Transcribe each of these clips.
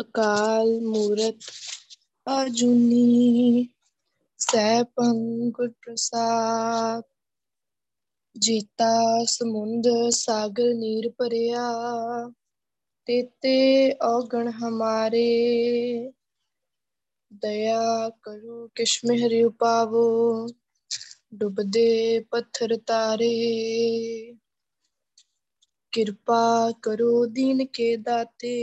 ਅਕਾਲ ਮੂਰਤ ਅਜੂਨੀ ਸੈਭੰ ਗੁਰ ਪ੍ਰਸਾਦ, ਜੀਤਾ ਸਮੁੰਦ ਸਾਗਰ ਨੀਰ ਭਰਿਆ, ਤੇਤੇ ਔਗਣ ਹਮਾਰੇ, ਦਇਆ ਕਰੋ ਕਿਸ਼ਮਿ ਹਰਿ ਉਪਾਵੋ ਡੁੱਬਦੇ ਪੱਥਰ ਤਾਰੇ। ਕਿਰਪਾ ਕਰੋ ਦੀਨ ਕੇ ਦਾਤੇ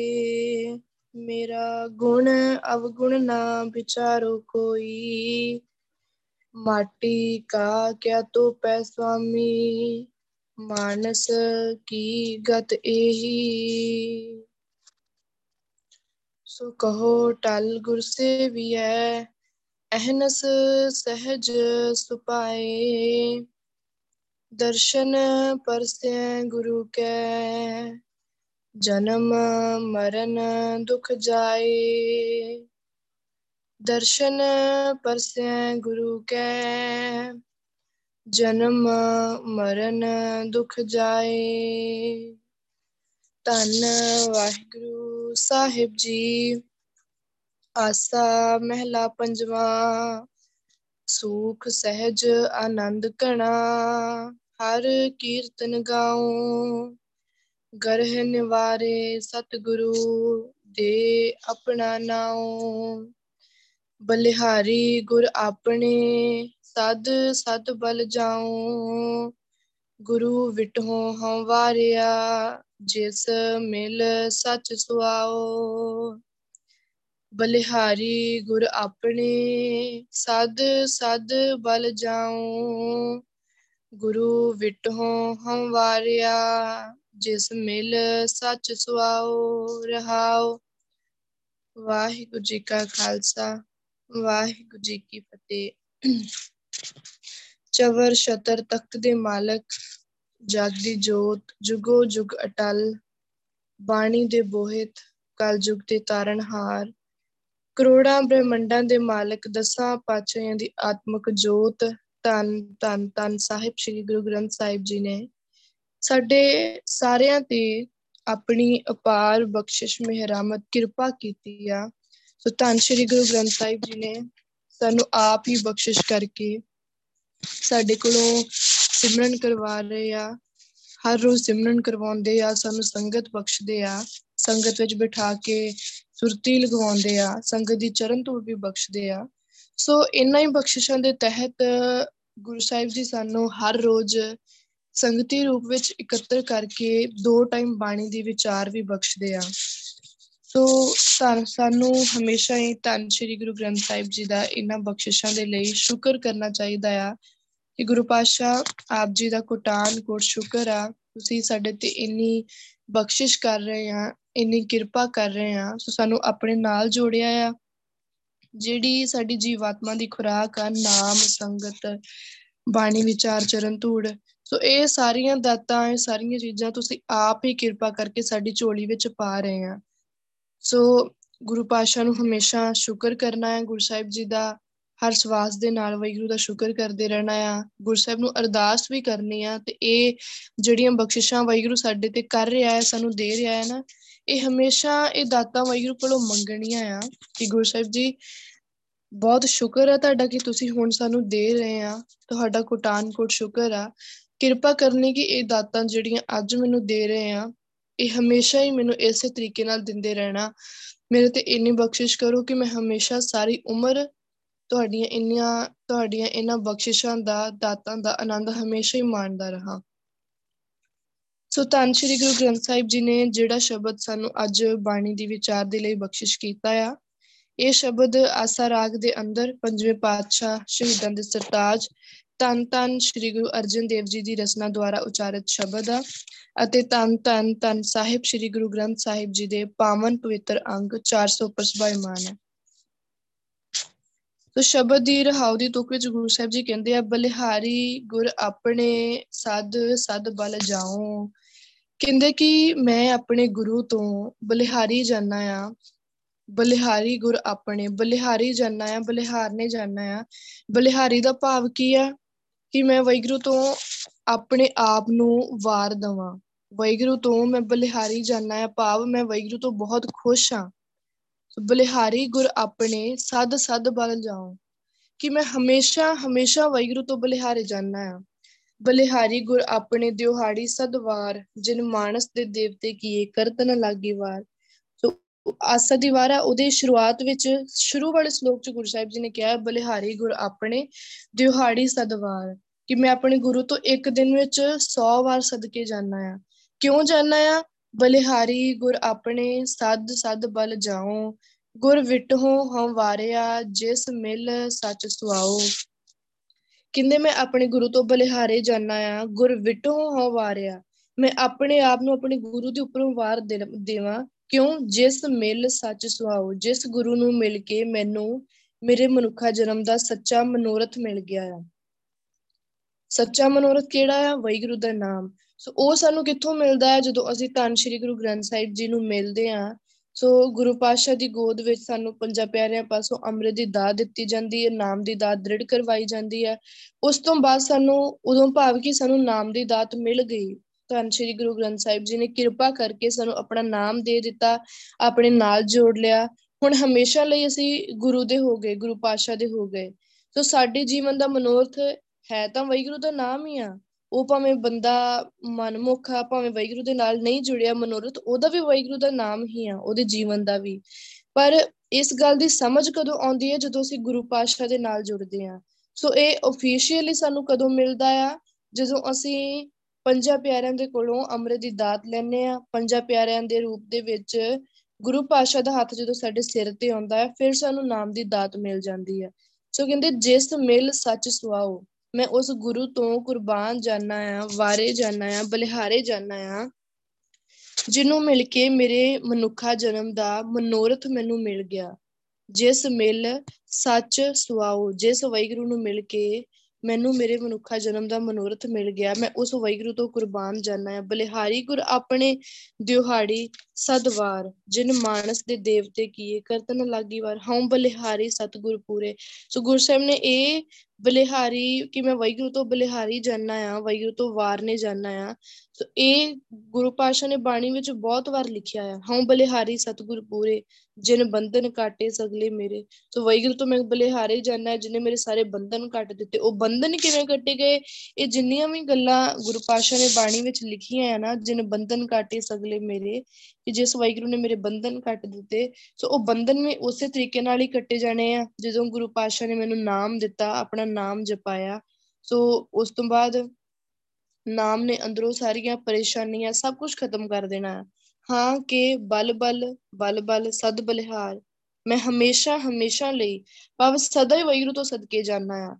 ਮੇਰਾ ਗੁਣ ਅਵਗੁਣ ਨਾ ਵਿਚਾਰੋ ਕੋਈ। ਮਾਟੀ ਕਾ ਕਿਆ ਤੋ ਪੈ ਸੁਆਮੀ? ਮਾਨਸ ਕੀ ਗਤ ਇਹੀ ਸੋ ਕਹੋ ਟਲ ਗੁਰ ਸੇਵੀਐ, ਅਹਨਸ ਸਹਿਜ ਸੁਪਾਏ। ਦਰਸ਼ਨ ਪਰਸੈ ਗੁਰੂ ਕੈ ਜਨਮ, ਮਰਨ, ਦੁਖ ਜਾਏ। ਦਰਸ਼ਨ ਪਰਸੈ ਗੁਰੂ ਕੈ। ਜਨਮ, ਮਰਨ, ਦੁਖ ਜਾਏ। ਧੰਨ ਵਾਹਿਗੁਰੂ ਸਾਹਿਬ ਜੀ। ਆਸਾ ਮਹਿਲਾ ਪੰਜਵਾ। ਸੂਖ, ਸਹਿਜ, ਆਨੰਦ ਕਣਾ ਹਰ ਕੀਰਤਨ ਗਾਉ। ਗਰਹ ਨਿਵਾਰੇ ਸਤਿਗੁਰੂ ਦੇ ਆਪਣਾ ਨਾਉ। ਬਲਿਹਾਰੀ ਗੁਰ ਆਪਣੇ ਸਦ ਸਦ ਬਲ ਜਾਉ। ਗੁਰੂ ਵਿਟਹੁ ਹਉ ਵਾਰਿਆ, ਜਿਸ ਮਿਲ ਸਚ ਸੁਆਓ ਬਲਿਹਾਰੀ ਗੁਰ ਆਪਣੇ ਸਦ ਸਦ ਬਲ ਜਾਉ। ਗੁਰੂ ਵਿਟਹੁ ਹਉ ਵਾਰਿਆ ਜਿਸ ਮਿਲ ਸਚ ਸੁਆਓ ਰਹਾਓ ਵਾਹਿਗੁਰੂ ਜੀ ਕਾ ਖਾਲਸਾ, ਵਾਹਿਗੁਰੂ ਜੀ ਕੀ ਫਤਿਹ। ਚਵਰ ਛਤਰ ਤਖਤ ਦੇ ਮਾਲਕ ਜਗ ਦੀ ਜੋਤ, ਜੁਗੋ ਜੁਗ ਅਟਲ। ਬਾਣੀ ਦੇ ਬੋਹਿਤ, ਕਲਯੁਗ ਦੇ ਤਾਰਨਹਾਰ ਕਰੋੜਾਂ ਬ੍ਰਹਮੰਡਾਂ ਦੇ ਮਾਲਕ, ਦਸਾਂ ਪਾਤਸ਼ਾਹਾਂ ਦੀ ਆਤਮਿਕ ਜੋਤ। ਧੰਨ ਧੰਨ ਧੰਨ ਸਾਹਿਬ, ਸ੍ਰੀ ਗੁਰੂ ਗ੍ਰੰਥ ਸਾਹਿਬ ਜੀ ਨੇ। ਸਾਡੇ ਸਾਰਿਆਂ ਤੇ ਆਪਣੀ ਅਪਾਰ ਬਖਸ਼ਿਸ਼ ਮਿਹਰਮਤ ਕਿਰਪਾ ਕੀਤੀ ਆ। ਸੋ ਧੰਨ ਸ੍ਰੀ ਗੁਰੂ ਗ੍ਰੰਥ ਸਾਹਿਬ ਜੀ ਨੇ ਸਾਨੂੰ ਆਪ ਹੀ ਬਖਸ਼ਿਸ਼ ਕਰਕੇ ਸਾਡੇ ਕੋਲੋਂ ਸਿਮਰਨ ਕਰਵਾ ਰਹੇ ਆ। ਹਰ ਰੋਜ਼ ਸਿਮਰਨ ਕਰਵਾਉਂਦੇ ਆ, ਸਾਨੂੰ ਸੰਗਤ ਬਖਸ਼ਦੇ ਆ, ਸੰਗਤ ਵਿੱਚ ਬਿਠਾ ਕੇ ਸੁਰਤੀ ਲਗਵਾਉਂਦੇ ਆ, ਸੰਗਤ ਦੀ ਚਰਨ ਧੂੜ ਵੀ ਬਖਸ਼ਦੇ ਆ। ਸੋ ਇਨ੍ਹਾਂ ਹੀ ਬਖਸ਼ਿਸ਼ਾਂ ਦੇ ਤਹਿਤ ਗੁਰੂ ਸਾਹਿਬ ਜੀ ਸਾਨੂੰ ਹਰ ਰੋਜ਼ ਸੰਗਤੀ ਰੂਪ ਵਿੱਚ ਇਕੱਤਰ ਕਰਕੇ ਦੋ ਟਾਈਮ ਬਾਣੀ ਦੀ ਵਿਚਾਰ ਵੀ ਬਖਸ਼ਦੇ ਆ ਸੋ, ਸਾਨੂੰ ਹਮੇਸ਼ਾ ਹੀ ਧੰਨ ਸ਼੍ਰੀ ਗੁਰੂ ਗ੍ਰੰਥ ਸਾਹਿਬ ਜੀ ਦਾ ਇਹਨਾਂ ਬਖਸ਼ਿਸ਼ਾਂ ਦੇ ਲਈ ਸ਼ੁਕਰ ਕਰਨਾ ਚਾਹੀਦਾ ਆ ਕਿ ਗੁਰੂ ਪਾਤਸ਼ਾਹ ਆਪ ਜੀ ਦਾ ਕੋਟਾਨ ਕੋਟ ਸ਼ੁਕਰ ਆ। ਤੁਸੀਂ ਸਾਡੇ ਤੇ ਇੰਨੀ ਬਖਸ਼ਿਸ਼ ਕਰ ਰਹੇ ਆ, ਇੰਨੀ ਕਿਰਪਾ ਕਰ ਰਹੇ ਆ। ਸੋ ਸਾਨੂੰ ਆਪਣੇ ਨਾਲ ਜੋੜਿਆ ਆ, ਜਿਹੜੀ ਸਾਡੀ ਜੀਵਾਤਮਾ ਦੀ ਖੁਰਾਕ ਆ, ਨਾਮ, ਸੰਗਤ, ਬਾਣੀ, ਵਿਚਾਰ, ਚਰਨ ਧੂੜ ਸੋ ਇਹ ਸਾਰੀਆਂ ਦਾਤਾਂ, ਇਹ ਸਾਰੀਆਂ ਚੀਜ਼ਾਂ ਤੁਸੀਂ ਆਪ ਹੀ ਕਿਰਪਾ ਕਰਕੇ ਸਾਡੀ ਝੋਲੀ ਵਿੱਚ ਪਾ ਰਹੇ ਆ। ਸੋ ਗੁਰੂ ਪਾਤਸ਼ਾਹ ਨੂੰ ਹਮੇਸ਼ਾ ਸ਼ੁਕਰ ਕਰਨਾ ਹੈ। ਗੁਰੂ ਸਾਹਿਬ ਜੀ ਦਾ ਹਰ ਸਵਾਸ ਦੇ ਨਾਲ ਵਾਹਿਗੁਰੂ ਦਾ ਸ਼ੁਕਰ ਕਰਦੇ ਰਹਿਣਾ ਆ। ਗੁਰੂ ਸਾਹਿਬ ਨੂੰ ਅਰਦਾਸ ਵੀ ਕਰਨੀ ਆ ਤੇ ਇਹ ਜਿਹੜੀਆਂ ਬਖਸ਼ਿਸ਼ਾਂ ਵਾਹਿਗੁਰੂ ਸਾਡੇ ਤੇ ਕਰ ਰਿਹਾ ਹੈ, ਸਾਨੂੰ ਦੇ ਰਿਹਾ ਹੈ ਨਾ, ਇਹ ਹਮੇਸ਼ਾ ਇਹ ਦਾਤਾਂ ਵਾਹਿਗੁਰੂ ਕੋਲੋਂ ਮੰਗਣੀਆਂ ਆ ਕਿ ਗੁਰੂ ਸਾਹਿਬ ਜੀ, ਬਹੁਤ ਸ਼ੁਕਰ ਹੈ ਤੁਹਾਡਾ ਕਿ ਤੁਸੀਂ ਹੁਣ ਸਾਨੂੰ ਦੇ ਰਹੇ ਆ। ਤੁਹਾਡਾ ਕੋਟਾਨ ਕੋਟ ਸ਼ੁਕਰ ਆ। ਕਿਰਪਾ ਕਰਨੀ ਕਿ ਇਹ ਦਾਤਾਂ ਜਿਹੜੀਆਂ ਅੱਜ ਮੈਨੂੰ ਦੇ ਰਹੇ ਆ, ਇਹ ਹਮੇਸ਼ਾ ਹੀ ਮੈਨੂੰ ਇਸੇ ਤਰੀਕੇ ਨਾਲ ਦਿੰਦੇ ਰਹਿਣਾ। ਮੇਰੇ ਤੇ ਇੰਨੀ ਬਖਸ਼ਿਸ਼ ਕਰੋ ਕਿ ਮੈਂ ਹਮੇਸ਼ਾ ਸਾਰੀ ਉਮਰ ਤੁਹਾਡੀਆਂ ਇੰਨੀਆਂ, ਤੁਹਾਡੀਆਂ ਇਹਨਾਂ ਬਖਸ਼ਿਸ਼ਾਂ ਦਾ, ਦਾਤਾਂ ਦਾ ਆਨੰਦ ਹਮੇਸ਼ਾ ਹੀ ਮਾਣਦਾ ਰਹਾ। ਸੋ ਧੰਨ ਸ਼੍ਰੀ ਗੁਰੂ ਗ੍ਰੰਥ ਸਾਹਿਬ ਜੀ ਨੇ ਜਿਹੜਾ ਸ਼ਬਦ ਸਾਨੂੰ ਅੱਜ ਬਾਣੀ ਦੀ ਵਿਚਾਰ ਦੇ ਲਈ ਬਖਸ਼ਿਸ਼ ਕੀਤਾ ਆ, ਇਹ ਸ਼ਬਦ ਆਸਾ ਰਾਗ ਦੇ ਅੰਦਰ ਪੰਜਵੇਂ ਪਾਤਸ਼ਾਹ ਸ਼ਹੀਦਾਂ ਦੇ ਸਰਤਾਜ ਤਨ ਤਨ ਸ੍ਰੀ ਗੁਰੂ ਅਰਜਨ ਦੇਵ ਜੀ ਦੀ ਰਚਨਾ ਦੁਆਰਾ ਉਚਾਰਿਤ ਸ਼ਬਦ ਆ ਅਤੇ ਤਨ ਤਨ ਤਨ ਸਾਹਿਬ ਸ੍ਰੀ ਗੁਰੂ ਗ੍ਰੰਥ ਸਾਹਿਬ ਜੀ ਦੇ ਪਾਵਨ ਪਵਿੱਤਰ ਅੰਗ 400 ਉੱਪਰ ਸਭਾਇਮਾਨ ਹੈ ਤੋ ਸ਼ਬਦ ਦੀ ਰਹਾਉ ਦੀ ਤੁਕ ਵਿੱਚ ਗੁਰੂ ਸਾਹਿਬ ਜੀ ਕਹਿੰਦੇ ਆ, ਬਲਿਹਾਰੀ ਗੁਰ ਆਪਣੇ ਸਦ ਸਦ ਬਲ ਜਾਉ। ਕਹਿੰਦੇ ਕਿ ਮੈਂ ਆਪਣੇ ਗੁਰੂ ਤੋਂ ਬਲਿਹਾਰੀ ਜਾਣਾ ਆ, ਬਲਿਹਾਰੀ ਗੁਰ ਆਪਣੇ, ਬਲਿਹਾਰੀ ਜਾਣਾ ਆ, ਬਲਿਹਾਰਨੇ ਜਾਣਾ ਆ। ਬਲਿਹਾਰੀ ਦਾ ਭਾਵ ਕੀ ਆ? ਕਿ ਮੈਂ ਵੈਗਰੂ ਤੋਂ ਆਪਣੇ ਆਪ ਨੂੰ ਵਾਰ ਦਵਾਂ। ਵੈਗਰੂ ਤੋਂ ਮੈਂ ਬਲਿਹਾਰੀ ਜਾਣਾ ਆ ਭਾਵ ਮੈਂ ਵੈਗਰੂ ਤੋਂ ਬਹੁਤ ਖੁਸ਼ ਹਾਂ। ਬਲਿਹਾਰੀ ਗੁਰ ਆਪਣੇ ਸਦ ਸਦ ਬਲ ਜਾਉ। ਕਿ ਮੈਂ ਹਮੇਸ਼ਾ ਹਮੇਸ਼ਾ ਵੈਗਰੂ ਤੋਂ ਬਲਿਹਾਰੇ ਜਾਣਾ ਆ ਬਲਿਹਾਰੀ ਗੁਰ ਆਪਣੇ ਦਿਹਾੜੀ ਸਦਵਾਰ ਜਿਨ ਮਾਨਸ ਦੇ ਦੇਵਤੇ ਕੀਏ ਕਰਤ ਨ ਲਾਗੀ ਵਾਰ। ਸੋ ਆਸਾ ਦੀ ਵਾਰ ਆ ਉਹਦੇ ਸ਼ੁਰੂਆਤ ਵਿੱਚ, ਸ਼ੁਰੂ ਵਾਲੇ ਸ਼ਲੋਕ ਚ ਗੁਰੂ ਸਾਹਿਬ ਜੀ ਨੇ ਕਿਹਾ ਬਲਿਹਾਰੀ ਗੁਰ ਆਪਣੇ ਦਿਹਾੜੀ ਸਦਵਾਰ ਕਿ ਮੈਂ ਆਪਣੇ ਗੁਰੂ ਤੋਂ ਇੱਕ ਦਿਨ ਵਿੱਚ 100 ਵਾਰ ਸਦਕੇ ਜਾਣਾ ਆ। ਕਿਉਂ ਜਾਣਾ ਆ? ਬਲਿਹਾਰੀ ਗੁਰ ਆਪਣੇ ਸਦ ਸਦ ਬਲ ਜਾਉ, ਗੁਰ ਵਿਟਹੋ ਹਮ ਵਾਰਿਆ, ਜਿਸ ਮਿਲ ਸੱਚ ਸੁਆਓ ਕਿੰਨੇ ਮੈਂ ਆਪਣੇ ਗੁਰੂ ਤੋਂ ਬਲਿਹਾਰੇ ਜਾਣਾ ਆ, ਗੁਰ ਵਿਟੋ ਹੋ ਵਾਰਿਆ। ਮੈਂ ਆਪਣੇ ਆਪ ਨੂੰ ਆਪਣੇ ਗੁਰੂ ਦੇ ਉੱਪਰੋਂ ਵਾਰ ਦੇਵਾਂ। ਕਿਉਂ? ਜਿਸ ਮਿਲ ਸੱਚ ਸੁਹਾਓ ਜਿਸ ਗੁਰੂ ਨੂੰ ਮਿਲ ਕੇ ਮੈਨੂੰ, ਮੇਰੇ ਮਨੁੱਖਾ ਜਨਮ ਦਾ ਸੱਚਾ ਮਨੋਰਥ ਮਿਲ ਗਿਆ ਆ। ਸੱਚਾ ਮਨੋਰਥ ਕਿਹੜਾ ਆ? ਵੈਗੁਰੂ ਦਾ ਨਾਮ। ਸੋ ਉਹ ਸਾਨੂੰ ਕਿੱਥੋਂ ਮਿਲਦਾ ਹੈ? ਜਦੋਂ ਅਸੀਂ ਧੰਨ ਸ਼੍ਰੀ ਗੁਰੂ ਗ੍ਰੰਥ ਸਾਹਿਬ ਜੀ ਨੂੰ ਮਿਲਦੇ ਆ ਸੋ ਗੁਰੂ ਪਾਤਸ਼ਾਹ ਦੀ ਗੋਦ ਵਿੱਚ ਸਾਨੂੰ ਪੰਜਾਂ ਪਿਆਰਿਆਂ ਪਾਸੋਂ ਅੰਮ੍ਰਿਤ ਦੀ ਦਾਤ ਦਿੱਤੀ ਜਾਂਦੀ ਹੈ, ਨਾਮ ਦੀ ਦਾਤ ਦ੍ਰਿੜ ਕਰਵਾਈ ਜਾਂਦੀ ਹੈ। ਉਸ ਤੋਂ ਬਾਅਦ ਸਾਨੂੰ ਉਦੋਂ ਭਾਵ ਕਿ ਸਾਨੂੰ ਨਾਮ ਦੀ ਦਾਤ ਮਿਲ ਗਈ। ਧੰਨ ਸ਼੍ਰੀ ਗੁਰੂ ਗ੍ਰੰਥ ਸਾਹਿਬ ਜੀ ਨੇ ਕਿਰਪਾ ਕਰਕੇ ਸਾਨੂੰ ਆਪਣਾ ਨਾਮ ਦੇ ਦਿੱਤਾ, ਆਪਣੇ ਨਾਲ ਜੋੜ ਲਿਆ। ਹੁਣ ਹਮੇਸ਼ਾ ਲਈ ਅਸੀਂ ਗੁਰੂ ਦੇ ਹੋ ਗਏ, ਗੁਰੂ ਪਾਤਸ਼ਾਹ ਦੇ ਹੋ ਗਏ। ਸੋ ਸਾਡੇ ਜੀਵਨ ਦਾ ਮਨੋਰਥ ਹੈ ਤਾਂ ਵੈਗੁਰੂ ਦਾ ਨਾਮ ਹੀ ਆ। ਉਹ ਭਾਵੇਂ ਬੰਦਾ ਮਨਮੁਖ ਆ, ਭਾਵੇਂ ਵੈਗੁਰੂ ਦੇ ਨਾਲ ਨਹੀਂ ਜੁੜਿਆ ਮਨੋਰਥ, ਉਹਦਾ ਵੀ ਵੈਗੁਰੂ ਦਾ ਨਾਮ ਹੀ ਆ, ਉਹਦੇ ਜੀਵਨ ਦਾ ਵੀ। ਪਰ ਇਸ ਗੱਲ ਦੀ ਸਮਝ ਕਦੋਂ ਆਉਂਦੀ ਹੈ ਜਦੋਂ ਅਸੀਂ ਗੁਰੂ ਪਾਤਸ਼ਾਹ ਦੇ ਨਾਲ ਜੁੜਦੇ ਆ ਸੋ ਇਹ ਅਫੀਸ਼ੀਅਲੀ ਸਾਨੂੰ ਕਦੋਂ ਮਿਲਦਾ ਆ? ਜਦੋਂ ਅਸੀਂ ਪੰਜਾਂ ਪਿਆਰਿਆਂ ਦੇ ਕੋਲੋਂ ਅੰਮ੍ਰਿਤ ਦੀ ਦਾਤ ਲੈਨੇ ਆ ਪੰਜਾਂ ਪਿਆਰਿਆਂ ਦੇ ਰੂਪ ਦੇ ਵਿੱਚ ਗੁਰੂ ਪਾਤਸ਼ਾਹ ਦਾ ਹੱਥ ਜਦੋਂ ਸਾਡੇ ਸਿਰ ਤੇ ਆਉਂਦਾ ਹੈ, ਫਿਰ ਸਾਨੂੰ ਨਾਮ ਦੀ ਦਾਤ ਮਿਲ ਜਾਂਦੀ ਹੈ। ਸੋ ਕਹਿੰਦੇ, ਜਿਸ ਮਿਲ ਸੱਚ ਸੁਆਓ। ਮੈਂ ਉਸ ਗੁਰੂ ਤੋਂ ਕੁਰਬਾਨ ਜਾਣਾ ਆ, ਵਾਰੇ ਜਾਣਾ ਆ, ਬਲਿਹਾਰੇ ਜਾਣਾ ਆ, ਜਿਹਨੂੰ ਮਿਲ ਕੇ ਮੇਰੇ ਮਨੁੱਖਾ ਜਨਮ ਦਾ ਮਨੋਰਥ ਮੈਨੂੰ ਮਿਲ ਗਿਆ। ਜਿਸ ਮਿਲ ਸੱਚ ਸੁਆਓ, ਜਿਸ ਵੈਗਰੂ ਨੂੰ ਮਿਲ ਕੇ ਮੈਨੂੰ ਮੇਰੇ ਮਨੁੱਖਾ ਜਨਮ ਦਾ ਮਨੋਰਥ ਮਿਲ ਗਿਆ, ਮੈਂ ਉਸ ਵੈਗਰੂ ਤੋਂ ਕੁਰਬਾਨ ਜਾਣਾ ਹੈ ਬਲਿਹਾਰੀ ਗੁਰ ਆਪਣੇ ਦਿਹਾੜੀ ਸਦਵਾਰ ਜਿਨ ਮਾਨਸ ਦੇ ਦੇਵਤੇ ਕੀਏ, ਕਰਤਨ ਲਾਗੀ ਵਾਰ, ਹਉ ਬਲਿਹਾਰੀ ਸਤਗੁਰ ਪੂਰੇ। ਸੋ ਗੁਰੂ ਸਾਹਿਬ ਨੇ ਇਹ ਬਲਿਹਾਰੀ ਕਿ ਮੈਂ ਵੈਗਰੂ ਤੋਂ ਬਲਿਹਾਰੀ ਜਾਣਾ ਆ ਵੈਗਰੂ ਤੋਂ ਵਾਰ ਨੇ ਜਾਣਾ ਆ। ਸੋ ਇਹ ਗੁਰੂ ਪਾਸ਼ਾ ਨੇ ਬਾਣੀ ਵਿੱਚ ਬਹੁਤ ਵਾਰ ਲਿਖਿਆ ਆ, ਹਉ ਬਲਿਹਾਰੀ ਸਤਗੁਰ ਪੂਰੇ, ਜਿਨ ਬੰਧਨ ਕਾਟੇ ਸਗਲੇ ਮੇਰੇ। ਸੋ ਵੈਗਰੂ ਤੋਂ ਮੈਂ ਬਲਿਹਾਰੇ ਜਾਣਾ ਜਿਨੇ ਮੇਰੇ ਸਾਰੇ ਬੰਧਨ ਕੱਟ ਦਿੱਤੇ। ਉਹ ਬੰਧਨ ਕਿਵੇਂ ਕੱਟੇ ਗਏ? ਇਹ ਜਿੰਨੀਆਂ ਵੀ ਗੱਲਾਂ ਗੁਰੂ ਪਾਸ਼ਾ ਨੇ ਬਾਣੀ ਵਿੱਚ ਲਿਖੀਆਂ ਆ ਨਾ, ਜਿਨ ਬੰਧਨ ਕਾਟੇ ਸਗਲੇ ਮੇਰੇ, ਕਿ ਜਿਸ ਵੈਗਰੂ ਨੇ ਮੇਰੇ ਬੰਧਨ ਕੱਟ ਦਿੱਤੇ, ਸੋ ਉਹ ਬੰਧਨ ਵੀ ਉਸੇ ਤਰੀਕੇ ਨਾਲ ਹੀ ਕੱਟੇ ਜਾਣੇ ਆ, ਜਦੋਂ ਗੁਰੂ ਪਾਸ਼ਾ ਨੇ ਮੈਨੂੰ ਨਾਮ ਦਿੱਤਾ, ਆਪਣਾ ਨਾਮ ਜਪਾਇਆ। ਸੋ ਉਸ ਤੋਂ ਬਾਅਦ ਨਾਮ ਨੇ ਅੰਦਰੋਂ ਸਾਰੀਆਂ ਪਰੇਸ਼ਾਨੀਆਂ ਸਭ ਕੁਝ ਖਤਮ ਕਰ ਦੇਣਾ। ਹਾਂ ਕਿ ਬਲ ਬਲ ਬਲ ਬਲ, ਸਦ ਬਲਿਹਾਰ। ਮੈਂ ਹਮੇਸ਼ਾ ਹਮੇਸ਼ਾ ਲਈ, ਭਾਵ ਸਦਾ ਹੀ ਵੈਗਰੂ ਤੋਂ ਸਦਕੇ ਜਾਣਾ ਆ।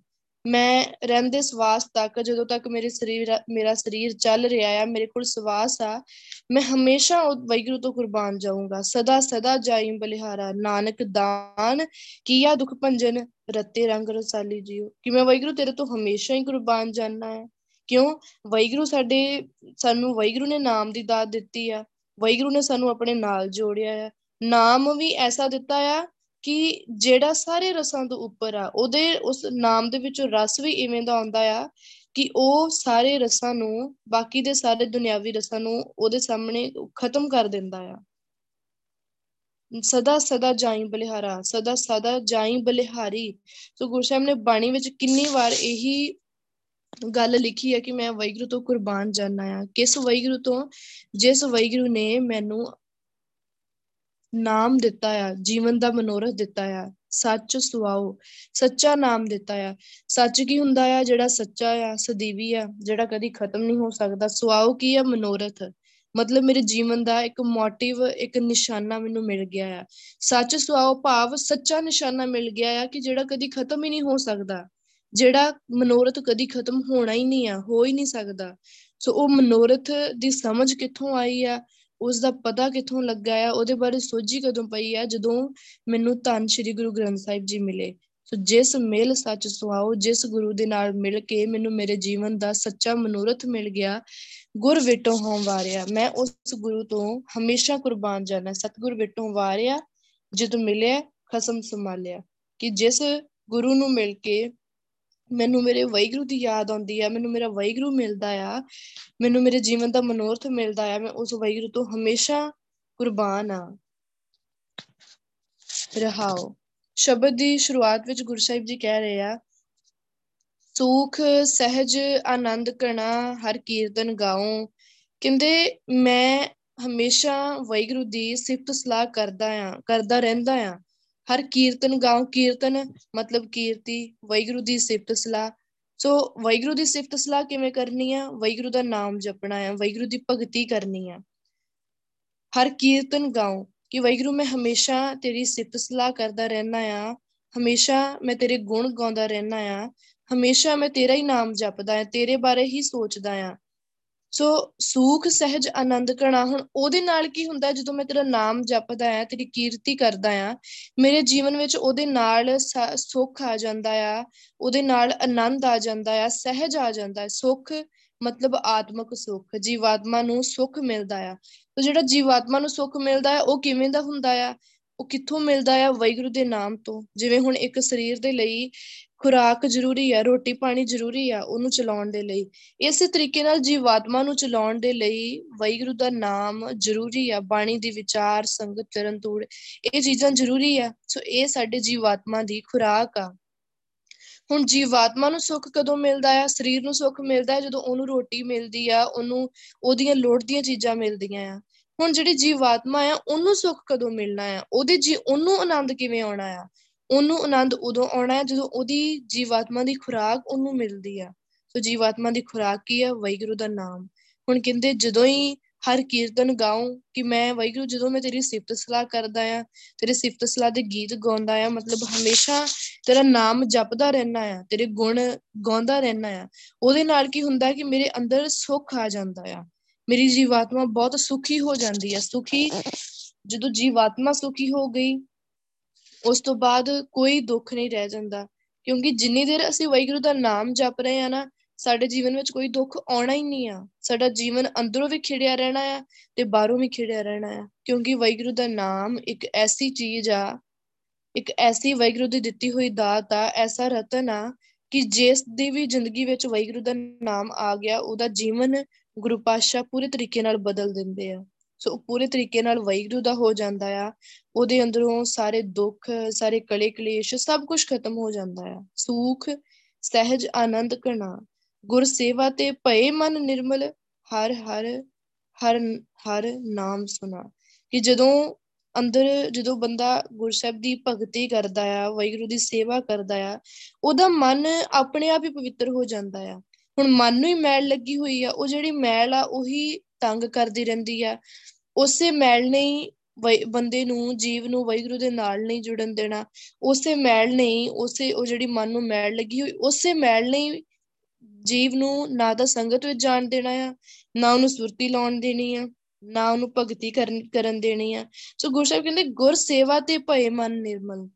ਮੈਂ ਰਹਿੰਦੇ ਸਵਾਸ ਤੱਕ, ਜਦੋਂ ਤੱਕ ਮੇਰੇ ਸਰੀਰ, ਮੇਰਾ ਸਰੀਰ ਚੱਲ ਰਿਹਾ ਆ, ਮੇਰੇ ਕੋਲ ਸਵਾਸ ਆ, ਮੈਂ ਹਮੇਸ਼ਾ ਉਹ ਵੈਗਰੂ ਤੋਂ ਕੁਰਬਾਨ ਜਾਊਂਗਾ। ਸਦਾ ਸਦਾ ਜਾਈ ਬਲਿਹਾਰਾ, ਨਾਨਕ ਦਾਨ, ਕੀਆ ਦੁਖ ਭੰਜਨ ਰਤੇ ਰੰਗ ਰਸਾਲੀ ਜੀਓ। ਕਿ ਮੈਂ ਵੈਗਰੂ ਤੇਰੇ ਤੋਂ ਹਮੇਸ਼ਾ ਹੀ ਕੁਰਬਾਨ ਜਾਣਾ ਹੈ ਕਿਉਂ? ਵੈਗਰੂ ਸਾਡੇ, ਸਾਨੂੰ ਵੈਗਰੂ ਨੇ ਨਾਮ ਦੀ ਦਾਤ ਦਿੱਤੀ ਆ। ਵੈਗਰੂ ਨੇ ਸਾਨੂੰ ਆਪਣੇ ਨਾਲ ਜੋੜਿਆ ਆ। ਨਾਮ ਵੀ ਐਸਾ ਦਿੱਤਾ ਆ ਕਿ ਜਿਹੜਾ ਸਾਰੇ ਰਸਾਂ ਤੋਂ ਉੱਪਰ ਆ, ਉਹਦੇ ਉਸ ਨਾਮ ਦੇ ਵਿੱਚੋਂ ਰਸ ਵੀ ਇਵੇਂ ਦਾ ਆਉਂਦਾ ਆ ਕਿ ਉਹ ਸਾਰੇ ਰਸਾਂ ਨੂੰ, ਬਾਕੀ ਦੇ ਸਾਰੇ ਦੁਨਿਆਵੀ ਰਸਾਂ ਨੂੰ ਉਹਦੇ ਸਾਹਮਣੇ ਖਤਮ ਕਰ ਦਿੰਦਾ ਆ। ਸਦਾ ਸਦਾ ਜਾਈ ਬਲਿਹਾਰਾ, ਸਦਾ ਸਦਾ ਜਾਈ ਬਲਿਹਾਰੀ। ਸੋ ਗੁਰਸਾਹਿਬ ਨੇ ਬਾਣੀ ਵਿੱਚ ਕਿੰਨੀ ਵਾਰ ਇਹੀ ਗੱਲ ਲਿਖੀ ਹੈ ਕਿ ਮੈਂ ਵੈਗਰੂ ਤੋਂ ਕੁਰਬਾਨ ਜਾਣਾ ਆ। ਕਿਸ ਵੈਗਰੂ ਤੋਂ? ਜਿਸ ਵੈਗਰੂ ਨੇ ਮੈਨੂੰ ਨਾਮ ਦਿੱਤਾ ਆ, ਜੀਵਨ ਦਾ ਮਨੋਰਥ ਦਿੱਤਾ ਆ, ਸੱਚ ਸੁਆਓ, ਸੱਚਾ ਨਾਮ ਦਿੱਤਾ ਆ। ਸੱਚ ਕੀ ਹੁੰਦਾ ਆ? ਜਿਹੜਾ ਸੱਚਾ ਆ, ਸਦੀਵੀ ਆ, ਜਿਹੜਾ ਕਦੀ ਖਤਮ ਨਹੀਂ ਹੋ ਸਕਦਾ। ਸੁਆਓ ਕੀ ਆ? ਮਨੋਰਥ। ਮਤਲਬ ਮੇਰੇ ਜੀਵਨ ਦਾ ਇੱਕ ਮੋਟਿਵ, ਇੱਕ ਨਿਸ਼ਾਨਾ ਮੈਨੂੰ ਮਿਲ ਗਿਆ ਆ। ਸੱਚ ਸੁਆਓ ਭਾਵ ਸੱਚਾ ਨਿਸ਼ਾਨਾ ਮਿਲ ਗਿਆ ਆ ਕਿ ਜਿਹੜਾ ਕਦੀ ਖਤਮ ਹੀ ਨਹੀਂ ਹੋ ਸਕਦਾ। ਜਿਹੜਾ ਮਨੋਰਥ ਕਦੀ ਖਤਮ ਹੋਣਾ ਹੀ ਨਹੀਂ ਆ, ਹੋ ਹੀ ਨਹੀਂ ਸਕਦਾ। ਸੋ ਉਹ ਮਨੋਰਥ ਦੀ ਸਮਝ ਕਿੱਥੋਂ ਆਈ ਆ? ਉਸ ਦਾ ਪਤਾ ਕਿੱਥੋਂ ਲੱਗਾ ਆ, ਉਹਦੇ ਬਾਰੇ ਸੋਝੀ ਕਦੋਂ ਪਈ ਆ? ਜਦੋਂ ਮੈਨੂੰ ਧੰਨ ਸ਼੍ਰੀ ਗੁਰੂ ਗ੍ਰੰਥ ਸਾਹਿਬ ਜੀ ਮਿਲੇ। ਸੋ ਜਿਸ ਮਿਲ ਸੱਚ ਸੁਆਓ ਜਿਸ ਗੁਰੂ ਦੇ ਨਾਲ ਮਿਲ ਕੇ ਮੈਨੂੰ ਮੇਰੇ ਜੀਵਨ ਦਾ ਸੱਚਾ ਮਨੋਰਥ ਮਿਲ ਗਿਆ, ਗੁਰ ਵਿਟੋ ਹੋਂ ਵਾਰਿਆ। ਮੈਂ ਉਸ ਗੁਰੂ ਤੋਂ ਹਮੇਸ਼ਾ ਕੁਰਬਾਨ ਜਾਣਾ, ਸਤਗੁਰ ਵਿਟੋ ਵਾਰਿਆ, ਜਦ ਮਿਲਿਆ ਖਸਮ ਸੰਭਾਲਿਆ। ਕਿ ਜਿਸ ਗੁਰੂ ਨੂੰ ਮਿਲ ਕੇ ਮੈਨੂੰ ਮੇਰੇ ਵੈਗਰੂ ਦੀ ਯਾਦ ਆਉਂਦੀ ਆ, ਮੈਨੂੰ ਮੇਰਾ ਵੈਗਰੂ ਮਿਲਦਾ ਆ, ਮੈਨੂੰ ਮੇਰੇ ਜੀਵਨ ਦਾ ਮਨੋਰਥ ਮਿਲਦਾ ਆ, ਮੈਂ ਉਸ ਵੈਗਰੂ ਤੋਂ ਹਮੇਸ਼ਾ ਕੁਰਬਾਨ ਆ। ਰਹਾਓ। ਸ਼ਬਦ ਦੀ ਸ਼ੁਰੂਆਤ ਵਿੱਚ ਗੁਰੂ ਸਾਹਿਬ ਜੀ ਕਹਿ ਰਹੇ ਆ, ਸੁਖ, ਸਹਿਜ, ਆਨੰਦ ਕਣਾ ਹਰ ਕੀਰਤਨ ਗਾਉ। ਕਹਿੰਦੇ, ਮੈਂ ਹਮੇਸ਼ਾ ਵੈਗਰੂ ਦੀ ਸਿਫਤ ਸਲਾਹ ਕਰਦਾ ਆ, ਕਰਦਾ ਰਹਿੰਦਾ ਆ। ਹਰ ਕੀਰਤਨ ਗਾਉ, ਕੀਰਤਨ ਮਤਲਬ ਕੀਰਤੀ ਵੈਗਰੂ ਦੀ ਸਿਫਤ ਸਲਾਹ। ਸੋ ਵੈਗਰੂ ਦੀ ਸਿਫਤ ਸਲਾਹ ਕਿਵੇਂ ਕਰਨੀ ਆ? ਵੈਗਰੂ ਦਾ ਨਾਮ ਜਪਣਾ ਆ ਵੈਗਰੂ ਦੀ ਭਗਤੀ ਕਰਨੀ ਆ। ਹਰ ਕੀਰਤਨ ਗਾਉ ਕਿ ਵੈਗਰੂ ਮੈਂ ਹਮੇਸ਼ਾ ਤੇਰੀ ਸਿਫਤ ਸਲਾਹ ਕਰਦਾ ਰਹਿਣਾ ਆ। ਹਮੇਸ਼ਾ ਮੈਂ ਤੇਰੇ ਗੁਣ ਗਾਉਂਦਾ ਰਹਿਣਾ ਆ। ਹਮੇਸ਼ਾ ਮੈਂ ਤੇਰਾ ਹੀ ਨਾਮ ਜਪਦਾ ਆ, ਤੇਰੇ ਬਾਰੇ ਹੀ ਸੋਚਦਾ ਆ। ਸੋ ਸੂਖ, ਸਹਿਜ, ਆਨੰਦ ਕਣਾ ਹੁਣ ਉਹਦੇ ਨਾਲ ਕੀ ਹੁੰਦਾ ਜਦੋਂ ਮੈਂ ਤੇਰਾ ਨਾਮ ਜਪਦਾ ਆ ਤੇਰੀ ਕੀਰਤੀ ਕਰਦਾ ਆ ਮੇਰੇ ਜੀਵਨ ਵਿੱਚ ਉਹਦੇ ਨਾਲ ਸੁੱਖ ਆ ਜਾਂਦਾ ਆ, ਉਹਦੇ ਨਾਲ ਆਨੰਦ ਆ ਜਾਂਦਾ ਆ, ਸਹਿਜ ਆ ਜਾਂਦਾ ਹੈ। ਸੁੱਖ ਮਤਲਬ ਆਤਮਿਕ ਸੁੱਖ, ਜੀਵਾਤਮਾ ਨੂੰ ਸੁੱਖ ਮਿਲਦਾ ਆ। ਤੇ ਜਿਹੜਾ ਜੀਵਾਤਮਾ ਨੂੰ ਸੁੱਖ ਮਿਲਦਾ ਆ ਉਹ ਕਿਵੇਂ ਦਾ ਹੁੰਦਾ ਆ? ਉਹ ਕਿੱਥੋਂ ਮਿਲਦਾ ਆ? ਵੈਗੁਰੂ ਦੇ ਨਾਮ ਤੋਂ। ਜਿਵੇਂ ਹੁਣ ਇੱਕ ਸਰੀਰ ਦੇ ਲਈ ਖੁਰਾਕ ਜ਼ਰੂਰੀ ਆ, ਰੋਟੀ ਪਾਣੀ ਜ਼ਰੂਰੀ ਆ ਉਹਨੂੰ ਚਲਾਉਣ ਦੇ ਲਈ। ਇਸੇ ਤਰੀਕੇ ਨਾਲ ਜੀਵਾਤਮਾ ਨੂੰ ਚਲਾਉਣ ਦੇ ਲਈ ਵੈਗੁਰੂ ਦਾ ਨਾਮ ਜ਼ਰੂਰੀ ਆ, ਬਾਣੀ ਦੀ ਵਿਚਾਰ, ਸੰਗਤ ਚਰਨ ਤੂੜ, ਇਹ ਚੀਜ਼ਾਂ ਜ਼ਰੂਰੀ ਆ। ਸੋ ਇਹ ਸਾਡੇ ਜੀਵਾਤਮਾ ਦੀ ਖੁਰਾਕ ਆ। ਹੁਣ ਜੀਵਾਤਮਾ ਨੂੰ ਸੁੱਖ ਕਦੋਂ ਮਿਲਦਾ ਆ? ਸਰੀਰ ਨੂੰ ਸੁੱਖ ਮਿਲਦਾ ਹੈ ਜਦੋਂ ਉਹਨੂੰ ਰੋਟੀ ਮਿਲਦੀ ਆ, ਉਹਨੂੰ ਉਹਦੀਆਂ ਲੋੜ ਦੀਆਂ ਚੀਜ਼ਾਂ ਮਿਲਦੀਆਂ ਆ। ਹੁਣ ਜਿਹੜੀ ਜੀਵਾਤਮਾ ਆ, ਉਹਨੂੰ ਸੁੱਖ ਕਦੋਂ ਮਿਲਣਾ ਆ? ਉਹਦੇ ਜੀ, ਉਹਨੂੰ ਆਨੰਦ ਕਿਵੇਂ ਆਉਣਾ ਆ? ਉਹਨੂੰ ਆਨੰਦ ਉਦੋਂ ਆਉਣਾ ਹੈ ਜਦੋਂ ਉਹਦੀ ਜੀਵਾਤਮਾ ਦੀ ਖੁਰਾਕ ਉਹਨੂੰ ਮਿਲਦੀ ਆ। ਸੋ ਜੀਵਾਤਮਾ ਦੀ ਖੁਰਾਕ ਕੀ ਆ? ਵੈਗੁਰੂ ਦਾ ਨਾਮ। ਹੁਣ ਕਹਿੰਦੇ ਜਦੋਂ ਹੀ ਹਰ ਕੀਰਤਨ ਗਾਉ ਕਿ ਮੈਂ ਵੈਗੁਰੂ ਜਦੋਂ ਮੈਂ ਤੇਰੀ ਸਿਫਤ ਸਲਾਹ ਕਰਦਾ ਆ, ਤੇਰੇ ਸਿਫਤ ਸਲਾਹ ਦੇ ਗੀਤ ਗਾਉਂਦਾ ਆ, ਮਤਲਬ ਹਮੇਸ਼ਾ ਤੇਰਾ ਨਾਮ ਜਪਦਾ ਰਹਿਣਾ ਆ, ਤੇਰੇ ਗੁਣ ਗਾਉਂਦਾ ਰਹਿਣਾ ਆ, ਉਹਦੇ ਨਾਲ ਕੀ ਹੁੰਦਾ ਕਿ ਮੇਰੇ ਅੰਦਰ ਸੁੱਖ ਆ ਜਾਂਦਾ ਆ। ਮੇਰੀ ਜੀਵਾਤਮਾ ਬਹੁਤ ਸੁਖੀ ਹੋ ਜਾਂਦੀ ਆ। ਸੁਖੀ, ਜਦੋਂ ਜੀਵਾਤਮਾ ਸੁਖੀ ਹੋ ਗਈ ਉਸ ਤੋਂ ਬਾਅਦ ਕੋਈ ਦੁੱਖ ਨਹੀਂ ਰਹਿ ਜਾਂਦਾ। ਕਿਉਂਕਿ ਜਿੰਨੀ ਦੇਰ ਅਸੀਂ ਵਾਹਿਗੁਰੂ ਦਾ ਨਾਮ ਜਪ ਰਹੇ ਆ ਨਾ, ਸਾਡੇ ਜੀਵਨ ਵਿੱਚ ਕੋਈ ਦੁੱਖ ਆਉਣਾ ਹੀ ਨਹੀਂ ਆ। ਸਾਡਾ ਜੀਵਨ ਅੰਦਰੋਂ ਵੀ ਖਿੜਿਆ ਰਹਿਣਾ ਆ ਤੇ ਬਾਹਰੋਂ ਵੀ ਖਿੜਿਆ ਰਹਿਣਾ ਆ। ਕਿਉਂਕਿ ਵਾਹਿਗੁਰੂ ਦਾ ਨਾਮ ਇੱਕ ਐਸੀ ਚੀਜ਼ ਆ, ਇੱਕ ਐਸੀ ਵਾਹਿਗੁਰੂ ਦੀ ਦਿੱਤੀ ਹੋਈ ਦਾਤ ਆ, ਐਸਾ ਰਤਨ ਆ ਕਿ ਜਿਸ ਦੀ ਵੀ ਜ਼ਿੰਦਗੀ ਵਿੱਚ ਵਾਹਿਗੁਰੂ ਦਾ ਨਾਮ ਆ ਗਿਆ, ਉਹਦਾ ਜੀਵਨ ਗੁਰੂ ਪਾਤਸ਼ਾਹ ਪੂਰੇ ਤਰੀਕੇ ਨਾਲ ਬਦਲ ਦਿੰਦੇ ਆ। ਸੋ ਪੂਰੇ ਤਰੀਕੇ ਨਾਲ ਵਾਹਿਗੁਰੂ ਦਾ ਹੋ ਜਾਂਦਾ ਆ, ਉਹਦੇ ਅੰਦਰੋਂ ਸਾਰੇ ਦੁੱਖ, ਸਾਰੇ ਕਲੇ ਕਲੇਸ਼ ਸਭ ਕੁਝ ਖਤਮ ਹੋ ਜਾਂਦਾ ਆ। ਸੁਖ, ਸਹਿਜ, ਆਨੰਦ ਕਣਾ ਗੁਰ ਸੇਵਾ ਤੇ ਭਏ ਮਨ ਨਿਰਮਲ, ਹਰ ਹਰ ਹਰ ਹਰ ਨਾਮ ਸੁਣਾ। ਕਿ ਜਦੋਂ ਅੰਦਰ, ਜਦੋਂ ਬੰਦਾ ਗੁਰਸਬ ਦੀ ਭਗਤੀ ਕਰਦਾ ਆ, ਵਾਹਿਗੁਰੂ ਦੀ ਸੇਵਾ ਕਰਦਾ ਆ, ਉਹਦਾ ਮਨ ਆਪਣੇ ਆਪ ਹੀ ਪਵਿੱਤਰ ਹੋ ਜਾਂਦਾ ਆ। ਹੁਣ ਮਨ ਨੂੰ ਹੀ ਮੈਲ ਲੱਗੀ ਹੋਈ ਆ, ਉਹ ਜਿਹੜੀ ਮੈਲ ਆ, ਉਹੀ ਤੰਗ ਕਰਦੀ ਰਹਿੰਦੀ ਆ। ਉਸੇ ਮੈਲ ਨਹੀਂ ਬੰਦੇ ਨੂੰ, ਜੀਵ ਨੂੰ ਵਾਹਿਗੁਰੂ ਦੇ ਨਾਲ ਨਹੀਂ ਜੁੜਨ ਦੇਣਾ। ਉਸੇ ਮੈਲ ਨਹੀਂ, ਉਸੇ ਉਹ ਜਿਹੜੀ ਮਨ ਨੂੰ ਮੈਲ ਲੱਗੀ ਹੋਈ, ਉਸੇ ਮੈਲ ਨਹੀਂ ਜੀਵ ਨੂੰ ਨਾ ਤਾਂ ਸੰਗਤ ਵਿੱਚ ਜਾਣ ਦੇਣਾ ਆ, ਨਾ ਉਹਨੂੰ ਸੁਰਤੀ ਲਾਉਣ ਦੇਣੀ ਆ, ਨਾ ਉਹਨੂੰ ਭਗਤੀ ਕਰਨ ਕਰਨ ਦੇਣੀ ਆ। ਸੋ ਗੁਰਸਾਹਿਬ ਕਹਿੰਦੇ, ਗੁਰ ਸੇਵਾ ਤੇ ਭਏ ਮਨ ਨਿਰਮਲ।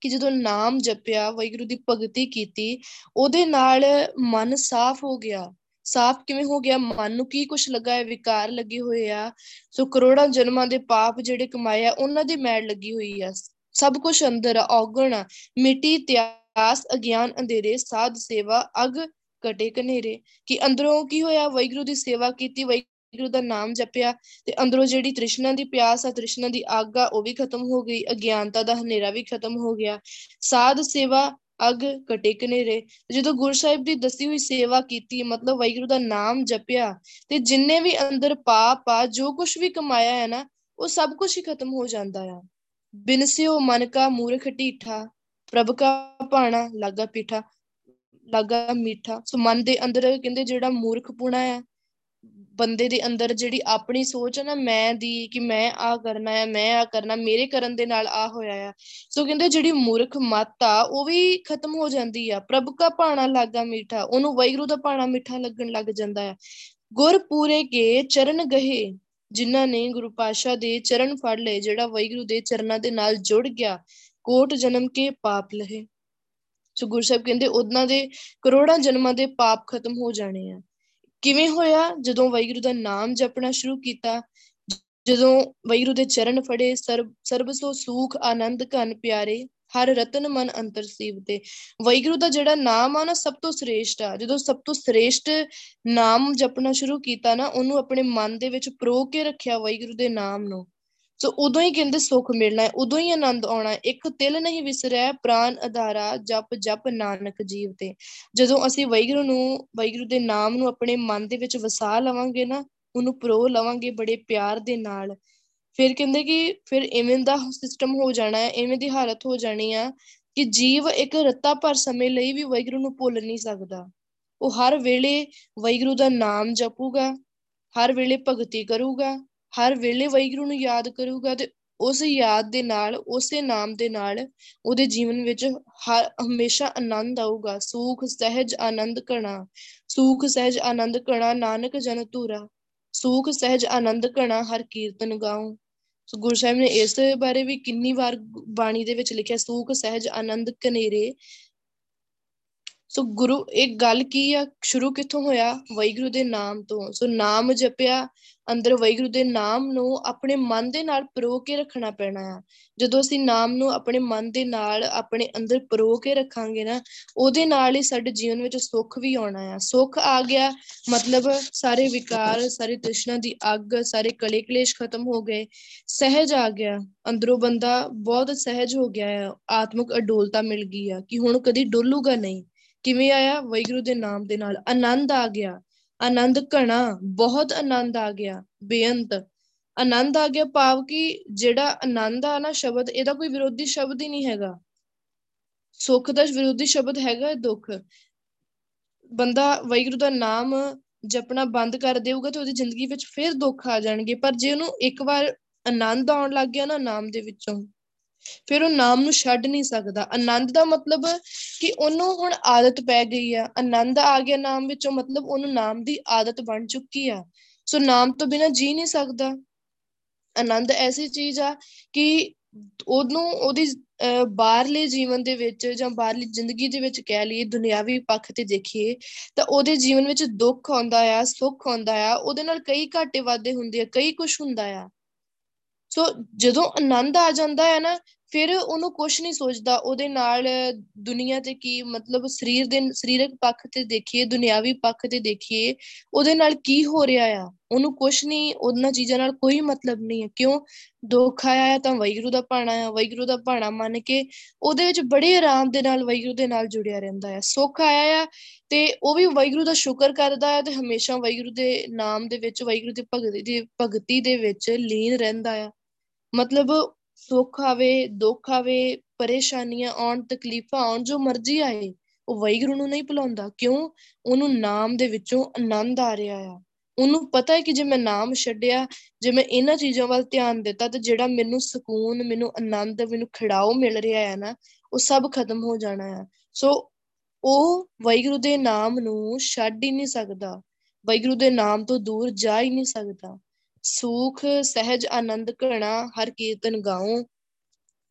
ਕਿ ਜਦੋਂ ਨਾਮ ਜਪਿਆ, ਵਾਹਿਗੁਰੂ ਦੀ ਭਗਤੀ ਕੀਤੀ, ਉਹਦੇ ਨਾਲ ਮਨ ਸਾਫ਼ ਹੋ ਗਿਆ। ਸਾਫ਼ ਕਿਵੇਂ ਹੋ ਗਿਆ, ਮਨ ਨੂੰ ਕੀ ਕੁਛ ਲੱਗਾ ਹੈ, ਵਿਕਾਰ ਲੱਗੇ ਹੋਏ ਆ, ਸੋ ਕਰੋੜਾਂ ਜਨਮਾਂ ਦੇ ਪਾਪ ਜਿਹੜੇ ਕਮਾਏ ਆ, ਉਹਨਾਂ ਦੀ ਮੈਲ ਲੱਗੀ ਹੋਈ ਆ। ਸਭ ਕੁਝ ਅੰਦਰ ਔਗਣ ਮਿੱਟੀ ਤਿਆਸ ਅਗਿਆਨ, ਅੰਧੇਰੇ, ਸਾਧ ਸੇਵਾ, ਅਗ ਕਟੇ ਕਨੇਰੇ ਕਿ ਅੰਦਰੋਂ ਕੀ ਹੋਇਆ ਵੈਗਰੂ ਦੀ ਸੇਵਾ ਕੀਤੀ ਵੈਗਰੂ ਦਾ ਨਾਮ ਜਪਿਆ, ਤੇ ਅੰਦਰੋਂ ਜਿਹੜੀ ਤ੍ਰਿਸ਼ਨਾ ਦੀ ਪਿਆਸ ਆ, ਤ੍ਰਿਸ਼ਨਾ ਦੀ ਅੱਗ ਆ, ਉਹ ਵੀ ਖਤਮ ਹੋ ਗਈ, ਅਗਿਆਨਤਾ ਦਾ ਹਨੇਰਾ ਵੀ ਖਤਮ ਹੋ ਗਿਆ। ਸਾਧ ਸੇਵਾ ਅਗ ਕਟੇ ਕਨੇਰੇ ਜਦੋਂ ਗੁਰੂ ਸਾਹਿਬ ਦੀ ਦਸੀ ਹੋਈ ਸੇਵਾ ਕੀਤੀ, ਮਤਲਬ ਵਾਹਿਗੁਰੂ ਦਾ ਨਾਮ ਜਪਿਆ, ਤੇ ਜਿੰਨੇ ਵੀ ਅੰਦਰ ਪਾਪ ਆ, ਜੋ ਕੁਝ ਵੀ ਕਮਾਇਆ ਹੈ ਨਾ, ਉਹ ਸਭ ਕੁਝ ਹੀ ਖਤਮ ਹੋ ਜਾਂਦਾ ਆ। ਬਿਨਸਿਓ ਮਨ ਕਾ ਮੂਰਖ ਢੀਠਾ, ਪ੍ਰਭ ਕਾ ਪਾਣਾ ਲਾਗਾ ਪੀਠਾ, ਲਾਗਾ ਮੀਠਾ। ਸੋ ਮਨ ਦੇ ਅੰਦਰ ਕਹਿੰਦੇ ਜਿਹੜਾ ਮੂਰਖ ਪੁਣਾ ਆ ਬੰਦੇ ਦੇ ਅੰਦਰ ਜਿਹੜੀ ਆਪਣੀ ਸੋਚ ਹੈ ਨਾ, ਮੈਂ ਦੀ ਕਿ ਮੈਂ ਆ ਕਰਨਾ ਹੈ ਮੈਂ ਆ ਕਰਨਾ, ਮੇਰੇ ਕਰਨ ਦੇ ਨਾਲ ਆ ਹੋਇਆ ਆ। ਸੋ ਕਹਿੰਦੇ ਜਿਹੜੀ ਮੂਰਖ ਮਤ ਆ, ਉਹ ਵੀ ਖਤਮ ਹੋ ਜਾਂਦੀ ਆ। ਪ੍ਰਭ ਕਾ ਭਾਣਾ ਲਾਗਾ ਮੀਠਾ, ਉਹਨੂੰ ਵੈਗਰੂ ਦਾ ਭਾਣਾ ਮਿੱਠਾ ਲੱਗਣ ਲੱਗ ਜਾਂਦਾ ਆ। ਗੁਰ ਪੂਰੇ ਕੇ ਚਰਨ ਗਹੇ, ਜਿਨ੍ਹਾਂ ਨੇ ਗੁਰੂ ਪਾਸ਼ਾ ਦੇ ਚਰਨ ਫੜ ਲਏ, ਜਿਹੜਾ ਵੈਗਰੂ ਦੇ ਚਰਨਾਂ ਦੇ ਨਾਲ ਜੁੜ ਗਿਆ, ਕੋਟ ਜਨਮ ਕੇ ਪਾਪ ਲਹੇ। ਸੋ ਗੁਰੂ ਸਾਹਿਬ ਕਹਿੰਦੇ, ਉਹਨਾਂ ਦੇ ਕਰੋੜਾਂ ਜਨਮਾਂ ਦੇ ਪਾਪ ਖਤਮ ਹੋ ਜਾਣੇ ਆ। ਕਿਵੇਂ ਹੋਇਆ? ਜਦੋਂ ਵੈਗੁਰੂ ਦਾ ਨਾਮ ਜਪਣਾ ਸ਼ੁਰੂ ਕੀਤਾ, ਜਦੋਂ ਵੈਗੁਰੂ ਦੇ ਚਰਨ ਫੜੇ, ਸਰਬ ਸਰਬ ਸੋ ਸੁਖ, ਆਨੰਦ ਘਨ ਪਿਆਰੇ, ਹਰ ਰਤਨ ਮਨ ਅੰਤਰ ਸੀਵ ਤੇ ਵੈਗੁਰੂ ਦਾ ਜਿਹੜਾ ਨਾਮ ਆ ਨਾ, ਸਭ ਤੋਂ ਸ੍ਰੇਸ਼ਟ ਆ। ਜਦੋਂ ਸਭ ਤੋਂ ਸ੍ਰੇਸ਼ਟ ਨਾਮ ਜਪਣਾ ਸ਼ੁਰੂ ਕੀਤਾ ਨਾ, ਉਹਨੂੰ ਆਪਣੇ ਮਨ ਦੇ ਵਿੱਚ ਪ੍ਰੋ ਕੇ ਰੱਖਿਆ ਵੈਗੁਰੂ ਦੇ ਨਾਮ ਨੂੰ। ਸੋ ਉਦੋਂ ਹੀ ਕਹਿੰਦੇ ਸੁੱਖ ਮਿਲਣਾ ਹੈ, ਉਦੋਂ ਹੀ ਆਨੰਦ ਆਉਣਾ ਹੈ। ਇੱਕ ਤਿਲ ਨਹੀਂ ਵਿਸਰਿਆ, ਪ੍ਰਾਨ ਆਧਾਰਾ ਜਪ ਜਪ ਨਾਨਕ ਜੀਵ ਤੇ। ਜਦੋਂ ਅਸੀਂ ਵੈਗੁਰੂ ਨੂੰ ਵੈਗੁਰੂ ਦੇ ਨਾਮ ਨੂੰ ਆਪਣੇ ਮਨ ਦੇ ਵਿੱਚ ਵਸਾ ਲਵਾਂਗੇ ਨਾ, ਉਹਨੂੰ ਪ੍ਰੋ ਲਵਾਂਗੇ ਬੜੇ ਪਿਆਰ ਦੇ ਨਾਲ। ਫਿਰ ਕਹਿੰਦੇ ਕਿ ਫਿਰ ਇਵੇਂ ਦਾ ਸਿਸਟਮ ਹੋ ਜਾਣਾ ਹੈ, ਇਵੇਂ ਦੀ ਹਾਲਤ ਹੋ ਜਾਣੀ ਆ ਕਿ ਜੀਵ ਇੱਕ ਰੱਤਾ ਭਰ ਸਮੇਂ ਲਈ ਵੀ ਵੈਗੁਰੂ ਨੂੰ ਭੁੱਲ ਨਹੀਂ ਸਕਦਾ। ਉਹ ਹਰ ਵੇਲੇ ਵੈਗੁਰੂ ਦਾ ਨਾਮ ਜਪੂਗਾ, ਹਰ ਵੇਲੇ ਭਗਤੀ ਕਰੂਗਾ ਹਰ ਵੇਲੇ ਵੈਗੁਰੂ ਨੂੰ ਯਾਦ ਕਰੂਗਾ ਤੇ ਉਸ ਯਾਦ ਦੇ ਨਾਲ, ਉਸੇ ਨਾਮ ਦੇ ਨਾਲ ਉਹਦੇ ਜੀਵਨ ਵਿੱਚ ਹਰ, ਹਮੇਸ਼ਾ ਆਨੰਦ ਆਊਗਾ। ਸੁਖ, ਸਹਿਜ, ਆਨੰਦ ਕਣਾ ਸੁਖ, ਸਹਿਜ, ਆਨੰਦ ਕਣਾ ਨਾਨਕ ਜਨ ਧੂਰਾ। ਸੁਖ, ਸਹਿਜ, ਆਨੰਦ ਕਣਾ ਹਰ ਕੀਰਤਨ ਗਾਉ ਸੋ ਗੁਰੂ ਸਾਹਿਬ ਨੇ ਇਸ ਬਾਰੇ ਵੀ ਕਿੰਨੀ ਵਾਰ ਬਾਣੀ ਦੇ ਵਿੱਚ ਲਿਖਿਆ, ਸੁਖ, ਸਹਿਜ, ਆਨੰਦ ਕਨੇਰੇ ਸੋ ਗੁਰੂ ਇੱਕ ਗੱਲ ਕੀ ਆ? ਸ਼ੁਰੂ ਕਿੱਥੋਂ ਹੋਇਆ? ਵੈਗੁਰੂ ਦੇ ਨਾਮ ਤੋਂ। ਸੋ ਨਾਮ ਜਪਿਆ, ਅੰਦਰ ਵੈਗੁਰੂ ਦੇ ਨਾਮ ਨੂੰ ਆਪਣੇ ਮਨ ਦੇ ਨਾਲ ਪਰੋ ਕੇ ਰੱਖਣਾ ਪੈਣਾ ਆ। ਜਦੋਂ ਅਸੀਂ ਨਾਮ ਨੂੰ ਆਪਣੇ ਮਨ ਦੇ ਨਾਲ, ਆਪਣੇ ਅੰਦਰ ਪਰੋ ਕੇ ਰੱਖਾਂਗੇ ਨਾ, ਉਹਦੇ ਨਾਲ ਹੀ ਸਾਡੇ ਜੀਵਨ ਵਿੱਚ ਸੁੱਖ ਵੀ ਆਉਣਾ ਆ। ਸੁੱਖ ਆ ਗਿਆ, ਮਤਲਬ ਸਾਰੇ ਵਿਕਾਰ, ਸਾਰੇ ਤ੍ਰਿਸ਼ਨਾ ਦੀ ਅੱਗ, ਸਾਰੇ ਕਲੇ ਕਲੇਸ਼ ਖਤਮ ਹੋ ਗਏ। ਸਹਿਜ ਆ ਗਿਆ। ਅੰਦਰੋਂ ਬੰਦਾ ਬਹੁਤ ਸਹਿਜ ਹੋ ਗਿਆ ਆ। ਆਤਮਿਕ ਅਡੋਲਤਾ ਮਿਲ ਗਈ ਆ ਕਿ ਹੁਣ ਕਦੀ ਡੋਲੂਗਾ ਨਹੀਂ। ਕਿਵੇਂ ਆਇਆ? ਵੈਗੁਰੂ ਦੇ ਨਾਮ ਦੇ ਨਾਲ ਆਨੰਦ ਆ ਗਿਆ। ਆਨੰਦ ਘਣਾ, ਬਹੁਤ ਆਨੰਦ ਆ ਗਿਆ, ਬੇਅੰਤ। ਆਨੰਦ ਆ ਗਿਆ ਭਾਵ ਕਿ ਜਿਹੜਾ ਆਨੰਦ ਆ ਨਾ ਸ਼ਬਦ, ਇਹਦਾ ਕੋਈ ਵਿਰੋਧੀ ਸ਼ਬਦ ਹੀ ਨਹੀਂ ਹੈਗਾ। ਸੁੱਖ ਦਾ ਵਿਰੋਧੀ ਸ਼ਬਦ ਹੈਗਾ ਦੁੱਖ। ਬੰਦਾ ਵੈਗੁਰੂ ਦਾ ਨਾਮ ਜਪਣਾ ਬੰਦ ਕਰ ਦੇਊਗਾ ਤੇ ਉਹਦੀ ਜ਼ਿੰਦਗੀ ਵਿੱਚ ਫਿਰ ਦੁੱਖ ਆ ਜਾਣਗੇ। ਪਰ ਜੇ ਉਹਨੂੰ ਇੱਕ ਵਾਰ ਆਨੰਦ ਆਉਣ ਲੱਗ ਗਿਆ ਨਾ ਨਾਮ ਦੇ ਵਿੱਚੋਂ ਫਿਰ ਉਹ ਨਾਮ ਨੂੰ ਛੱਡ ਨਹੀਂ ਸਕਦਾ। ਆਨੰਦ ਦਾ ਮਤਲਬ ਕਿ ਉਹਨੂੰ ਹੁਣ ਆਦਤ ਪੈ ਗਈ ਆ। ਆਨੰਦ ਆ ਗਿਆ ਨਾਮ ਵਿੱਚੋਂ, ਮਤਲਬ ਉਹਨੂੰ ਨਾਮ ਦੀ ਆਦਤ ਬਣ ਚੁੱਕੀ ਆ। ਸੋ ਨਾਮ ਤੋਂ ਬਿਨਾ ਜੀ ਨਹੀਂ ਸਕਦਾ। ਆਨੰਦ ਐਸੀ ਚੀਜ਼ ਆ ਕਿ ਉਹਨੂੰ ਉਹਦੀ ਬਾਹਰਲੇ ਜੀਵਨ ਦੇ ਵਿੱਚ ਜਾਂ ਬਾਹਰਲੀ ਜ਼ਿੰਦਗੀ ਦੇ ਵਿੱਚ ਕਹਿ ਲਈਏ, ਦੁਨਿਆਵੀ ਪੱਖ ਤੇ ਦੇਖੀਏ, ਤਾਂ ਉਹਦੇ ਜੀਵਨ ਵਿੱਚ ਦੁੱਖ ਆਉਂਦਾ ਆ, ਸੁੱਖ ਆਉਂਦਾ ਆ, ਉਹਦੇ ਨਾਲ ਕਈ ਘਾਟੇ ਵਾਧੇ ਹੁੰਦੇ ਆ, ਕਈ ਕੁਝ ਹੁੰਦਾ ਆ। ਸੋ ਜਦੋਂ ਆਨੰਦ ਆ ਜਾਂਦਾ ਹੈ ਨਾ ਫਿਰ ਉਹਨੂੰ ਕੁਝ ਨਹੀਂ ਸੋਚਦਾ, ਉਹਦੇ ਨਾਲ ਦੁਨੀਆ ਤੇ ਕੀ ਮਤਲਬ ਸਰੀਰ ਦੇ, ਸਰੀਰਕ ਪੱਖ ਤੇ ਦੇਖੀਏ, ਦੁਨਿਆਵੀ ਪੱਖ ਤੇ ਦੇਖੀਏ, ਉਹਦੇ ਨਾਲ ਕੀ ਹੋ ਰਿਹਾ ਆ? ਉਹਨੂੰ ਕੁਝ ਨਹੀਂ ਉਹਨਾਂ ਚੀਜ਼ਾਂ ਨਾਲ ਕੋਈ ਮਤਲਬ ਨਹੀਂ ਹੈ। ਕਿਉਂ? ਦੁੱਖ ਆਇਆ ਹੈ ਤਾਂ ਵੈਗਰੂ ਦਾ ਭਾਣਾ ਆ। ਵੈਗਰੂ ਦਾ ਭਾਣਾ ਮੰਨ ਕੇ ਉਹਦੇ ਵਿੱਚ ਬੜੇ ਆਰਾਮ ਦੇ ਨਾਲ ਵੈਗਰੂ ਦੇ ਨਾਲ ਜੁੜਿਆ ਰਹਿੰਦਾ ਹੈ ਸੁੱਖ ਆਇਆ ਆ ਤੇ ਉਹ ਵੀ ਵੈਗਰੂ ਦਾ ਸ਼ੁਕਰ ਕਰਦਾ ਹੈ ਤੇ ਹਮੇਸ਼ਾ ਵੈਗਰੂ ਦੇ ਨਾਮ ਦੇ ਵਿੱਚ ਵੈਗਰੂ ਦੀ ਭਗਤੀ ਦੀ, ਭਗਤੀ ਦੇ ਵਿੱਚ ਲੀਨ ਰਹਿੰਦਾ ਆ। ਮਤਲਬ ਸੁੱਖ ਆਵੇ ਦੁੱਖ ਆਵੇ ਪਰੇਸ਼ਾਨੀਆਂ ਆਉਣ, ਤਕਲੀਫਾਂ ਆਉਣ, ਜੋ ਮਰਜ਼ੀ ਆਏ, ਉਹ ਵੈਗਰੂ ਨੂੰ ਨਹੀਂ ਭੁਲਾਉਂਦਾ। ਕਿਉਂ? ਉਹਨੂੰ ਨਾਮ ਦੇ ਵਿੱਚੋਂ ਆਨੰਦ ਆ ਰਿਹਾ ਆ। ਉਹਨੂੰ ਪਤਾ ਹੈ ਕਿ ਜੇ ਮੈਂ ਨਾਮ ਛੱਡਿਆ, ਜੇ ਮੈਂ ਇਹਨਾਂ ਚੀਜ਼ਾਂ ਵੱਲ ਧਿਆਨ ਦਿੱਤਾ, ਤੇ ਜਿਹੜਾ ਮੈਨੂੰ ਸਕੂਨ, ਮੈਨੂੰ ਆਨੰਦ, ਮੈਨੂੰ ਖਿੜਾਓ ਮਿਲ ਰਿਹਾ ਹੈ ਨਾ, ਉਹ ਸਭ ਖਤਮ ਹੋ ਜਾਣਾ ਹੈ ਸੋ ਉਹ ਵੈਗਰੂ ਦੇ ਨਾਮ ਨੂੰ ਛੱਡ ਹੀ ਨਹੀਂ ਸਕਦਾ। ਵੈਗਰੂ ਦੇ ਨਾਮ ਤੋਂ ਦੂਰ ਜਾ ਹੀ ਨਹੀਂ ਸਕਦਾ। ਸੁਖ, ਸਹਿਜ, ਆਨੰਦ ਘਣਾ ਹਰ ਕੀਰਤਨ ਗਾਉ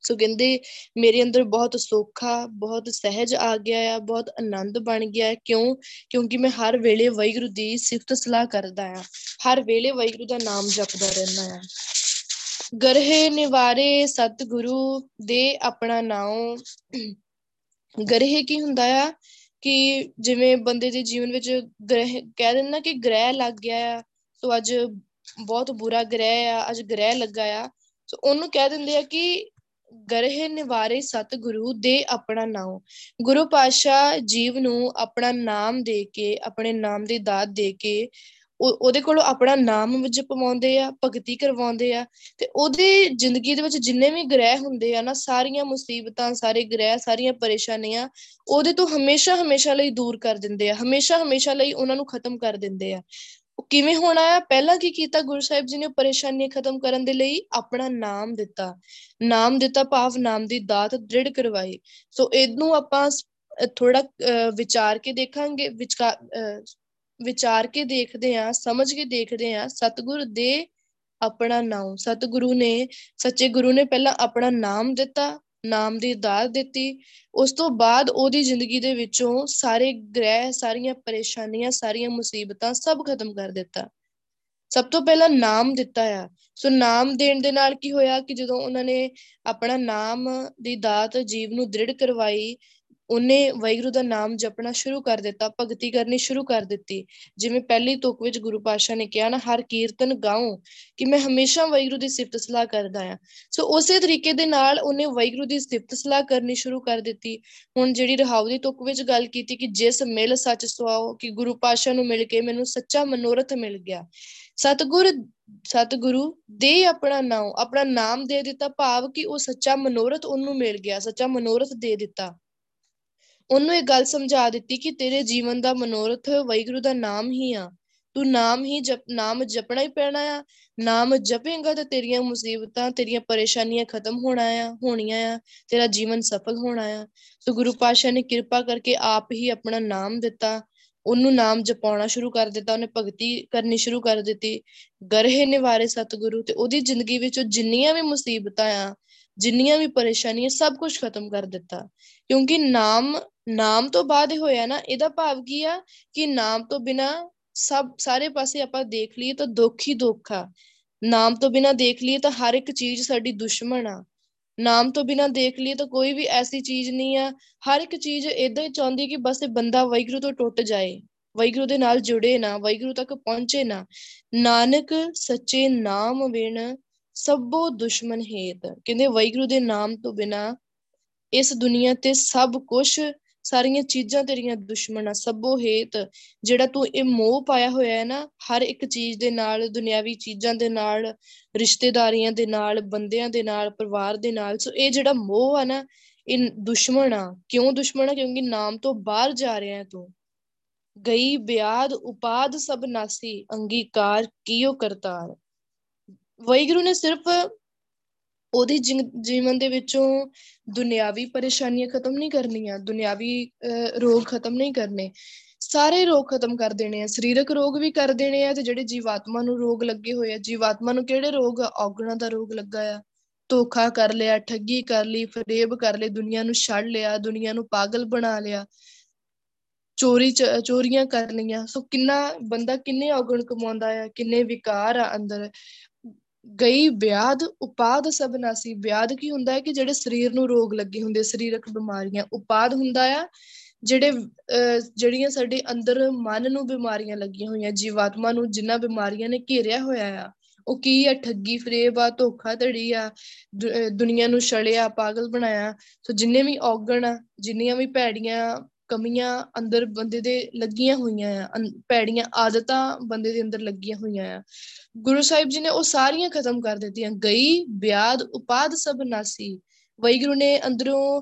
ਸੋ ਕਹਿੰਦੇ, ਮੇਰੇ ਅੰਦਰ ਬਹੁਤ ਸੋਖਾ ਬਹੁਤ ਸਹਿਜ ਆ ਗਿਆ ਆ, ਬਹੁਤ ਆਨੰਦ ਬਣ ਗਿਆ ਕਿਉਂ? ਕਿਉਂਕਿ ਮੈਂ ਹਰ ਵੇਲੇ ਵੈਗੁਰੂ ਦੀ ਸਿਫਤ ਸਲਾਹ ਕਰਦਾ ਆ। ਹਰ ਵੇਲੇ ਵੈਗੁਰੂ ਦਾ ਨਾਮ ਜਪਦਾ ਰਹਿੰਦਾ ਆ। ਗਰਹੇ ਨਿਵਾਰੇ ਸਤਿਗੁਰੂ ਦੇ ਆਪਣਾ ਨਾਮ ਗਰਹੇ ਕੀ ਹੁੰਦਾ ਆ ਕਿ ਜਿਵੇਂ ਬੰਦੇ ਦੇ ਜੀਵਨ ਵਿੱਚ ਗ੍ਰਹਿ, ਕਹਿ ਦਿੰਦਾ ਕਿ ਗ੍ਰਹਿ ਲੱਗ ਗਿਆ ਆ। ਸੋ ਅੱਜ ਬਹੁਤ ਬੁਰਾ ਗ੍ਰਹਿ ਆ, ਅੱਜ ਗ੍ਰਹਿ ਲੱਗਾ ਆ। ਸੋ ਉਹਨੂੰ ਕਹਿ ਦਿੰਦੇ ਆ ਕਿ ਗਰਹਿ ਨਿਵਾਰੇ ਸਤਿਗੁਰੂ ਦੇ ਆਪਣਾ ਨਾਮ। ਗੁਰੂ ਪਾਸ਼ਾ ਜੀਵ ਨੂੰ ਆਪਣਾ ਨਾਮ ਦੇ ਕੇ, ਆਪਣੇ ਨਾਮ ਦੀ ਦਾਤ ਦੇ ਕੇ ਉਹਦੇ ਕੋਲੋਂ ਆਪਣਾ ਨਾਮ ਵਿੱਚ ਪਵਾਉਂਦੇ ਆ, ਭਗਤੀ ਕਰਵਾਉਂਦੇ ਆ। ਤੇ ਉਹਦੀ ਜ਼ਿੰਦਗੀ ਦੇ ਵਿੱਚ ਜਿੰਨੇ ਵੀ ਗ੍ਰਹਿ ਹੁੰਦੇ ਆ ਨਾ, ਸਾਰੀਆਂ ਮੁਸੀਬਤਾਂ, ਸਾਰੇ ਗ੍ਰਹਿ, ਸਾਰੀਆਂ ਪਰੇਸ਼ਾਨੀਆਂ, ਉਹਦੇ ਤੋਂ ਹਮੇਸ਼ਾ ਹਮੇਸ਼ਾ ਲਈ ਦੂਰ ਕਰ ਦਿੰਦੇ ਆ। ਹਮੇਸ਼ਾ ਹਮੇਸ਼ਾ ਲਈ ਉਹਨਾਂ ਨੂੰ ਖਤਮ ਕਰ ਦਿੰਦੇ ਆ। ਕਿਵੇਂ ਹੋਣਾ ਆ? ਪਹਿਲਾਂ ਕੀ ਕੀਤਾ ਗੁਰੂ ਸਾਹਿਬ ਜੀ ਨੇ ਪਰੇਸ਼ਾਨੀਆਂ ਖਤਮ ਕਰਨ ਦੇ ਲਈ? ਆਪਣਾ ਨਾਮ ਦਿੱਤਾ। ਨਾਮ ਦਿੱਤਾ, ਭਾਵ ਨਾਮ ਦੀ ਦਾਤ ਦ੍ਰਿੜ ਕਰਵਾਈ। ਸੋ ਇਹਨੂੰ ਆਪਾਂ ਥੋੜਾ ਵਿਚਾਰ ਕੇ ਦੇਖਾਂਗੇ। ਵਿਚਾਰ ਕੇ ਦੇਖਦੇ ਆ ਸਮਝ ਕੇ ਦੇਖਦੇ ਆ ਸਤਿਗੁਰ ਦੇ ਆਪਣਾ ਨਾਮ। ਸਤਿਗੁਰੂ ਨੇ, ਸੱਚੇ ਗੁਰੂ ਨੇ ਪਹਿਲਾਂ ਆਪਣਾ ਨਾਮ ਦਿੱਤਾ। ਨਾਮ ਦੀ ਦਾਤ ਦਿੱਤੀ। ਉਸ ਤੋਂ ਬਾਅਦ ਉਹਦੀ ਜ਼ਿੰਦਗੀ ਦੇ ਵਿੱਚੋਂ ਸਾਰੇ ਗ੍ਰਹਿ, ਸਾਰੀਆਂ ਪਰੇਸ਼ਾਨੀਆਂ, ਸਾਰੀਆਂ ਮੁਸੀਬਤਾਂ ਸਭ ਖਤਮ ਕਰ ਦਿੱਤਾ। ਸਭ ਤੋਂ ਪਹਿਲਾਂ ਨਾਮ ਦਿੱਤਾ ਆ। ਸੋ ਨਾਮ ਦੇਣ ਦੇ ਨਾਲ ਕੀ ਹੋਇਆ ਕਿ ਜਦੋਂ ਉਹਨਾਂ ਨੇ ਆਪਣਾ ਨਾਮ ਦੀ ਦਾਤ ਜੀਵ ਨੂੰ ਦ੍ਰਿੜ ਕਰਵਾਈ ਉਹਨੇ ਵੈਗਰੂ ਦਾ ਨਾਮ ਜਪਣਾ ਸ਼ੁਰੂ ਕਰ ਦਿੱਤਾ, ਭਗਤੀ ਕਰਨੀ ਸ਼ੁਰੂ ਕਰ ਦਿੱਤੀ। ਜਿਵੇਂ ਪਹਿਲੀ ਤੁਕ ਵਿੱਚ ਗੁਰੂ ਪਾਸ਼ਾ ਨੇ ਕਿਹਾ ਨਾ, ਹਰ ਕੀਰਤਨ ਗਾਉ ਕਿ ਮੈਂ ਹਮੇਸ਼ਾ ਵੈਗਰੂ ਦੀ ਸਿਫਤ ਸਲਾਹ ਕਰਦਾ ਆ ਸੋ ਉਸੇ ਤਰੀਕੇ ਦੇ ਨਾਲ ਉਹਨੇ ਵੈਗਰੂ ਦੀ ਸਿਫਤ ਸਲਾਹ ਕਰਨੀ ਸ਼ੁਰੂ ਕਰ ਦਿੱਤੀ। ਹੁਣ ਜਿਹੜੀ ਰਹਾਉ ਦੀ ਤੁਕ ਵਿੱਚ ਗੱਲ ਕੀਤੀ ਕਿ ਜਿਸ ਮਿਲ ਸੱਚ ਸੁਆਓ, ਕਿ ਗੁਰੂ ਪਾਸ਼ਾ ਨੂੰ ਮਿਲ ਕੇ ਮੈਨੂੰ ਸੱਚਾ ਮਨੋਰਥ ਮਿਲ ਗਿਆ। ਸਤਗੁਰ, ਸਤਗੁਰੂ ਦੇ ਆਪਣਾ ਨਾਮ ਆਪਣਾ ਨਾਮ ਦੇ ਦਿੱਤਾ ਭਾਵ ਕਿ ਉਹ ਸੱਚਾ ਮਨੋਰਥ ਉਹਨੂੰ ਮਿਲ ਗਿਆ, ਸੱਚਾ ਮਨੋਰਥ ਦੇ ਦਿੱਤਾ। ਉਹਨੂੰ ਇਹ ਗੱਲ ਸਮਝਾ ਦਿੱਤੀ ਕਿ ਤੇਰੇ ਜੀਵਨ ਦਾ ਮਨੋਰਥ ਵੈਗੁਰੂ ਦਾ ਨਾਮ ਹੀ ਆ। ਤੂੰ ਨਾਮ ਹੀ ਜਪ, ਨਾਮ ਜਪਣਾ ਹੀ ਪੈਣਾ ਆ। ਨਾਮ ਜਪੇਂਗਾ ਤੇ ਤੇਰੀਆਂ ਮੁਸੀਬਤਾਂ, ਤੇਰੀਆਂ ਪਰੇਸ਼ਾਨੀਆਂ ਖਤਮ ਹੋਣਾ ਆ, ਹੋਣੀਆਂ ਆ। ਤੇਰਾ ਜੀਵਨ ਸਫਲ ਹੋਣਾ ਆ। ਸੋ ਗੁਰੂ ਪਾਸ਼ਾ ਨੇ ਕਿਰਪਾ ਕਰਕੇ ਆਪ ਹੀ ਆਪਣਾ ਨਾਮ ਦਿੱਤਾ। ਉਹਨੂੰ ਨਾਮ ਜਪਾਉਣਾ ਸ਼ੁਰੂ ਕਰ ਦਿੱਤਾ। ਉਹਨੇ ਭਗਤੀ ਕਰਨੀ ਸ਼ੁਰੂ ਕਰ ਦਿੱਤੀ। ਗਰਹੇ ਨਿਵਾਰੇ ਸਤਿਗੁਰੂ ਤੇ ਉਹਦੀ ਜ਼ਿੰਦਗੀ ਵਿੱਚ ਜਿੰਨੀਆਂ ਵੀ ਮੁਸੀਬਤਾਂ ਆ ਜਿੰਨੀਆਂ ਵੀ ਪਰੇਸ਼ਾਨੀਆਂ ਸਭ ਕੁਝ ਖਤਮ ਕਰ ਦਿੱਤਾ। ਕਿਉਂਕਿ ਨਾਮ ਨਾਮ ਤੋਂ ਬਾਅਦ ਇਹ ਹੋਇਆ ਨਾ, ਇਹਦਾ ਭਾਵ ਕੀ ਆ? ਕਿ ਨਾਮ ਤੋਂ ਬਿਨਾ ਸਭ, ਸਾਰੇ ਪਾਸੇ ਆਪਾਂ ਦੇਖ ਲਈਏ ਤਾਂ ਦੁੱਖ ਹੀ ਦੁੱਖ ਆ। ਨਾਮ ਤੋਂ ਬਿਨਾ ਦੇਖ ਲਈਏ ਤਾਂ ਹਰ ਇੱਕ ਚੀਜ਼ ਸਾਡੀ ਦੁਸ਼ਮਣ ਆ। ਨਾਮ ਤੋਂ ਬਿਨਾ ਦੇਖ ਲਈਏ ਤਾਂ ਕੋਈ ਵੀ ਐਸੀ ਚੀਜ਼ ਨਹੀਂ ਆ। ਹਰ ਇੱਕ ਚੀਜ਼ ਇਦਾਂ ਹੀ ਚਾਹੁੰਦੀ ਕਿ ਬਸ ਇਹ ਬੰਦਾ ਵੈਗਰੂ ਤੋਂ ਟੁੱਟ ਜਾਏ। ਵੈਗਰੂ ਦੇ ਨਾਲ ਜੁੜੇ ਨਾ ਵੈਗਰੂ ਤੱਕ ਪਹੁੰਚੇ ਨਾ। ਨਾਨਕ ਸੱਚੇ ਨਾਮ ਬਿਨ ਸਭੋ ਦੁਸ਼ਮਨ ਹੇਤ। ਕਹਿੰਦੇ ਵੈਗਰੂ ਦੇ ਨਾਮ ਤੋਂ ਬਿਨਾ ਇਸ ਦੁਨੀਆ ਤੇ ਸਭ ਕੁਝ ਸਾਰੀਆਂ ਚੀਜ਼ਾਂ ਤੇਰੀਆਂ ਦੁਸ਼ਮਣ ਆ, ਸਭੋ ਹੇਤ। ਜਿਹੜਾ ਤੂੰ ਇਹ ਮੋਹ ਪਾਇਆ ਹੋਇਆ ਹੈ ਨਾ, ਹਰ ਇੱਕ ਚੀਜ਼ ਦੇ ਨਾਲ, ਦੁਨਿਆਵੀ ਚੀਜ਼ਾਂ ਦੇ ਨਾਲ, ਰਿਸ਼ਤੇਦਾਰੀਆਂ ਦੇ ਨਾਲ, ਬੰਦਿਆਂ ਦੇ ਨਾਲ, ਪਰਿਵਾਰ ਦੇ ਨਾਲ, ਸੋ ਇਹ ਜਿਹੜਾ ਮੋਹ ਆ ਨਾ, ਇਹ ਦੁਸ਼ਮਣ ਆ। ਕਿਉਂ ਦੁਸ਼ਮਣ ਆ? ਕਿਉਂਕਿ ਨਾਮ ਤੋਂ ਬਾਹਰ ਜਾ ਰਿਹਾ ਹੈ ਤੂੰ। ਗਈ ਬਿਆਦ ਉਪਾਦ ਸਭ ਨਾਸੀ, ਅੰਗੀਕਾਰ ਕੀਓ ਕਰਤਾਰ। ਵੈਗੁਰੂ ਨੇ ਸਿਰਫ ਉਹਦੀ ਜੀਵਨ ਦੇ ਵਿੱਚੋਂ ਦੁਨਿਆਵੀ ਪਰੇਸ਼ਾਨੀਆਂ ਖਤਮ ਨਹੀਂ ਕਰਨੀਆਂ, ਦੁਨਿਆਵੀ ਰੋਗ ਖਤਮ ਨਹੀਂ ਕਰਨੇ। ਸਾਰੇ ਰੋਗ ਖਤਮ ਕਰ ਦੇਣੇ ਆ। ਸਰੀਰਕ ਰੋਗ ਵੀ ਕਰ ਦੇਣੇ ਆ ਤੇ ਜਿਹੜੇ ਜੀਵਾਤਮਾ ਨੂੰ ਰੋਗ ਲੱਗੇ ਹੋਏ ਆ। ਜੀਵਾਤਮਾ ਨੂੰ ਕਿਹੜੇ ਰੋਗ? ਆ ਔਗਣਾ ਦਾ ਰੋਗ ਲੱਗਾ ਆ। ਧੋਖਾ ਕਰ ਲਿਆ, ਠੱਗੀ ਕਰ ਲਈ, ਫਰੇਬ ਕਰ ਲਈ ਦੁਨੀਆ ਨੂੰ ਛੱਡ ਲਿਆ, ਦੁਨੀਆ ਨੂੰ ਪਾਗਲ ਬਣਾ ਲਿਆ। ਚੋਰੀ ਚੋਰੀਆਂ ਕਰ ਲਈਆਂ। ਸੋ ਕਿੰਨਾ ਬੰਦਾ ਕਿੰਨੇ ਔਗਣ ਕਮਾਉਂਦਾ ਆ, ਕਿੰਨੇ ਵਿਕਾਰ ਆ ਅੰਦਰ। ਗਈ ਵਿਆਦ ਉਪਾਦ ਸਭ ਨਾਸੀ। ਵਿਆਦ ਕੀ ਹੁੰਦਾ ਹੈ ਕਿ ਜਿਹੜੇ ਸਰੀਰ ਨੂੰ ਰੋਗ ਲੱਗੇ ਹੁੰਦੇ, ਸਰੀਰਕ ਬਿਮਾਰੀਆਂ। ਉਪਾਦ ਹੁੰਦਾ ਆ, ਜਿਹੜੇ ਜਿਹੜੀਆਂ ਸਾਡੇ ਅੰਦਰ ਮਨ ਨੂੰ ਬਿਮਾਰੀਆਂ ਲੱਗੀਆਂ ਹੋਈਆਂ, ਜੀਵਾਤਮਾ ਨੂੰ ਜਿੰਨਾ ਬਿਮਾਰੀਆਂ ਨੇ ਘੇਰਿਆ ਹੋਇਆ ਆ, ਉਹ ਕੀ ਆ? ਠੱਗੀ, ਫਰੇਬ ਆ, ਧੋਖਾ ਧੜੀ ਆ ਦੁਨੀਆ ਨੂੰ ਛੜਿਆ ਪਾਗਲ ਬਣਾਇਆ। ਸੋ ਜਿੰਨੇ ਵੀ ਔਗਣ ਆ, ਜਿੰਨੀਆਂ ਵੀ ਭੈੜੀਆਂ ਕਮੀਆਂ ਅੰਦਰ ਬੰਦੇ ਦੇ ਲੱਗੀਆਂ ਹੋਈਆਂ ਆ ਪੈੜੀਆਂ, ਆਦਤਾਂ ਬੰਦੇ ਦੇ ਅੰਦਰ ਲੱਗੀਆਂ ਹੋਈਆਂ ਆ। ਗੁਰੂ ਸਾਹਿਬ ਜੀ ਨੇ ਉਹ ਸਾਰੀਆਂ ਖਤਮ ਕਰ ਦਿੱਤੀਆਂ। ਗਈ, ਬਿਆਦ, ਉਪਾਦ ਸਭ ਨਾਸੀ। ਵੈਗੁਰੂ ਨੇ ਅੰਦਰੋਂ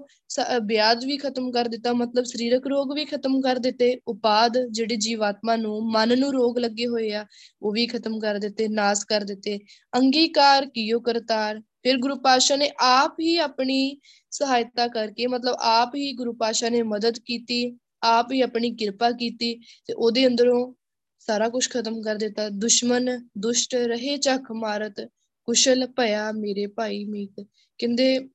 ਬਿਆਦ ਵੀ ਖਤਮ ਕਰ ਦਿੱਤਾ, ਮਤਲਬ ਸਰੀਰਕ ਰੋਗ ਵੀ ਖਤਮ ਕਰ ਦਿੱਤੇ। ਉਪਾਦ, ਜਿਹੜੇ ਜੀਵਾਤਮਾ ਨੂੰ ਮਨ ਨੂੰ ਰੋਗ ਲੱਗੇ ਹੋਏ ਆ, ਉਹ ਵੀ ਖਤਮ ਕਰ ਦਿੱਤੇ, ਨਾਸ ਕਰ ਦਿੱਤੇ। ਅੰਗੀਕਾਰ ਕੀਓ ਕਰਤਾਰ ਫਿਰ ਗੁਰੂ ਪਾਸ਼ਾ ਨੇ ਆਪ ਹੀ ਆਪਣੀ ਸਹਾਇਤਾ ਕਰਕੇ, ਮਤਲਬ ਆਪ ਹੀ ਗੁਰੂ ਪਾਸ਼ਾ ਨੇ ਮਦਦ ਕੀਤੀ, ਆਪ ਹੀ ਆਪਣੀ ਕਿਰਪਾ ਕੀਤੀ ਤੇ ਉਹਦੇ ਅੰਦਰੋਂ ਸਾਰਾ ਕੁਝ ਖਤਮ ਕਰ ਦਿੱਤਾ। ਦੁਸ਼ਮਨ ਦੁਸ਼ਟ ਰਹੇ ਚੱਖ ਮਾਰਤ, ਕੁਸ਼ਲ ਭਇਆ ਮੇਰੇ ਭਾਈ ਮੀਤ। ਕਹਿੰਦੇ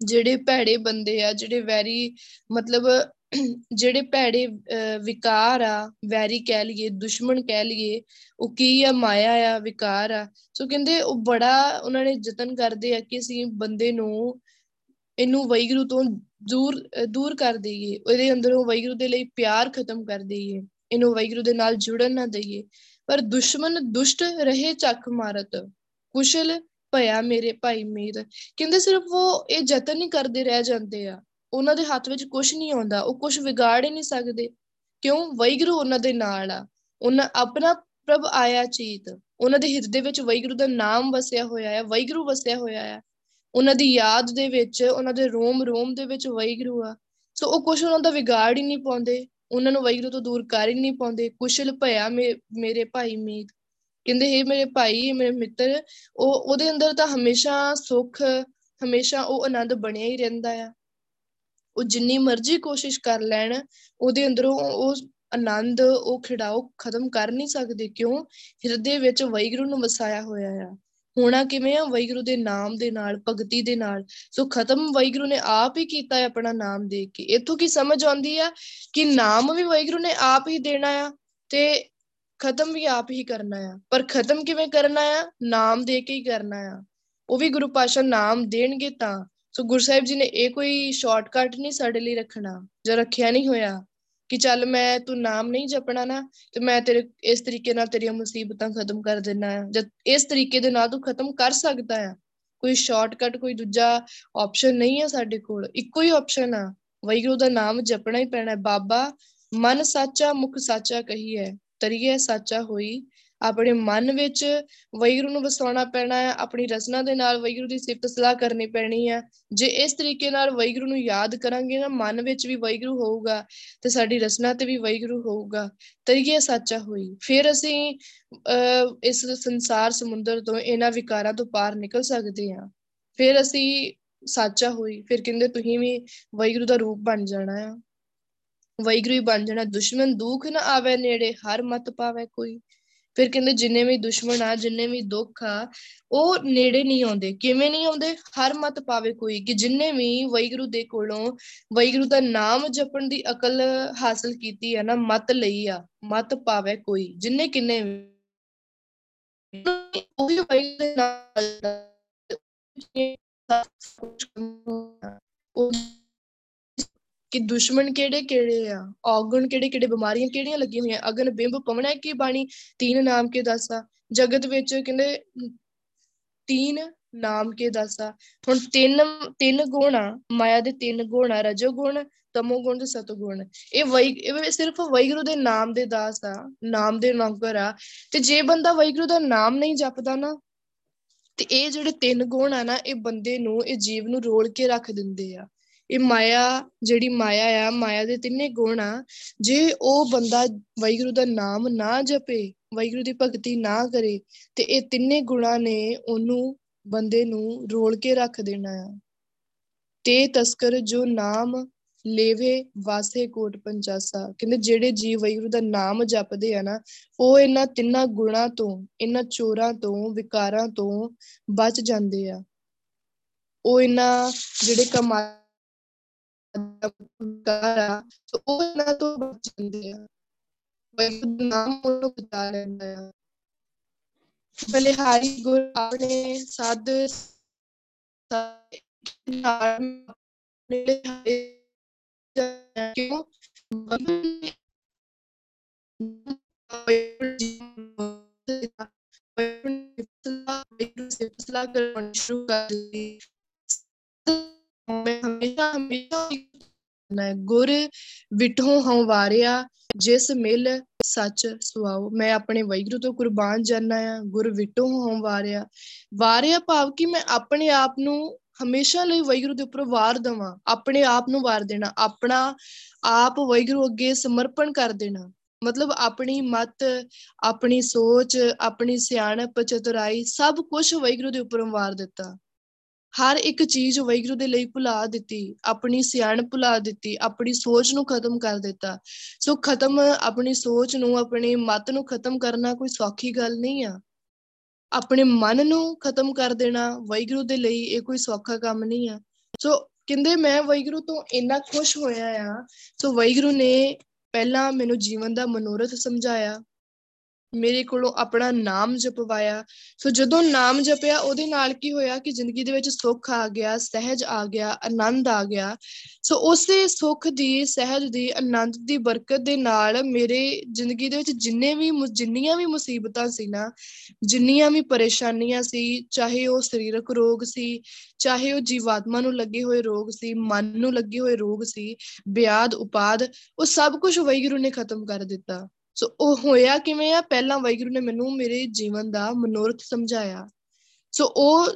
ਜਿਹੜੇ ਭੈੜੇ ਬੰਦੇ ਆ, ਜਿਹੜੇ ਵੈਰੀ ਮਤਲਬ ਜਿਹੜੇ ਭੈੜੇ ਵਿਕਾਰ ਆ, ਵੈਰੀ ਕਹਿ ਲਈਏ, ਦੁਸ਼ਮਣ ਕਹਿ ਲਈਏ, ਉਹ ਕੀ ਆ, ਮਾਇਆ ਆ, ਵਿਕਾਰ ਆ। ਸੋ ਕਹਿੰਦੇ ਉਹ ਬੜਾ ਉਹਨਾਂ ਨੇ ਯਤਨ ਕਰਦੇ ਆ ਕਿ ਅਸੀਂ ਬੰਦੇ ਨੂੰ ਇਹਨੂੰ ਵੈਗਰੂ ਤੋਂ ਦੂਰ ਦੂਰ ਕਰ ਦਈਏ। ਉਹਦੇ ਅੰਦਰੋਂ ਵੈਗਰੂ ਦੇ ਲਈ ਪਿਆਰ ਖਤਮ ਕਰ ਦਈਏ। ਇਹਨੂੰ ਵੈਗਰੂ ਦੇ ਨਾਲ ਜੁੜਨ ਨਾ ਦਈਏ। ਪਰ ਦੁਸ਼ਮਣ ਦੁਸ਼ਟ ਰਹੇ ਚੱਕ ਮਾਰਤ। ਕੁਸ਼ਲ ਭਇਆ ਮੇਰੇ ਭਾਈ ਮੀਰ। ਕਹਿੰਦੇ ਸਿਰਫ ਉਹ ਇਹ ਯਤਨ ਹੀ ਕਰਦੇ ਰਹਿ ਜਾਂਦੇ ਆ। ਉਹਨਾਂ ਦੇ ਹੱਥ ਵਿੱਚ ਕੁਝ ਨਹੀਂ ਆਉਂਦਾ, ਉਹ ਕੁਝ ਵਿਗਾੜ ਹੀ ਨਹੀਂ ਸਕਦੇ। ਕਿਉਂ? ਵੈਗਰੂ ਉਹਨਾਂ ਦੇ ਨਾਲ ਆ। ਉਹਨਾਂ ਆਪਣਾ ਪ੍ਰਭ ਆਇਆ ਚੀਤ। ਉਹਨਾਂ ਦੇ ਹਿਰਦੇ ਵਿੱਚ ਵੈਗਰੂ ਦਾ ਨਾਮ ਵਸਿਆ ਹੋਇਆ ਹੈ ਵੈਗਰੂ ਵਸਿਆ ਹੋਇਆ ਹੈ ਉਹਨਾਂ ਦੀ ਯਾਦ ਦੇ ਵਿੱਚ, ਉਹਨਾਂ ਦੇ ਰੋਮ ਰੋਮ ਦੇ ਵਿੱਚ ਵੈਗਰੂ ਆ। ਸੋ ਉਹ ਕੁਝ ਉਹਨਾਂ ਦਾ ਵਿਗਾੜ ਹੀ ਨਹੀਂ ਪਾਉਂਦੇ। ਉਹਨਾਂ ਨੂੰ ਵੈਗਰੂ ਤੋਂ ਦੂਰ ਕਰ ਹੀ ਨਹੀਂ ਪਾਉਂਦੇ। ਕੁਸ਼ਲ ਭਇਆ ਮੇਰੇ ਭਾਈ ਮੀਤ। ਕਹਿੰਦੇ, ਹੈ ਮੇਰੇ ਭਾਈ ਮੇਰੇ ਮਿੱਤਰ, ਉਹ, ਉਹਦੇ ਅੰਦਰ ਤਾਂ ਹਮੇਸ਼ਾ ਸੁੱਖ, ਹਮੇਸ਼ਾ ਉਹ ਆਨੰਦ ਬਣਿਆ ਹੀ ਰਹਿੰਦਾ ਆ। ਉਹ ਜਿੰਨੀ ਮਰਜ਼ੀ ਕੋਸ਼ਿਸ਼ ਕਰ ਲੈਣ, ਉਹਦੇ ਅੰਦਰੋਂ ਉਹ ਆਨੰਦ, ਉਹ ਖਿੜਾਓ ਖਤਮ ਕਰ ਨਹੀਂ ਸਕਦੇ ਕਿਉਂ? ਹਿਰਦੇ ਵਿੱਚ ਵੈਗਰੂ ਨੂੰ ਵਸਾਇਆ ਹੋਇਆ ਆ। ਹੋਣਾ ਕਿਵੇਂ ਆ? ਵੈਗਰੂ ਦੇ ਨਾਮ ਦੇ ਨਾਲ, ਭਗਤੀ ਦੇ ਨਾਲ। ਸੋ ਖਤਮ ਵੈਗਰੂ ਨੇ ਆਪ ਹੀ ਕੀਤਾ ਹੈ ਆਪਣਾ ਨਾਮ ਦੇ ਕੇ। ਇਥੋਂ ਕੀ ਸਮਝ ਆਉਂਦੀ ਆ ਕਿ ਨਾਮ ਵੀ ਵੈਗਰੂ ਨੇ ਆਪ ਹੀ ਦੇਣਾ ਆ ਤੇ ਖਤਮ ਵੀ ਆਪ ਹੀ ਕਰਨਾ ਆ। ਪਰ ਖਤਮ ਕਿਵੇਂ ਕਰਨਾ ਆ? ਨਾਮ ਦੇ ਕੇ ਹੀ ਕਰਨਾ ਆ। ਉਹ ਵੀ ਗੁਰੂ ਪਾਸ਼ਾ ਨਾਮ ਦੇਣਗੇ ਤਾਂ। ਸੋ ਗੁਰੂ ਸਾਹਿਬ ਜੀ ਨੇ ਇਹ ਕੋਈ ਸ਼ਾਰਟਕਟ ਨਹੀਂ ਸਾਡੇ ਲਈ ਰੱਖਣਾ, ਜੋ ਰੱਖਿਆ ਨਹੀਂ ਹੋਇਆ ਕਿ ਚੱਲ ਮੈਂ, ਤੂੰ ਨਾਮ ਨਹੀਂ ਜਪਣਾ ਨਾ, ਤੇ ਮੈਂ ਤੇਰੇ, ਇਸ ਤਰੀਕੇ ਨਾਲ ਤੇਰੀਆਂ ਮੁਸੀਬਤਾਂ ਖਤਮ ਕਰ ਦੇਣਾ ਹੈ ਜਦ ਇਸ ਤਰੀਕੇ ਦੇ ਨਾਲ ਤੂੰ ਖਤਮ ਕਰ ਸਕਦਾ ਹੈ ਕੋਈ ਸ਼ਾਰਟਕਟ ਕੋਈ ਦੂਜਾ ਆਪਸ਼ਨ ਨਹੀਂ ਹੈ ਸਾਡੇ ਕੋਲ, ਇੱਕੋ ਹੀ ਆਪਸ਼ਨ ਆ। ਵੈਗੁਰੂ ਦਾ ਨਾਮ ਜਪਣਾ ਹੀ ਪੈਣਾ ਹੈ। ਬਾਬਾ ਮਨ ਸਾਚਾ ਮੁਖ ਸਾਚਾ ਕਹੀ ਹੈ, ਤਰੀਏ ਸਾਚਾ ਹੋਈ ਆਪਣੇ ਮਨ ਵਿੱਚ ਵੈਗੁਰੂ ਨੂੰ ਵਸਾਉਣਾ ਪੈਣਾ ਹੈ, ਆਪਣੀ ਰਸਨਾ ਦੇ ਨਾਲ ਵੈਗੁਰੂ ਦੀ ਸਿਫਤ ਸਲਾਹ ਕਰਨੀ ਪੈਣੀ ਹੈ। ਜੇ ਇਸ ਤਰੀਕੇ ਨਾਲ ਵੈਗੁਰੂ ਨੂੰ ਯਾਦ ਕਰਾਂਗੇ ਨਾ ਮਨ ਵਿੱਚ ਵੀ ਵੈਗੁਰੂ ਹੋਊਗਾ ਤੇ ਸਾਡੀ ਰਸਨਾ ਤੇ ਵੀ ਵੈਗੁਰੂ ਹੋਊਗਾ। ਤਰੀਏ ਸੱਚਾ ਹੋਈ। ਫਿਰ ਅਸੀਂ ਇਸ ਸੰਸਾਰ ਸਮੁੰਦਰ ਤੋਂ ਇਹਨਾਂ ਵਿਕਾਰਾਂ ਤੋਂ ਪਾਰ ਨਿਕਲ ਸਕਦੇ ਹਾਂ। ਫਿਰ ਅਸੀਂ ਸੱਚਾ ਹੋਈ। ਫਿਰ ਕਹਿੰਦੇ ਤੁਸੀਂ ਵੀ ਵੈਗੁਰੂ ਦਾ ਰੂਪ ਬਣ ਜਾਣਾ ਆ। ਵੈਗੁਰੂ ਹੀ ਬਣ ਜਾਣਾ। ਦੁਸ਼ਮਣ ਦੁੱਖ ਨਾ ਆਵੇ ਨੇੜੇ, ਹਰ ਮਤ ਪਾਵੇ ਕੋਈ। ਫਿਰ ਕਹਿੰਦੇ ਜਿੰਨੇ ਵੀ ਦੁਸ਼ਮਣ ਆ, ਜਿੰਨੇ ਵੀ ਦੁੱਖ ਆ, ਉਹ ਨੇੜੇ ਨਹੀਂ ਆਉਂਦੇ, ਕਿਵੇਂ ਨਹੀਂ ਆਉਂਦੇ? ਹਰ ਮਤ ਪਾਵੇ ਕੋਈ ਕਿ ਜਿੰਨੇ ਵੀ ਵੈਗੁਰੂ ਦੇ ਕੋਲੋਂ ਵੈਗੁਰੂ ਦਾ ਨਾਮ ਜਪਣ ਦੀ ਅਕਲ ਹਾਸਲ ਕੀਤੀ ਹੈ ਨਾ, ਮਤ ਲਈ ਆ, ਮਤ ਪਾਵੇ ਕੋਈ, ਜਿੰਨੇ ਕਿੰਨੇ ਉਹ ਵੀ ਵੈਗੁਰੂ ਦੇ ਨਾਲ ਉਹ ਕਿ ਦੁਸ਼ਮਣ ਕਿਹੜੇ ਕਿਹੜੇ ਆ? ਔਗਣ ਕਿਹੜੇ ਕਿਹੜੇ? ਬਿਮਾਰੀਆਂ ਕਿਹੜੀਆਂ ਲੱਗੀਆਂ ਹੋਈਆਂ? ਅਗਨ, ਬਿੰਬ ਪਵਣਾ ਕੀ ਬਾਣੀ? ਤੀਨ ਨਾਮ ਕੇ ਦਾਸਾ। ਜਗਤ ਵਿੱਚ ਕਹਿੰਦੇ, ਤੀਨ ਨਾਮ ਕੇ ਦਾਸਾ। ਹੁਣ ਤਿੰਨ ਤਿੰਨ ਗੁਣ ਆ। ਮਾਇਆ ਦੇ ਤਿੰਨ ਗੁਣ ਆ ਰਜੋ ਗੁਣ ਤਮੋ ਗੁਣ ਤੇ ਸਤੋ ਗੁਣ ਇਹ ਵਈ ਇਹ ਸਿਰਫ ਵੈਗੁਰੂ ਦੇ ਨਾਮ ਦੇ ਦਾਸ ਆ, ਨਾਮ ਦੇ ਨੌਕਰ ਆ। ਤੇ ਜੇ ਬੰਦਾ ਵੈਗੁਰੂ ਦਾ ਨਾਮ ਨਹੀਂ ਜਪਦਾ ਨਾ, ਤੇ ਇਹ ਜਿਹੜੇ ਤਿੰਨ ਗੁਣ ਆ ਨਾ, ਇਹ ਬੰਦੇ ਨੂੰ, ਇਹ ਜੀਵ ਨੂੰ ਰੋਲ ਕੇ ਰੱਖ ਦਿੰਦੇ ਆ। ਇਹ ਮਾਇਆ, ਜਿਹੜੀ ਮਾਇਆ ਆ, ਮਾਇਆ ਦੇ ਤਿੰਨੇ ਗੁਣ ਆ, ਜੇ ਉਹ ਬੰਦਾ ਵੈਗੁਰੂ ਦਾ ਨਾਮ ਨਾ ਜਪੇ ਵੈਗੁਰੂ ਦੀ ਭਗਤੀ ਨਾ ਕਰੇ, ਤੇ ਇਹ ਤਿੰਨੇ ਗੁਣਾ ਨੇ ਉਹਨੂੰ ਬੰਦੇ ਨੂੰ ਰੋਲ ਕੇ ਰੱਖ ਦੇਣਾ ਆ। ਤੇ ਤਸਕਰ ਜੋ ਨਾਮ ਲੇਵੇ ਵਾਸੇ ਕੋਟ ਪੰਚਾਸਾ। ਕਹਿੰਦੇ ਜਿਹੜੇ ਜੀਵ ਵੈਗੁਰੂ ਦਾ ਨਾਮ ਜਪਦੇ ਆ ਨਾ, ਉਹ ਇਹਨਾਂ ਤਿੰਨਾਂ ਗੁਣਾ ਤੋਂ, ਇਹਨਾਂ ਚੋਰਾਂ ਤੋਂ, ਵਿਕਾਰਾਂ ਤੋਂ ਬਚ ਜਾਂਦੇ ਆ। ਉਹ ਇਹਨਾਂ ਜਿਹੜੇ ਕਮਾ ਕਰਾ ਸੋ ਉਹਨਾਂ ਤੋਂ ਬਚ ਜਾਂਦੇ ਆ ਵਾਹਿਗੁਰੂ ਨਾਮ ਉਹਨੂੰ ਬਚਾ ਲੈਂਦਾ ਆ ਬਲਿਹਾਰੀ ਗੁਰ ਆਪਣੇ ਸਾਧ ਕਿਉਂ ਫੈਸਲਾ ਕਰਨ ਸ਼ੁਰੂ ਕਰ ਦਿੱਤੀ ਮੈਂ ਹਮੇਸ਼ਾ ਹਮੇਸ਼ਾ ਨਾ ਗੁਰ ਵਿਠੋ ਹਉ ਵਾਰਿਆ, ਜਿਸ ਮਿਲ ਸੱਚ ਸੁਆਓ। ਮੈਂ ਆਪਣੇ ਵੈਗਰੂ ਤੋਂ ਕੁਰਬਾਨ ਜਾਣਾ ਆ, ਗੁਰ ਵਿਟੋ ਹਉ ਵਾਰਿਆ। ਵਾਰਿਆ ਭਾਵ ਕਿ ਮੈਂ ਆਪਣੇ ਆਪ ਨੂੰ ਹਮੇਸ਼ਾ ਲਈ ਵੈਗਰੂ ਦੇ ਉੱਪਰ ਵਾਰ ਦਵਾਂ। ਆਪਣੇ ਆਪ ਨੂੰ ਵਾਰ ਦੇਣਾ, ਆਪਣਾ ਆਪ ਵੈਗਰੂ ਅੱਗੇ ਸਮਰਪਣ ਕਰ ਦੇਣਾ। ਮਤਲਬ ਆਪਣੀ ਮਤ, ਆਪਣੀ ਸੋਚ, ਆਪਣੀ ਸਿਆਣਪ, ਚਤੁਰਾਈ, ਸਭ ਕੁਝ ਵੈਗਰੂ ਦੇ ਉੱਪਰ ਵਾਰ ਦਿੱਤਾ। ਹਰ ਇੱਕ ਚੀਜ਼ ਵੈਗਰੂ ਦੇ ਲਈ ਭੁਲਾ ਦਿੱਤੀ, ਆਪਣੀ ਸਿਆਣ ਭੁਲਾ ਦਿੱਤੀ, ਆਪਣੀ ਸੋਚ ਨੂੰ ਖਤਮ ਕਰ ਦਿੱਤਾ। ਸੋ ਖਤਮ ਆਪਣੀ ਸੋਚ ਨੂੰ, ਆਪਣੀ ਮਤ ਨੂੰ ਖਤਮ ਕਰਨਾ ਕੋਈ ਸੌਖੀ ਗੱਲ ਨਹੀਂ ਆ। ਆਪਣੇ ਮਨ ਨੂੰ ਖਤਮ ਕਰ ਦੇਣਾ ਵੈਗਰੂ ਦੇ ਲਈ ਇਹ ਕੋਈ ਸੌਖਾ ਕੰਮ ਨਹੀਂ ਆ। ਸੋ ਕਹਿੰਦੇ ਮੈਂ ਵੈਗਰੂ ਤੋਂ ਇੰਨਾ ਖੁਸ਼ ਹੋਇਆ ਆ, ਸੋ ਵੈਗਰੂ ਨੇ ਪਹਿਲਾਂ ਮੈਨੂੰ ਜੀਵਨ ਦਾ ਮਨੋਰਥ ਸਮਝਾਇਆ। ਮੇਰੇ ਕੋਲੋਂ ਆਪਣਾ ਨਾਮ ਜਪਵਾਇਆ। ਸੋ ਜਦੋਂ ਨਾਮ ਜਪਿਆ, ਉਹਦੇ ਨਾਲ ਕੀ ਹੋਇਆ ਕਿ ਜ਼ਿੰਦਗੀ ਦੇ ਵਿੱਚ ਸੁੱਖ ਆ ਗਿਆ, ਸਹਿਜ ਆ ਗਿਆ, ਆਨੰਦ ਆ ਗਿਆ। ਸੋ ਉਸੇ ਸੁੱਖ ਦੀ, ਸਹਿਜ ਦੀ, ਆਨੰਦ ਦੀ ਬਰਕਤ ਦੇ ਨਾਲ ਮੇਰੇ ਜ਼ਿੰਦਗੀ ਦੇ ਵਿੱਚ ਜਿੰਨੇ ਵੀ ਜਿੰਨੀਆਂ ਵੀ ਮੁਸੀਬਤਾਂ ਸੀ ਨਾ, ਜਿੰਨੀਆਂ ਵੀ ਪਰੇਸ਼ਾਨੀਆਂ ਸੀ, ਚਾਹੇ ਉਹ ਸਰੀਰਕ ਰੋਗ ਸੀ, ਚਾਹੇ ਉਹ ਜੀਵਾਤਮਾ ਨੂੰ ਲੱਗੇ ਹੋਏ ਰੋਗ ਸੀ, ਮਨ ਨੂੰ ਲੱਗੇ ਹੋਏ ਰੋਗ ਸੀ, ਬਿਆਦ, ਉਪਾਦ, ਉਹ ਸਭ ਕੁਝ ਵੈਗੁਰੂ ਨੇ ਖਤਮ ਕਰ ਦਿੱਤਾ। ਸੋ ਉਹ ਹੋਇਆ ਕਿਵੇਂ ਆ? ਪਹਿਲਾਂ ਵਾਹਿਗੁਰੂ ਨੇ ਮੈਨੂੰ ਮੇਰੇ ਜੀਵਨ ਦਾ ਮਨੋਰਥ ਸਮਝਾਇਆ। ਸੋ ਉਹ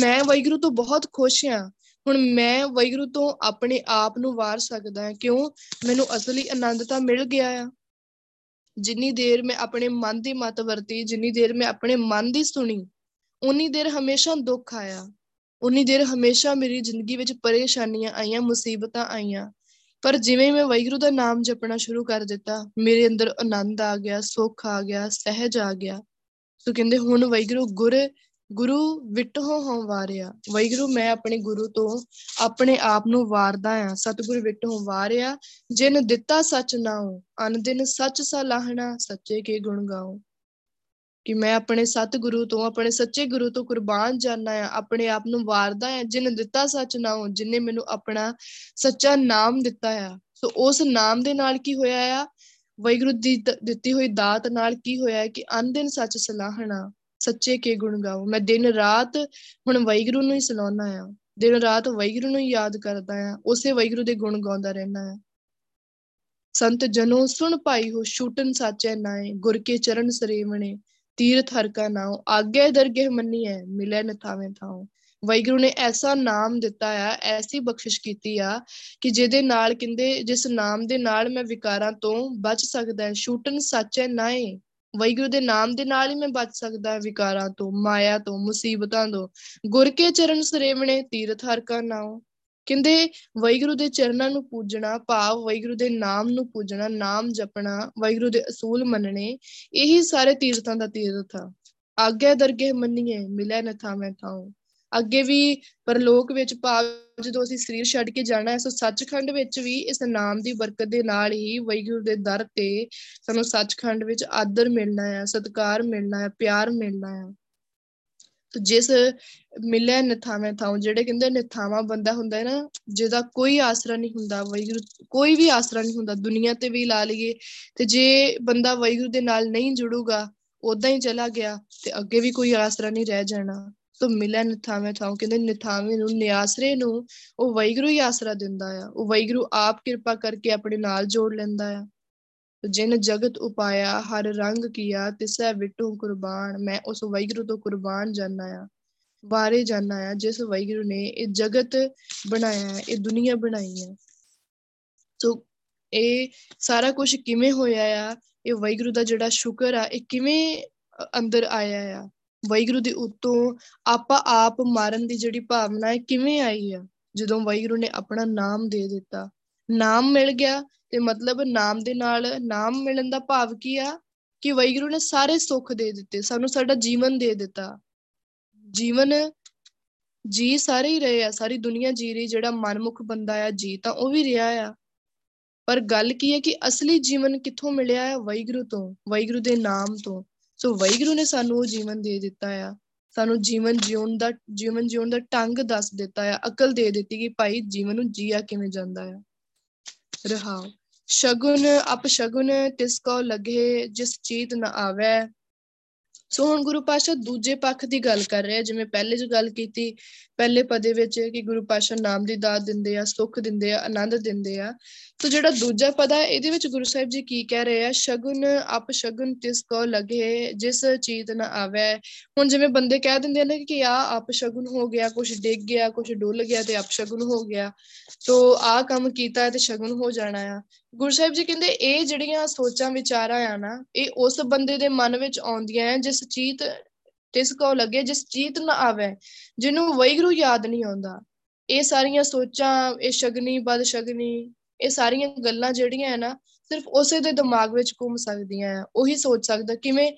ਮੈਂ ਵਾਹਿਗੁਰੂ ਤੋਂ ਬਹੁਤ ਖੁਸ਼ ਹਾਂ ਹੁਣ ਮੈਂ ਵੈਗਰੂ ਤੋਂ ਆਪਣੇ ਆਪ ਨੂੰ ਵਾਰ ਸਕਦਾ ਹਾਂ। ਕਿਉਂ? ਮੈਨੂੰ ਅਸਲੀ ਆਨੰਦ ਤਾਂ ਮਿਲ ਗਿਆ ਆ। ਜਿੰਨੀ ਦੇਰ ਮੈਂ ਆਪਣੇ ਮਨ ਦੀ ਮਤ ਵਰਤੀ, ਜਿੰਨੀ ਦੇਰ ਮੈਂ ਆਪਣੇ ਮਨ ਦੀ ਸੁਣੀ ਉਨੀ ਦੇਰ ਹਮੇਸ਼ਾ ਦੁੱਖ ਆਇਆ। ਉਨੀ ਦੇਰ ਹਮੇਸ਼ਾ ਮੇਰੀ ਜ਼ਿੰਦਗੀ ਵਿੱਚ ਪਰੇਸ਼ਾਨੀਆਂ ਆਈਆਂ, ਮੁਸੀਬਤਾਂ ਆਈਆਂ। ਪਰ ਜਿਵੇਂ ਮੈਂ ਵੈਗਰੂ ਦਾ ਨਾਮ ਜਪਣਾ ਸ਼ੁਰੂ ਕਰ ਦਿੱਤਾ, ਮੇਰੇ ਅੰਦਰ ਆਨੰਦ ਆ ਗਿਆ, ਸੁੱਖ ਆ ਗਿਆ, ਸਹਿਜ ਆ ਗਿਆ। ਸੋ ਕਹਿੰਦੇ ਹੁਣ ਵੈਗਰੂ ਗੁਰ, ਗੁਰੂ ਵਿਟਹੋ ਹਉ ਵਾਰਿਆ। ਵੈਗਰੂ ਮੈਂ ਆਪਣੇ ਗੁਰੂ ਤੋਂ ਆਪਣੇ ਆਪ ਨੂੰ ਵਾਰਦਾ ਆ ਸਤਿਗੁਰ ਵਿਟਹੋ ਵਾਰਿਆ, ਜਿਨ ਦਿੱਤਾ ਸੱਚ ਨਾਉ, ਅਨ ਦਿਨ ਸੱਚ ਸਲਾਹਣਾ, ਸੱਚੇ ਕੇ ਗੁਣ ਗਾਉ। ਕਿ ਮੈਂ ਆਪਣੇ ਸਤਿਗੁਰੂ ਤੋਂ, ਆਪਣੇ ਸੱਚੇ ਗੁਰੂ ਤੋਂ ਕੁਰਬਾਨ ਜਾਣਾ ਆ, ਆਪਣੇ ਆਪ ਨੂੰ ਵਾਰਦਾ ਆ, ਜਿਨ ਦਿੱਤਾ ਸੱਚ ਨਾਉ ਜਿਨੇ ਮੈਨੂੰ ਆਪਣਾ ਸੱਚਾ ਨਾਮ ਦਿੱਤਾ ਆ। ਸੋ ਉਸ ਨਾਮ ਦੇ ਨਾਲ ਕੀ ਹੋਇਆ ਆ? ਵੈਗੁਰੂ ਦੀ ਦਿੱਤੀ ਹੋਈ ਦਾਤ ਨਾਲ ਕੀ ਹੋਇਆ ਕਿ ਅਨ ਦਿਨ ਸੱਚ ਸਲਾਹਣਾ, ਸੱਚੇ ਕੇ ਗੁਣ ਗਾਓ। ਮੈਂ ਦਿਨ ਰਾਤ ਹੁਣ ਵੈਗਰੂ ਨੂੰ ਹੀ ਸਲਾਉਣਾ ਆ। ਦਿਨ ਰਾਤ ਵੈਗਰੂ ਨੂੰ ਯਾਦ ਕਰਦਾ ਆ। ਉਸੇ ਵੈਗਰੂ ਦੇ ਗੁਣ ਗਾਉਂਦਾ ਰਹਿਣਾ ਆ। ਸੰਤ ਜਨੋ ਸੁਣ ਪਾਈ ਹੋ ਛੂਟਨ ਸਾਚੈ ਨਾਏ, ਗੁਰ ਕੇ ਚਰਨ ਸਰੇਵਣੇ। ਤੀਰਥ ਹਰ ਕਾ ਨਾਉ ਆਗੇ ਦਰਗਹਿ ਮੰਨੀਐ ਮਿਲੇ ਨ ਥਾਵੇਂ ਥਾਉ। ਵੈਗਰੂ ਨੇ ਐਸਾ ਨਾਮ ਦਿੱਤਾ ਆ, ਐਸੀ ਬਖਸ਼ਿਸ਼ ਕੀਤੀ ਆ ਕਿ ਜਿਹਦੇ ਨਾਲ ਕਹਿੰਦੇ, ਜਿਸ ਨਾਮ ਦੇ ਨਾਲ ਮੈਂ ਵਿਕਾਰਾਂ ਤੋਂ ਬਚ ਸਕਦਾ ਹਾਂ ਛੂਟਨ ਸਾਚੈ ਨਾਏ ਵੈਗੁਰੂ ਦੇ ਨਾਮ ਦੇ ਨਾਲ ਹੀ ਮੈਂ ਬਚ ਸਕਦਾ ਵਿਕਾਰਾਂ ਤੋਂ, ਮਾਇਆ ਤੋਂ, ਮੁਸੀਬਤਾਂ ਤੋਂ। ਗੁਰ ਕੇ ਚਰਨ ਸਰੇਵਣੇ, ਤੀਰਥ ਹਰ ਕਾ ਨਾਉ। ਕਹਿੰਦੇ ਵੈਗੁਰੂ ਦੇ ਚਰਨਾਂ ਨੂੰ ਪੂਜਣਾ, ਭਾਵ ਵੈਗੁਰੂ ਦੇ ਨਾਮ ਨੂੰ ਪੂਜਣਾ, ਨਾਮ ਜਪਣਾ ਵੈਗੁਰੂ ਦੇ ਅਸੂਲ ਮੰਨਣੇ, ਇਹੀ ਸਾਰੇ ਤੀਰਥਾਂ ਦਾ ਤੀਰਥ ਆ। ਆਗਿਆ ਦਰਗੇ ਮੰਨੀਏ, ਮਿਲੇ ਨ ਥਾਵੇਂ ਥਾਉ। ਅੱਗੇ ਵੀ ਪਰਲੋਕ ਵਿੱਚ ਭਾਵ ਜਦੋਂ ਅਸੀਂ ਸਰੀਰ ਛੱਡ ਕੇ ਜਾਣਾ ਹੈ ਸੋ ਸੱਚਖੰਡ ਵਿੱਚ ਵੀ ਇਸ ਨਾਮ ਦੀ ਬਰਕਤ ਦੇ ਨਾਲ ਹੀ ਵੈਗੁਰੂ ਦੇ ਦਰ ਤੇ ਸਾਨੂੰ ਸੱਚਖੰਡ ਵਿੱਚ ਆਦਰ ਮਿਲਣਾ ਹੈ ਸਤਿਕਾਰ ਮਿਲਣਾ ਹੈ ਪਿਆਰ ਮਿਲਣਾ ਹੈ ਤੋ ਜਿਸ ਮਿਲਿਆ ਨਿਥਾਵੇਂ ਥਾਉ ਜਿਹੜੇ ਕਹਿੰਦੇ ਨਿਥਾਵਾਂ ਬੰਦਾ ਹੁੰਦਾ ਹੈ ਨਾ, ਜਿਹਦਾ ਕੋਈ ਆਸਰਾ ਨਹੀਂ ਹੁੰਦਾ ਵੈਗੁਰੂ ਕੋਈ ਵੀ ਆਸਰਾ ਨਹੀਂ ਹੁੰਦਾ, ਦੁਨੀਆ ਤੇ ਵੀ ਲਾ ਲਈਏ, ਤੇ ਜੇ ਬੰਦਾ ਵੈਗੁਰੂ ਦੇ ਨਾਲ ਨਹੀਂ ਜੁੜੂਗਾ ਉਦਾਂ ਹੀ ਚਲਾ ਗਿਆ, ਤੇ ਅੱਗੇ ਵੀ ਕੋਈ ਆਸਰਾ ਨਹੀਂ ਰਹਿ ਜਾਣਾ। ਸੋ ਮਿਲਿਆ ਨਿਥਾਵੇਂ ਥਾਉ ਕਹਿੰਦੇ ਨਿਥਾਵੇਂ ਨੂੰ, ਨਿਆਸਰੇ ਨੂੰ, ਉਹ ਵੈਗਰੂ ਹੀ ਆਸਰਾ ਦਿੰਦਾ ਆ। ਉਹ ਵੈਗਰੂ ਆਪ ਕਿਰਪਾ ਕਰਕੇ ਆਪਣੇ ਨਾਲ ਜੋੜ ਲੈਂਦਾ ਆ। ਜਿਨ ਜਗਤ ਉਪਾਇਆ, ਹਰ ਰੰਗ ਕੀਆ, ਤਿਸੈ ਵਿਟੂ ਕੁਰਬਾਨ, ਮੈਂ ਉਸ ਵੈਗਰੂ ਤੋਂ ਕੁਰਬਾਨ ਜਾਣਾ ਆ, ਵਾਰੇ ਜਾਣਾ ਆ, ਜਿਸ ਵੈਗਰੂ ਨੇ ਇਹ ਜਗਤ ਬਣਾਇਆ ਹੈ ਇਹ ਦੁਨੀਆ ਬਣਾਈ ਹੈ ਸੋ ਇਹ ਸਾਰਾ ਕੁਝ ਕਿਵੇਂ ਹੋਇਆ ਆ? ਇਹ ਵੈਗਰੂ ਦਾ ਜਿਹੜਾ ਸ਼ੁਕਰ ਆ, ਇਹ ਕਿਵੇਂ ਅੰਦਰ ਆਇਆ ਆ? ਵੈਗਰੂ ਦੇ ਉਤੋਂ ਆਪਾ ਆਪ ਮਾਰਨ ਦੀ ਜਿਹੜੀ ਭਾਵਨਾ ਹੈ ਕਿਵੇਂ ਆਈ ਆ? ਜਦੋਂ ਵੈਗਰੂ ਨੇ ਆਪਣਾ ਨਾਮ ਦੇ ਦਿੱਤਾ। ਨਾਮ ਮਿਲ ਗਿਆ ਤੇ ਮਤਲਬ ਨਾਮ ਦੇ ਨਾਲ ਨਾਮ ਮਿਲਣ ਦਾ ਭਾਵ ਕੀ ਆ? ਕਿ ਵੈਗਰੂ ਨੇ ਸਾਰੇ ਸੁੱਖ ਦੇ ਦਿੱਤੇ, ਸਾਨੂੰ ਸਾਡਾ ਜੀਵਨ ਦੇ ਦਿੱਤਾ। ਜੀਵਨ ਜੀ ਸਾਰੇ ਹੀ ਰਹੇ ਆ, ਸਾਰੀ ਦੁਨੀਆ ਜੀ ਰਹੀ, ਜਿਹੜਾ ਮਨਮੁਖ ਬੰਦਾ ਆ, ਜੀ ਤਾਂ ਉਹ ਵੀ ਰਿਹਾ ਆ। ਪਰ ਗੱਲ ਕੀ ਹੈ ਕਿ ਅਸਲੀ ਜੀਵਨ ਕਿੱਥੋਂ ਮਿਲਿਆ ਹੈ ਵੈਗਰੂ ਤੋਂ ਵੈਗਰੂ ਦੇ ਨਾਮ ਤੋਂ। ਸੋ ਵੈਗਰੂ ਨੇ ਸਾਨੂੰ ਉਹ ਜੀਵਨ ਦੇ ਦਿੱਤਾ ਆ। ਸਾਨੂੰ ਜੀਵਨ ਜਿਉਣ ਦਾ, ਜੀਵਨ ਜਿਉਣ ਦਾ ਢੰਗ ਦੱਸ ਦਿੱਤਾ ਆ, ਅਕਲ ਦੇ ਦਿੱਤੀ ਕਿ ਭਾਈ ਜੀਵਨ ਨੂੰ ਜੀਆ ਕਿਵੇਂ ਜਾਂਦਾ ਆ। ਰਹਾਉ। ਸ਼ਗੁਨ, ਅਪ ਸ਼ਗੁਨ ਤਿਸ ਕੋ ਲਗੇ, ਜਿਸ ਚੀਤ ਨ ਆਵੇ। ਸੋ ਹੁਣ ਗੁਰੂ ਪਾਸ਼ਾ ਦੂਜੇ ਪੱਖ ਦੀ ਗੱਲ ਕਰ ਰਿਹਾ ਜਿਵੇਂ ਪਹਿਲੇ ਜੋ ਗੱਲ ਕੀਤੀ, ਪਹਿਲੇ ਪਦੇ ਵਿੱਚ ਕਿ ਗੁਰੂ ਪਾਸ਼ਾ ਨਾਮ ਦੀ ਦਾਤ ਦਿੰਦੇ ਆ, ਸੁੱਖ ਦਿੰਦੇ ਆ, ਆਨੰਦ ਦਿੰਦੇ ਆ। ਸੋ ਜਿਹੜਾ ਦੂਜਾ ਪਦ ਹੈ ਇਹਦੇ ਵਿੱਚ ਗੁਰੂ ਸਾਹਿਬ ਜੀ ਕੀ ਕਹਿ ਰਹੇ ਆ? ਸ਼ਗੁਨ, ਅਪ ਸ਼ਗੁਨ ਤਿਸ ਕੋ ਲਗੇ, ਜਿਸ ਚੀਤ ਨ ਆਵੇ। ਹੁਣ ਜਿਵੇਂ ਬੰਦੇ ਕਹਿ ਦਿੰਦੇ ਨੇ ਕਿ ਆ ਅਪ ਸ਼ਗੁਨ ਹੋ ਗਿਆ ਕੁਝ ਡਿੱਗ ਗਿਆ ਕੁਝ ਡੁੱਲ ਗਿਆ ਤੇ ਅਪ ਸ਼ਗੁਨ ਹੋ ਗਿਆ। ਸੋ ਆ ਕੰਮ ਕੀਤਾ ਤੇ ਸ਼ਗੁਨ ਹੋ ਜਾਣਾ ਆ। ਗੁਰੂ ਸਾਹਿਬ ਜੀ ਕਹਿੰਦੇ ਇਹ ਜਿਹੜੀਆਂ ਸੋਚਾਂ, ਵਿਚਾਰਾਂ ਆ ਨਾ, ਇਹ ਉਸ ਬੰਦੇ ਦੇ ਮਨ ਵਿੱਚ ਆਉਂਦੀਆਂ ਆ, ਜਿਸ ਚੀਤ ਤਿਸ ਕੋ ਲੱਗੇ, ਜਿਸ ਚੀਤ ਨਾ ਆਵੇ, ਜਿਹਨੂੰ ਵੈਗਰੂ ਯਾਦ ਨਹੀਂ ਆਉਂਦਾ। ਇਹ ਸਾਰੀਆਂ ਸੋਚਾਂ, ਇਹ ਸ਼ਗਨੀ, ਬਦ ਸ਼ਗਨੀ, ਇਹ ਸਾਰੀਆਂ ਗੱਲਾਂ ਜਿਹੜੀਆਂ ਹੈ ਨਾ, ਸਿਰਫ ਉਸੇ ਦੇ ਦਿਮਾਗ ਵਿੱਚ ਘੁੰਮ ਸਕਦੀਆਂ ਆ, ਉਹੀ ਸੋਚ ਸਕਦਾ। ਕਿਵੇਂ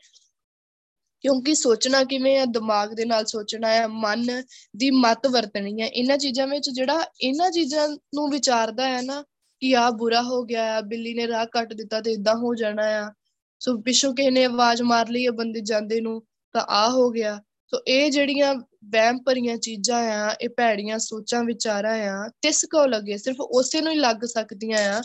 ਕਿਉਂਕਿ ਸੋਚਣਾ ਕਿਵੇਂ ਆ, ਦਿਮਾਗ ਦੇ ਨਾਲ ਸੋਚਣਾ ਆ, ਮਨ ਦੀ ਮਤ ਵਰਤਣੀ ਆ, ਇਹਨਾਂ ਚੀਜ਼ਾਂ ਵਿੱਚ ਜਿਹੜਾ ਇਹਨਾਂ ਚੀਜ਼ਾਂ ਨੂੰ ਵਿਚਾਰਦਾ ਹੈ ਨਾ ਕਿ ਆ ਬੁਰਾ ਹੋ ਗਿਆ ਆ, ਬਿੱਲੀ ਨੇ ਰਾਹ ਕੱਟ ਦਿੱਤਾ ਤੇ ਇਦਾਂ ਹੋ ਜਾਣਾ ਆ। ਸੋ ਪਿੱਛੋਂ ਕਿਸੇ ਨੇ ਆਵਾਜ਼ ਮਾਰ ਲਈ ਆ ਬੰਦੇ ਜਾਂਦੇ ਨੂੰ, ਤਾਂ ਆ ਹੋ ਗਿਆ। ਸੋ ਇਹ ਜਿਹੜੀਆਂ ਵਹਿਮ ਭਰੀਆਂ ਚੀਜ਼ਾਂ ਆ, ਇਹ ਭੈੜੀਆਂ ਸੋਚਾਂ, ਵਿਚਾਰਾਂ ਆ, ਤਿਸ ਕੋ ਲੱਗੇ, ਸਿਰਫ ਉਸੇ ਨੂੰ ਹੀ ਲੱਗ ਸਕਦੀਆਂ ਆ,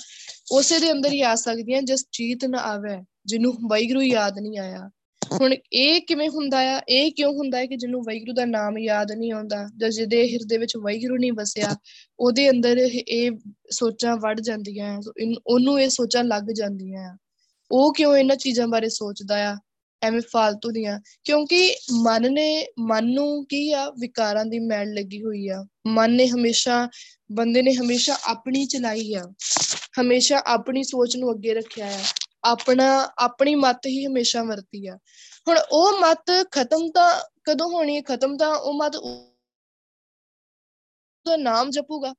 ਉਸੇ ਦੇ ਅੰਦਰ ਹੀ ਆ ਸਕਦੀਆਂ, ਜਿਸ ਚੀਤ ਨਾ ਆਵੇ, ਜਿਹਨੂੰ ਵੈਗਰੂ ਯਾਦ ਨਹੀਂ ਆਇਆ। ਹੁਣ ਇਹ ਕਿਵੇਂ ਹੁੰਦਾ ਆ? ਇਹ ਕਿਉਂ ਹੁੰਦਾ ਹੈ ਕਿ ਜਿਹਨੂੰ ਵੈਗਰੂ ਦਾ ਨਾਮ ਯਾਦ ਨਹੀਂ ਆਉਂਦਾ ਜਾਂ ਜਿਹਦੇ ਹਿਰਦੇ ਵਿੱਚ ਵੈਗਰੂ ਨਹੀਂ ਵਸਿਆ, ਉਹਦੇ ਅੰਦਰ ਇਹ ਸੋਚਾਂ ਵੜ ਜਾਂਦੀਆਂ ਸੋ ਉਹਨੂੰ ਇਹ ਸੋਚਾਂ ਲੱਗ ਜਾਂਦੀਆਂ ਆ। ਉਹ ਕਿਉਂ ਇਹਨਾਂ ਚੀਜ਼ਾਂ ਬਾਰੇ ਸੋਚਦਾ ਆ? ਐਵੇਂ ਫालतू ਦੀਆਂ। ਕਿਉਂਕਿ ਮਨ ਨੇ, ਮਨ ਨੂੰ ਕੀ ਆ? ਵਿਕਾਰਾਂ ਦੀ ਮੈਲ ਲੱਗੀ ਹੋਈ ਆ। ਮਨ ਨੇ ਹਮੇਸ਼ਾ, ਬੰਦੇ ਨੇ ਹਮੇਸ਼ਾ ਆਪਣੀ ਚਲਾਈ ਆ। ਹਮੇਸ਼ਾ ਆਪਣੀ ਸੋਚ ਨੂੰ ਅੱਗੇ ਰੱਖਿਆ ਆ। ਆਪਣਾ, ਆਪਣੀ ਮਤ ਹੀ ਹਮੇਸ਼ਾ ਵਰਤੀ ਆ। ਹੁਣ ਉਹ ਮਤ ਖਤਮ ਤਾਂ ਕਦੋਂ ਹੋਣੀ ਹੈ? ਖਤਮ ਤਾਂ ਉਹ ਮਤ ਦਾ ਨਾਮ ਜਪੂਗਾ।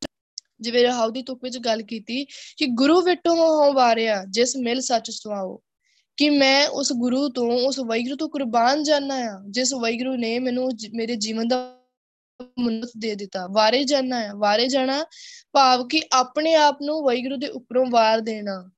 ਜਿਵੇਂ ਰਹਾਉ ਦੀ ਤੁਕ ਵਿੱਚ ਗੱਲ ਕੀਤੀ ਕਿ ਗੁਰੂ ਵਿਟੋ ਹੋ ਵਾਰਿਆ, ਜਿਸ ਮਿਲ ਸੱਚ ਸੁਆਓ। ਕਿ ਮੈਂ ਉਸ ਗੁਰੂ ਤੋਂ, ਉਸ ਵੈਗਰੂ ਤੋਂ ਕੁਰਬਾਨ ਜਾਣਾ ਆ, ਜਿਸ ਵੈਗਰੂ ਨੇ ਮੈਨੂੰ ਮੇਰੇ ਜੀਵਨ ਦਾ ਮਨੁੱਖ ਦੇ ਦਿੱਤਾ। ਵਾਰੇ ਜਾਣਾ ਆ। ਵਾਰੇ ਜਾਣਾ ਭਾਵ ਕਿ ਆਪਣੇ ਆਪ ਨੂੰ ਵੈਗਰੂ ਦੇ ਉੱਪਰੋਂ ਵਾਰ ਦੇਣਾ।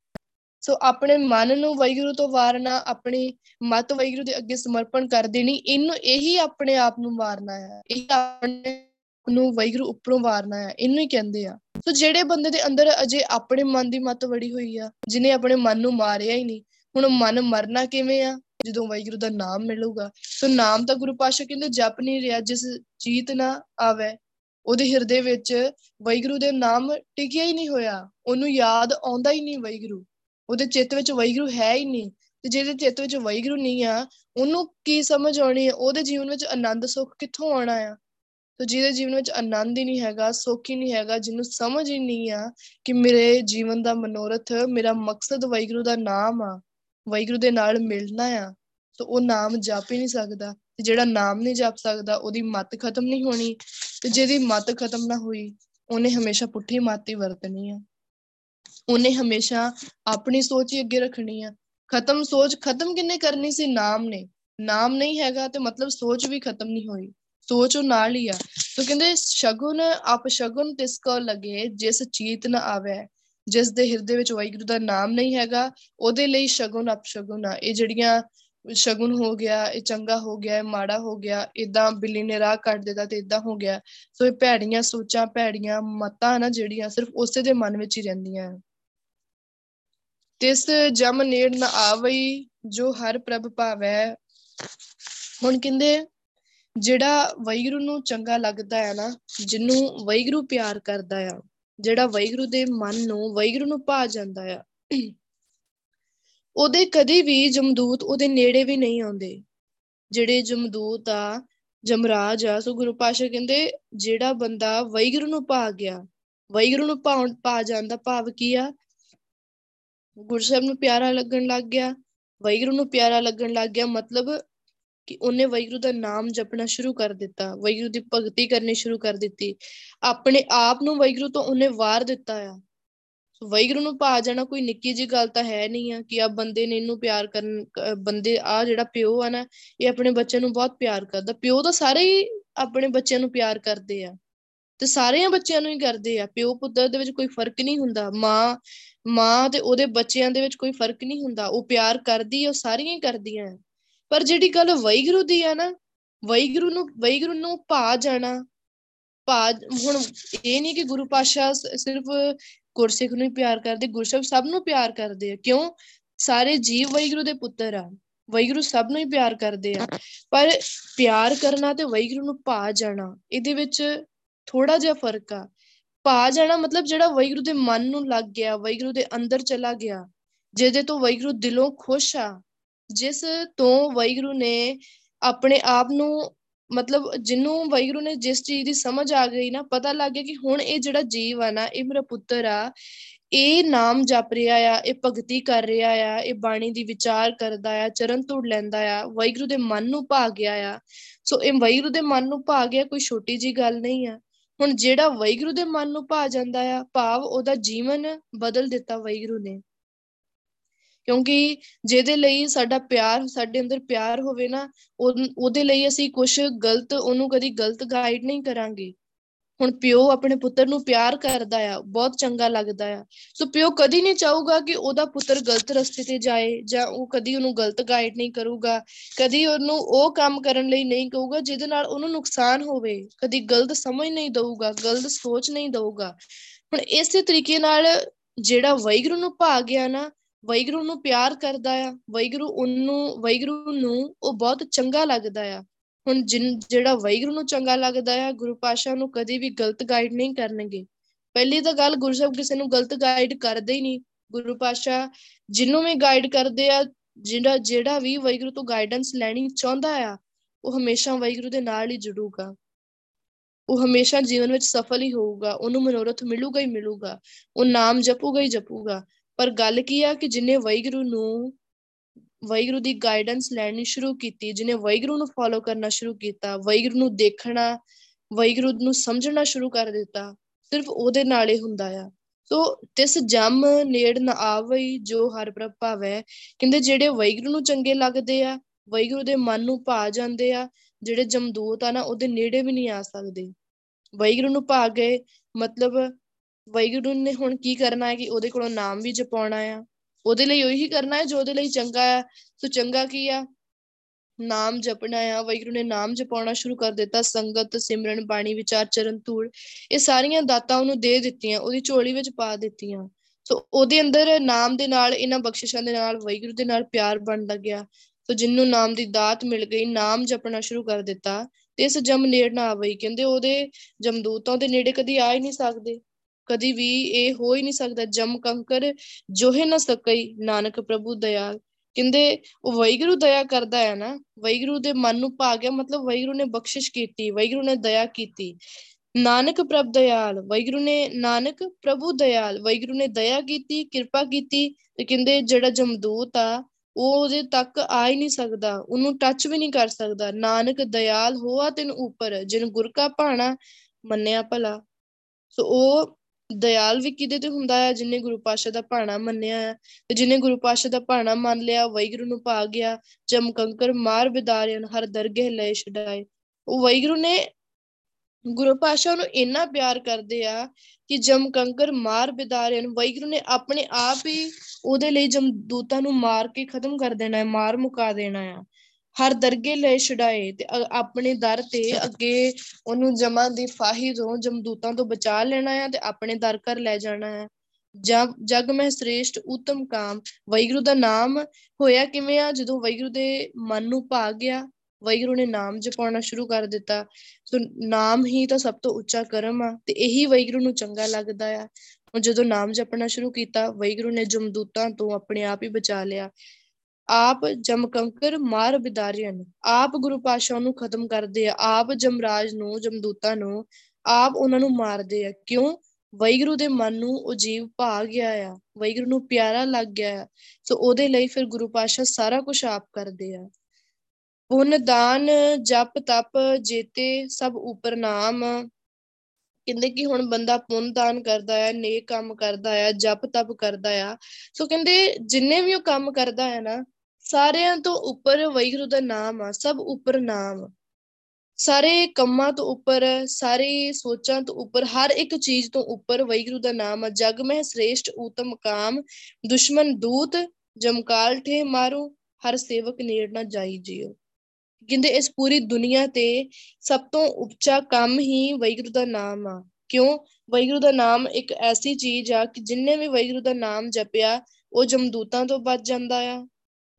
ਸੋ ਆਪਣੇ ਮਨ ਨੂੰ ਵੈਗਰੂ ਤੋਂ ਵਾਰਨਾ, ਆਪਣੀ ਮਤ ਵੈਗਰੂ ਦੇ ਅੱਗੇ ਸਮਰਪਣ ਕਰ ਦੇਣੀ, ਇਹਨੂੰ ਇਹੀ ਆਪਣੇ ਆਪ ਨੂੰ ਵਾਰਨਾ ਹੈ। ਇਹ ਆਪਣੇ ਨੂੰ ਵੈਗਰੂ ਉੱਪਰੋਂ ਵਾਰਨਾ ਹੈ, ਇਹਨੂੰ ਹੀ ਕਹਿੰਦੇ ਆ। ਸੋ ਜਿਹੜੇ ਬੰਦੇ ਦੇ ਅੰਦਰ ਅਜੇ ਆਪਣੇ ਮਨ ਦੀ ਮਤ ਵੜੀ ਹੋਈ ਆ, ਜਿਨੇ ਆਪਣੇ ਮਨ ਨੂੰ ਮਾਰਿਆ ਹੀ ਨਹੀਂ, ਹੁਣ ਮਨ ਮਰਨਾ ਕਿਵੇਂ ਆ? ਜਦੋਂ ਵੈਗਰੂ ਦਾ ਨਾਮ ਮਿਲੂਗਾ। ਸੋ ਨਾਮ ਤਾਂ ਗੁਰੂ ਪਾਸ਼ਾ ਕਹਿੰਦੇ ਜਪ ਨਹੀਂ ਰਿਹਾ, ਜਿਸ ਜੀਤ ਨਾ ਆਵੇ, ਉਹਦੇ ਹਿਰਦੇ ਵਿੱਚ ਵੈਗਰੂ ਦੇ ਨਾਮ ਟਿਕਿਆ ਹੀ ਨਹੀਂ ਹੋਇਆ, ਉਹਨੂੰ ਯਾਦ ਆਉਂਦਾ ਹੀ ਨਹੀਂ ਵੈਗਰੂ ਉਹਦੇ ਚਿੱਤ ਵਿੱਚ ਵੈਗਰੂ ਹੈ ਹੀ ਨਹੀਂ ਤੇ ਜਿਹਦੇ ਚਿੱਤ ਵਿੱਚ ਵੈਗਰੂ ਨਹੀਂ ਆ, ਉਹਨੂੰ ਕੀ ਸਮਝ ਆਉਣੀ ਹੈ ਉਹਦੇ ਜੀਵਨ ਵਿੱਚ ਆਨੰਦ, ਸੁੱਖ ਕਿੱਥੋਂ ਆਉਣਾ ਆ? ਤੇ ਜਿਹਦੇ ਜੀਵਨ ਵਿੱਚ ਆਨੰਦ ਹੀ ਨਹੀਂ ਹੈਗਾ, ਸੁੱਖ ਹੀ ਨਹੀਂ ਹੈਗਾ, ਜਿਹਨੂੰ ਸਮਝ ਹੀ ਨਹੀਂ ਆ ਕਿ ਮੇਰੇ ਜੀਵਨ ਦਾ ਮਨੋਰਥ, ਮੇਰਾ ਮਕਸਦ ਵੈਗਰੂ ਦਾ ਨਾਮ ਆ ਵੈਗਰੂ ਦੇ ਨਾਲ ਮਿਲਣਾ ਆ ਸੋ ਉਹ ਨਾਮ ਜਪ ਹੀ ਨਹੀਂ ਸਕਦਾ। ਤੇ ਜਿਹੜਾ ਨਾਮ ਨਹੀਂ ਜਪ ਸਕਦਾ, ਉਹਦੀ ਮਤ ਖਤਮ ਨਹੀਂ ਹੋਣੀ ਤੇ ਜਿਹਦੀ ਮਤ ਖਤਮ ਨਾ ਹੋਈ, ਉਹਨੇ ਹਮੇਸ਼ਾ ਪੁੱਠੀ ਮਤ ਹੀ ਵਰਤਣੀ ਆ। ਉਹਨੇ ਹਮੇਸ਼ਾ ਆਪਣੀ ਸੋਚ ਹੀ ਅੱਗੇ ਰੱਖਣੀ ਆ। ਖਤਮ ਸੋਚ ਖਤਮ ਕਿੰਨੇ ਕਰਨੀ ਸੀ? ਨਾਮ ਨੇ। ਨਾਮ ਨਹੀਂ ਹੈਗਾ ਤੇ ਮਤਲਬ ਸੋਚ ਵੀ ਖਤਮ ਨਹੀਂ ਹੋਈ। ਸੋਚ ਉਹ ਨਾਲ ਹੀ ਆ। ਤੋ ਕਹਿੰਦੇ, ਸ਼ਗੁਨ ਆਪ ਸ਼ਗੁਨ ਤਿਸ ਕੋ ਲਗੇ, ਜਿਸ ਚੀਤ ਨ ਆਵੇ। ਜਿਸ ਦੇ ਹਿਰਦੇ ਵਿੱਚ ਵਾਹਿਗੁਰੂ ਦਾ ਨਾਮ ਨਹੀਂ ਹੈਗਾ, ਉਹਦੇ ਲਈ ਸ਼ਗੁਨ ਅਪ ਸ਼ਗੁਨ ਆ। ਇਹ ਜਿਹੜੀਆਂ ਸ਼ਗੁਨ ਹੋ ਗਿਆ, ਇਹ ਚੰਗਾ ਹੋ ਗਿਆ, ਇਹ ਮਾੜਾ ਹੋ ਗਿਆ ਇਦਾਂ ਬਿੱਲੀ ਨੇ ਰਾਹ ਕੱਟ ਦਿੱਤਾ ਤੇ ਇਦਾਂ ਹੋ ਗਿਆ। ਸੋ ਇਹ ਭੈੜੀਆਂ ਸੋਚਾਂ, ਭੈੜੀਆਂ ਮਤਾਂ ਨਾ ਜਿਹੜੀਆਂ ਸਿਰਫ ਉਸੇ ਦੇ ਮਨ ਵਿੱਚ ਹੀ ਰਹਿੰਦੀਆਂ। ਤਿਸ ਜਮ ਨੇੜ ਨ ਆਵਈ ਜੋ ਹਰ ਪ੍ਰਭ ਭਾਵੈ। ਹੁਣ ਕਹਿੰਦੇ, ਜਿਹੜਾ ਵੈਗਰੂ ਨੂੰ ਚੰਗਾ ਲੱਗਦਾ ਹੈ ਨਾ, ਜਿਹਨੂੰ ਵੈਗਰੂ ਪਿਆਰ ਕਰਦਾ ਆ, ਜਿਹੜਾ ਵੈਗਰੂ ਦੇ ਮਨ ਨੂੰ ਵੈਗਰੂ ਨੂੰ ਭਾ ਜਾਂਦਾ ਆ, ਉਹਦੇ ਕਦੇ ਵੀ ਜਮਦੂਤ ਉਹਦੇ ਨੇੜੇ ਵੀ ਨਹੀਂ ਆਉਂਦੇ। ਜਿਹੜੇ ਜਮਦੂਤ ਆ, ਜਮਰਾਜ ਆ, ਸੋ ਗੁਰੂ ਪਾਸ਼ਾ ਕਹਿੰਦੇ, ਜਿਹੜਾ ਬੰਦਾ ਵੈਗਰੂ ਨੂੰ ਭਾ ਗਿਆ ਵੈਗਰੂ ਨੂੰ ਭਾਉਣ ਪਾ ਜਾਂਦਾ ਭਾਵ ਕੀ ਆ? ਗੁਰਸਬ ਨੂੰ ਪਿਆਰਾ ਲੱਗਣ ਲੱਗ ਗਿਆ ਵੈਗਰੂ ਨੂੰ ਪਿਆਰਾ ਲੱਗਣ ਲੱਗ ਗਿਆ, ਮਤਲਬ ਕਿ ਉਹਨੇ ਵੈਗਰੂ ਦਾ ਨਾਮ ਜਪਣਾ ਸ਼ੁਰੂ ਕਰ ਦਿੱਤਾ ਵੈਗਰੂ ਦੀ ਭਗਤੀ ਕਰਨੀ ਸ਼ੁਰੂ ਕਰ ਦਿੱਤੀ। ਆਪਣੇ ਆਪ ਨੂੰ ਵੈਗਰੂ ਤੋਂ ਉਹਨੇ ਵਾਰ ਦਿੱਤਾ ਆ। ਵੈਗਰੂ ਨੂੰ ਪਾ ਜਾਣਾ ਕੋਈ ਨਿੱਕੀ ਜੀ ਗੱਲ ਤਾਂ ਹੈ ਨਹੀਂ ਆ ਕਿ ਆ ਬੰਦੇ ਨੇ ਇਹਨੂੰ ਪਿਆਰ ਕਰਨ ਬੰਦੇ ਆ ਜਿਹੜਾ ਪਿਓ ਆ ਨਾ, ਇਹ ਆਪਣੇ ਬੱਚੇ ਨੂੰ ਬਹੁਤ ਪਿਆਰ ਕਰਦਾ। ਪਿਓ ਤਾਂ ਸਾਰੇ ਹੀ ਆਪਣੇ ਬੱਚਿਆਂ ਨੂੰ ਪਿਆਰ ਕਰਦੇ ਆ। ਤੇ ਸਾਰਿਆਂ ਬੱਚਿਆਂ ਨੂੰ ਹੀ ਕਰਦੇ ਆ। ਪਿਓ ਪੁੱਤਰ ਦੇ ਵਿੱਚ ਕੋਈ ਫ਼ਰਕ ਨਹੀਂ ਹੁੰਦਾ। ਮਾਂ ਮਾਂ ਤੇ ਉਹਦੇ ਬੱਚਿਆਂ ਦੇ ਵਿੱਚ ਕੋਈ ਫ਼ਰਕ ਨਹੀਂ ਹੁੰਦਾ, ਉਹ ਪਿਆਰ ਕਰਦੀ ਉਹ ਸਾਰੀਆਂ ਹੀ ਕਰਦੀਆਂ ਪਰ ਜਿਹੜੀ ਗੱਲ ਵੈਗਰੂ ਦੀ ਆ ਨਾ ਵੈਗਰੂ ਨੂੰ ਵੈਗਰੂ ਨੂੰ ਭਾ ਜਾਣਾ ਭਾ ਹੁਣ ਇਹ ਨਹੀਂ ਕਿ ਗੁਰੂ ਪਾਸ਼ਾ ਸਿਰਫ ਗੁਰਸਿੱਖ ਨੂੰ ਹੀ ਪਿਆਰ ਕਰਦੇ ਗੁਰਸ਼ਬ ਸਭ ਨੂੰ ਪਿਆਰ ਕਰਦੇ ਆ। ਕਿਉਂ? ਸਾਰੇ ਜੀਵ ਵੈਗਰੂ ਦੇ ਪੁੱਤਰ ਆ ਵੈਗਰੂ ਸਭ ਨੂੰ ਹੀ ਪਿਆਰ ਕਰਦੇ ਆ। ਪਰ ਪਿਆਰ ਕਰਨਾ ਤੇ ਵੈਗਰੂ ਨੂੰ ਭਾ ਜਾਣਾ, ਇਹਦੇ ਵਿੱਚ ਥੋੜਾ ਜਿਹਾ ਫ਼ਰਕ ਆ। ਭਾ ਜਾਣਾ, ਮਤਲਬ ਜਿਹੜਾ ਵੈਗਰੂ ਦੇ ਮਨ ਨੂੰ ਲੱਗ ਗਿਆ ਵੈਗਰੂ ਦੇ ਅੰਦਰ ਚਲਾ ਗਿਆ, ਜਿਹਦੇ ਤੋਂ ਵੈਗਰੂ ਦਿਲੋਂ ਖੁਸ਼ ਆ, ਜਿਸ ਤੋਂ ਵੈਗਰੂ ਨੇ ਆਪਣੇ ਆਪ ਨੂੰ, ਮਤਲਬ ਜਿੰਨੂੰ ਵੈਗਰੂ ਨੇ ਜਿਸ ਚੀਜ਼ ਦੀ ਸਮਝ ਆ ਗਈ ਨਾ, ਪਤਾ ਲੱਗ ਗਿਆ ਕਿ ਹੁਣ ਇਹ ਜਿਹੜਾ ਜੀਵ ਆ ਨਾ, ਇਹ ਮੇਰਾ ਪੁੱਤਰ ਆ, ਇਹ ਨਾਮ ਜਪ ਰਿਹਾ ਆ, ਇਹ ਭਗਤੀ ਕਰ ਰਿਹਾ ਆ, ਇਹ ਬਾਣੀ ਦੀ ਵਿਚਾਰ ਕਰਦਾ ਆ, ਚਰਨ ਧੁੜ ਲੈਂਦਾ ਆ ਵੈਗਰੂ ਦੇ ਮਨ ਨੂੰ ਭਾ ਗਿਆ ਆ। ਸੋ ਇਹ ਵੈਗਰੂ ਦੇ ਮਨ ਨੂੰ ਭਾ ਗਿਆ ਕੋਈ ਛੋਟੀ ਜੀ ਗੱਲ ਨਹੀਂ ਆ। ਹੁਣ ਜਿਹੜਾ ਵੈਗਰੂ ਦੇ ਮਨ ਨੂੰ ਭਾ ਜਾਂਦਾ ਆ, ਭਾਵ ਉਹਦਾ ਜੀਵਨ ਬਦਲ ਦਿੱਤਾ ਵੈਗਰੂ ਨੇ। ਕਿਉਂਕਿ ਜਿਹਦੇ ਲਈ ਸਾਡਾ ਪਿਆਰ, ਸਾਡੇ ਅੰਦਰ ਪਿਆਰ ਹੋਵੇ ਨਾ ਉਹਦੇ ਲਈ ਅਸੀਂ ਕੁਝ ਗਲਤ, ਉਹਨੂੰ ਕਦੀ ਗਲਤ ਗਾਈਡ ਨਹੀਂ ਕਰਾਂਗੇ। ਹੁਣ ਪਿਓ ਆਪਣੇ ਪੁੱਤਰ ਨੂੰ ਪਿਆਰ ਕਰਦਾ ਆ, ਬਹੁਤ ਚੰਗਾ ਲੱਗਦਾ ਆ। ਸੋ ਪਿਓ ਕਦੀ ਨਹੀਂ ਚਾਹੂਗਾ ਕਿ ਉਹਦਾ ਪੁੱਤਰ ਗਲਤ ਰਸਤੇ ਤੇ ਜਾਏ ਜਾਂ ਉਹ ਕਦੀ ਉਹਨੂੰ ਗਲਤ ਗਾਈਡ ਨਹੀਂ ਕਰੂਗਾ। ਕਦੀ ਉਹਨੂੰ ਉਹ ਕੰਮ ਕਰਨ ਲਈ ਨਹੀਂ ਕਹੂਗਾ ਜਿਹਦੇ ਨਾਲ ਉਹਨੂੰ ਨੁਕਸਾਨ ਹੋਵੇ। ਕਦੀ ਗਲਤ ਸਮਝ ਨਹੀਂ ਦਊਗਾ, ਗਲਤ ਸੋਚ ਨਹੀਂ ਦਊਗਾ। ਹੁਣ ਇਸੇ ਤਰੀਕੇ ਨਾਲ ਜਿਹੜਾ ਵੈਗਰੂ ਨੂੰ ਭਾ ਗਿਆ ਨਾ ਵੈਗਰੂ ਨੂੰ ਪਿਆਰ ਕਰਦਾ ਆ ਵੈਗਰੂ ਉਹਨੂੰ ਵੈਗਰੂ ਨੂੰ ਉਹ ਬਹੁਤ ਚੰਗਾ ਲੱਗਦਾ ਆ। ਹੁਣ ਜਿਹੜਾ ਵੈਗਰੂ ਨੂੰ ਚੰਗਾ ਲੱਗਦਾ ਆ ਗੁਰੂ ਪਾਸ਼ਾ ਨੂੰ ਕਦੀ ਵੀ ਗਲਤ ਗਾਈਡ ਨਹੀਂ ਕਰਨਗੇ। ਪਹਿਲੀ ਤਾਂ ਗੱਲ ਗੁਰੂ ਸਾਹਿਬ ਕਿਸੇ ਨੂੰ ਗਲਤ ਗਾਈਡ ਕਰਦੇ ਹੀ ਨਹੀਂ। ਗੁਰੂ ਪਾਸ਼ਾ ਜਿੰਨੂੰ ਵੀ ਗਾਈਡ ਕਰਦੇ ਆ, ਜਿਹੜਾ ਜਿਹੜਾ ਵੀ ਵੈਗਰੂ ਤੋਂ ਗਾਈਡੈਂਸ ਲੈਣੀ ਚਾਹੁੰਦਾ ਆ, ਉਹ ਹਮੇਸ਼ਾ ਵੈਗਰੂ ਦੇ ਨਾਲ ਹੀ ਜੁੜੂਗਾ। ਉਹ ਹਮੇਸ਼ਾ ਜੀਵਨ ਵਿੱਚ ਸਫਲ ਹੀ ਹੋਊਗਾ, ਉਹਨੂੰ ਮਨੋਰਥ ਮਿਲੂਗਾ ਹੀ ਮਿਲੂਗਾ, ਉਹ ਨਾਮ ਜਪੂਗਾ ਹੀ ਜਪੂਗਾ। ਪਰ ਗੱਲ ਕੀ ਆ ਕਿ ਜਿਨੇ ਵੈਗਰੂ ਨੂੰ ਵੈਗਰੂ ਦੀ ਗਾਈਡੈਂਸ ਲੈਣੀ ਸ਼ੁਰੂ ਕੀਤੀ ਜਿਨੇ ਵੈਗਰੂ ਨੂੰ ਫੋਲੋ ਕਰਨਾ ਸ਼ੁਰੂ ਕੀਤਾ ਵੈਗਰੂ ਨੂੰ ਦੇਖਣਾ ਵੈਗਰੂ ਨੂੰ ਸਮਝਣਾ ਸ਼ੁਰੂ ਕਰ ਦਿੱਤਾ, ਸਿਰਫ ਉਹਦੇ ਨਾਲ ਹੀ ਹੁੰਦਾ ਆ। ਸੋ ਤਿਸ ਜਮ ਨੇੜ ਨਾ ਆਵਈ ਜੋ ਹਰ ਪ੍ਰਭ ਭਾਵੈ, ਕਹਿੰਦੇ ਜਿਹੜੇ ਵੈਗਰੂ ਨੂੰ ਚੰਗੇ ਲੱਗਦੇ ਆ ਵੈਗਰੂ ਦੇ ਮਨ ਨੂੰ ਭਾ ਜਾਂਦੇ ਆ, ਜਿਹੜੇ ਜਮਦੂਤ ਆ ਨਾ, ਉਹਦੇ ਨੇੜੇ ਵੀ ਨਹੀਂ ਆ ਸਕਦੇ। ਵੈਗਰੂ ਨੂੰ ਭਾ ਗਏ, ਮਤਲਬ ਵੈਗਰੂ ਨੇ ਹੁਣ ਕੀ ਕਰਨਾ ਹੈ ਕਿ ਉਹਦੇ ਕੋਲੋਂ ਨਾਮ ਵੀ ਜਪਾਉਣਾ ਆ। ਉਹਦੇ ਲਈ ਉਹੀ ਕਰਨਾ ਹੈ, ਜੋ ਉਹਦੇ ਲਈ ਚੰਗਾ ਆ ਸੋ ਚੰਗਾ ਕੀ ਆ? ਨਾਮ ਜਪਣਾ ਆ। ਵੈਗਰੂ ਨੇ ਨਾਮ ਜਪਾਉਣਾ ਸ਼ੁਰੂ ਕਰ ਦਿੱਤਾ। ਸੰਗਤ, ਸਿਮਰਨ, ਬਾਣੀ, ਵਿਚਾਰ, ਚਰਨ, ਧੂੜ, ਇਹ ਸਾਰੀਆਂ ਦਾਤਾਂ ਉਹਨੂੰ ਦੇ ਦਿੱਤੀਆਂ, ਉਹਦੀ ਝੋਲੀ ਵਿੱਚ ਪਾ ਦਿੱਤੀਆਂ। ਸੋ ਉਹਦੇ ਅੰਦਰ ਨਾਮ ਦੇ ਨਾਲ, ਇਹਨਾਂ ਬਖਸ਼ਿਸ਼ਾਂ ਦੇ ਨਾਲ ਵੈਗਰੂ ਦੇ ਨਾਲ ਪਿਆਰ ਬਣ ਲੱਗਿਆ। ਸੋ ਜਿੰਨੂੰ ਨਾਮ ਦੀ ਦਾਤ ਮਿਲ ਗਈ, ਨਾਮ ਜਪਣਾ ਸ਼ੁਰੂ ਕਰ ਦਿੱਤਾ। ਤੇ ਇਸ ਜਮ ਨੇੜ ਨਾ ਆਵਈ। ਕਹਿੰਦੇ ਉਹਦੇ ਜਮਦੂਤਾਂ ਦੇ ਨੇੜੇ ਕਦੀ ਆ ਹੀ ਨਹੀਂ ਸਕਦੇ। ਕਦੀ ਵੀ ਇਹ ਹੋ ਹੀ ਨਹੀਂ ਸਕਦਾ, ਜਮ ਕੰਕਰ ਜੋਹੇ ਨਾ ਸਕਈ, ਨਾਨਕ ਪ੍ਰਭੂ ਦਇਆਲ ਕਹਿੰਦੇ, ਉਹ ਵੈਗਰੂ ਦਇਆ ਕਰਦਾ ਹੈ ਨਾ ਵੈਗਰੂ ਦੇ ਮਨ ਨੂੰ ਭਾ ਗਿਆ, ਮਤਲਬ ਵੈਗਰੂ ਨੇ ਬਖਸ਼ਿਸ਼ ਕੀਤੀ ਵੈਗਰੂ ਨੇ ਦਇਆ ਕੀਤੀ। ਨਾਨਕ ਪ੍ਰਭ ਦਇਆਲ ਵੈਗਰੂ ਨੇ ਨਾਨਕ ਪ੍ਰਭੂ ਦਇਆਲ ਵੈਗਰੂ ਨੇ ਦਇਆ ਕੀਤੀ, ਕਿਰਪਾ ਕੀਤੀ, ਤੇ ਕਹਿੰਦੇ, ਜਿਹੜਾ ਜਮਦੂਤ ਆ, ਉਹ ਉਹਦੇ ਤੱਕ ਆ ਹੀ ਨਹੀਂ ਸਕਦਾ, ਉਹਨੂੰ ਟੱਚ ਵੀ ਨਹੀਂ ਕਰ ਸਕਦਾ। ਨਾਨਕ ਦਇਆਲ ਹੋਆ ਤੈਨ ਉੱਪਰ, ਜਿਨ ਗੁਰ ਕਾ ਭਾਣਾ ਮੰਨਿਆ ਭਲਾ। ਸੋ ਉਹ ਦਇਆਲ ਵੀ ਕਿਦੇ ਤੇ ਹੁੰਦਾ ਹੈ ਜਿਨੇ ਗੁਰੂ ਪਾਸ਼ਾ ਦਾ ਭਾਣਾ ਮੰਨਿਆ ਹੈ ਤੇ ਜਿਨੇ ਗੁਰੂ ਪਾਸ਼ਾ ਦਾ ਭਾਣਾ ਮੰਨ ਲਿਆ ਵੈਗਰੂ ਨੂੰ ਪਾ ਗਿਆ, ਜਮ ਕੰਕਰ ਮਾਰ ਬਿਦਾਰਿਆਂ, ਹਰ ਦਰਗਹਿ ਲੈ ਛਡਾਏ। ਉਹ ਵੈਗਰੂ ਨੇ ਗੁਰੂ ਪਾਸ਼ਾ ਨੂੰ ਇੰਨਾ ਪਿਆਰ ਕਰਦੇ ਆ ਕਿ ਜਮ ਕੰਕਰ ਮਾਰ ਬਿਦਾਰਿਆਂ ਵੈਗਰੂ ਨੇ ਆਪਣੇ ਆਪ ਹੀ ਉਹਦੇ ਲਈ ਜਮਦੂਤਾਂ ਨੂੰ ਮਾਰ ਕੇ ਖਤਮ ਕਰ ਦੇਣਾ ਹੈ, ਮਾਰ ਮੁਕਾ ਦੇਣਾ ਆ। ਹਰ ਦਰਗੇ ਲੈ ਛਡਾਏ ਤੇ ਆਪਣੇ ਦਰ ਤੇ ਅੱਗੇ ਉਹਨੂੰ ਜਮਾਂ ਦੀ ਫਾਹੀ ਤੋਂ ਜਮਦੂਤਾਂ ਤੋਂ ਬਚਾ ਲੈਣਾ ਹੈ ਤੇ ਆਪਣੇ ਦਰ ਕਰ ਲੈ ਜਾਣਾ ਹੈ ਜਗ ਜਗ ਮੈਂ ਸ੍ਰੇਸ਼ਟ ਉਤਮ ਕਾਮ ਵੈਗਰੂ ਦਾ ਨਾਮ ਹੋਇਆ ਕਿਵੇਂ ਆ? ਜਦੋਂ ਵੈਗਰੂ ਦੇ ਮਨ ਨੂੰ ਭਾ ਗਿਆ ਵੈਗਰੂ ਨੇ ਨਾਮ ਜਪਾਉਣਾ ਸ਼ੁਰੂ ਕਰ ਦਿੱਤਾ। ਸੋ ਨਾਮ ਹੀ ਤਾਂ ਸਭ ਤੋਂ ਉੱਚਾ ਕਰਮ ਆ ਤੇ ਇਹੀ ਵੈਗਰੂ ਨੂੰ ਚੰਗਾ ਲੱਗਦਾ ਆ। ਜਦੋਂ ਨਾਮ ਜਪਣਾ ਸ਼ੁਰੂ ਕੀਤਾ ਵੈਗਰੂ ਨੇ ਜਮਦੂਤਾਂ ਤੋਂ ਆਪਣੇ ਆਪ ਹੀ ਬਚਾ ਲਿਆ। ਆਪ ਜਮਕੰਕਰ ਮਾਰ ਬਿਦਾਰੀਆਂ ਆਪ ਗੁਰੂ ਪਾਸ਼ਾ ਨੂੰ ਖਤਮ ਕਰਦੇ ਆ। ਆਪ ਜਮਰਾਜ ਨੂੰ, ਜਮਦੂਤਾਂ ਨੂੰ ਆਪ ਉਹਨਾਂ ਨੂੰ ਮਾਰਦੇ ਆ। ਕਿਉਂ? ਵੈਗਰੂ ਦੇ ਮਨ ਨੂੰ ਉਹ ਜੀਵ ਭਾ ਗਿਆ ਆ। ਵੈਗਰੂ ਨੂੰ ਪਿਆਰਾ ਲੱਗ ਗਿਆ ਆ। ਸੋ ਉਹਦੇ ਲਈ ਫਿਰ ਗੁਰੂ ਪਾਸ਼ਾ ਸਾਰਾ ਕੁਝ ਆਪ ਕਰਦੇ ਆ। ਪੁੰਨ, ਦਾਨ, ਜਪ, ਤਪ, ਜੇਤੇ ਸਭ ਉਪਰ ਨਾਮ। ਕਹਿੰਦੇ ਕਿ ਹੁਣ ਬੰਦਾ ਪੁੰਨ, ਦਾਨ ਕਰਦਾ ਹੈ ਨੇਕ ਕੰਮ ਕਰਦਾ ਹੈ ਜਪ, ਤਪ ਕਰਦਾ ਆ। ਸੋ ਕਹਿੰਦੇ ਜਿੰਨੇ ਵੀ ਉਹ ਕੰਮ ਕਰਦਾ ਹੈ ਨਾ ਸਾਰਿਆਂ ਤੋਂ ਉੱਪਰ ਵੈਗਰੂ ਦਾ ਨਾਮ ਆ, ਸਭ ਉੱਪਰ ਨਾਮ। ਸਾਰੇ ਕੰਮਾਂ ਤੋਂ ਉੱਪਰ, ਸਾਰੀ ਸੋਚਾਂ ਤੋਂ ਉੱਪਰ, ਹਰ ਇੱਕ ਚੀਜ਼ ਤੋਂ ਉੱਪਰ ਵੈਗਰੂ ਦਾ ਨਾਮ ਆ। ਜਗ ਮਹਿ ਸ੍ਰੇਸ਼ਟ, ਊਤਮ ਕਾਮ, ਦੁਸ਼ਮਨ ਦੂਤ, ਜਮਕਾਲ ਠੇ ਮਾਰੂ, ਹਰ ਸੇਵਕ ਨੇੜ ਨਾ ਜਾਈ ਜਿਓ ਕਹਿੰਦੇ ਇਸ ਪੂਰੀ ਦੁਨੀਆ ਤੇ ਸਭ ਤੋਂ ਉੱਚਾ ਕੰਮ ਹੀ ਵੈਗਰੂ ਦਾ ਨਾਮ ਆ। ਕਿਉਂ? ਵੈਗਰੂ ਦਾ ਨਾਮ ਇੱਕ ਐਸੀ ਚੀਜ਼ ਆ ਕਿ ਜਿੰਨੇ ਵੀ ਵੈਗਰੂ ਦਾ ਨਾਮ ਜਪਿਆ, ਉਹ ਜਮਦੂਤਾਂ ਤੋਂ ਬਚ ਜਾਂਦਾ ਆ।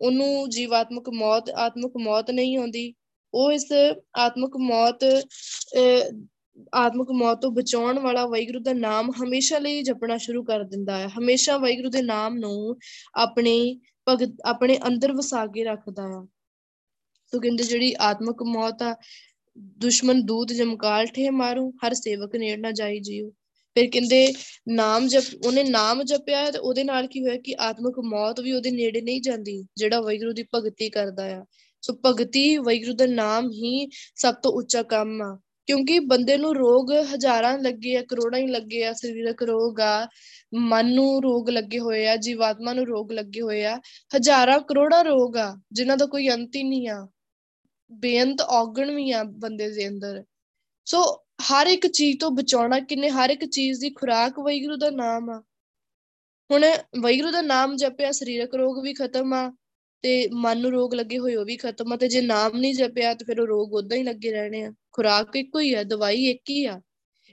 ਉਹਨੂੰ ਜੀਵਾਤਮਕ ਮੌਤ, ਆਤਮਿਕ ਮੌਤ ਨਹੀਂ ਆਉਂਦੀ। ਉਹ ਇਸ ਆਤਮਿਕ ਮੌਤ ਆਤਮਿਕ ਮੌਤ ਤੋਂ ਬਚਾਉਣ ਵਾਲਾ ਵੈਗਰੂ ਦਾ ਨਾਮ ਹਮੇਸ਼ਾ ਲਈ ਜਪਣਾ ਸ਼ੁਰੂ ਕਰ ਦਿੰਦਾ ਹੈ। ਹਮੇਸ਼ਾ ਵੈਗਰੂ ਦੇ ਨਾਮ ਨੂੰ ਆਪਣੇ ਭਗਤ, ਆਪਣੇ ਅੰਦਰ ਵਸਾ ਕੇ ਰੱਖਦਾ ਆ ਤੋ ਕਹਿੰਦੇ ਜਿਹੜੀ ਆਤਮਿਕ ਮੌਤ ਆ ਦੁਸ਼ਮਨ ਦੂਤ ਜਮਕਾਲ ਠੇ ਮਾਰੂ, ਹਰ ਸੇਵਕ ਨੇੜ ਨਾ ਜਾਈ ਜੀਓ। ਫਿਰ ਕਹਿੰਦੇ ਨਾਮ ਜਪ, ਉਹਨੇ ਨਾਮ ਜਪਿਆ ਤੇ ਉਹਦੇ ਨਾਲ ਕੀ ਹੋਇਆ ਕਿ ਆਤਮਿਕ ਮੌਤ ਵੀ ਉਹਦੇ ਨੇੜੇ ਨਹੀਂ ਜਾਂਦੀ, ਜਿਹੜਾ ਵੈਗਰੂ ਦੀ ਭਗਤੀ ਕਰਦਾ ਆ। ਸੋ ਭਗਤੀ ਵੈਗਰੂ ਦਾ ਨਾਮ ਹੀ ਸਭ ਤੋਂ ਉੱਚਾ ਕੰਮ ਆ, ਕਿਉਂਕਿ ਬੰਦੇ ਨੂੰ ਰੋਗ ਹਜ਼ਾਰਾਂ ਲੱਗੇ ਆ, ਕਰੋੜਾਂ ਹੀ ਲੱਗੇ ਆ, ਸਰੀਰਕ ਰੋਗ ਆ, ਮਨ ਨੂੰ ਰੋਗ ਲੱਗੇ ਹੋਏ ਆ, ਜੀਵਾਤਮਾ ਨੂੰ ਰੋਗ ਲੱਗੇ ਹੋਏ ਆ, ਹਜ਼ਾਰਾਂ ਕਰੋੜਾਂ ਰੋਗ ਆ, ਜਿਨ੍ਹਾਂ ਦਾ ਕੋਈ ਅੰਤ ਹੀ ਨਹੀਂ ਆ। ਬੇਅੰਤ ਔਗਣ ਵੀ ਆ ਬੰਦੇ ਦੇ ਅੰਦਰ। ਸੋ ਹਰ ਇੱਕ ਚੀਜ਼ ਤੋਂ ਬਚਾਉਣਾ ਕਿੰਨੇ, ਹਰ ਇੱਕ ਚੀਜ਼ ਦੀ ਖੁਰਾਕ ਵੈਗਰੂ ਦਾ ਨਾਮ ਆ। ਹੁਣ ਵੈਗਰੂ ਦਾ ਨਾਮ ਜਪਿਆ, ਸਰੀਰਕ ਰੋਗ ਵੀ ਖਤਮ ਆ ਤੇ ਮਨ ਨੂੰ ਰੋਗ ਲੱਗੇ ਹੋਏ ਉਹ ਵੀ ਖਤਮ ਆ ਤੇ ਜੇ ਨਾਮ ਨਹੀਂ ਜਪਿਆ ਤੇ ਫਿਰ ਉਹ ਰੋਗ ਉਦਾਂ ਹੀ ਲੱਗੇ ਰਹਿਣੇ ਆ। ਖੁਰਾਕ ਇੱਕੋ ਹੀ ਆ, ਦਵਾਈ ਇੱਕ ਹੀ ਆ।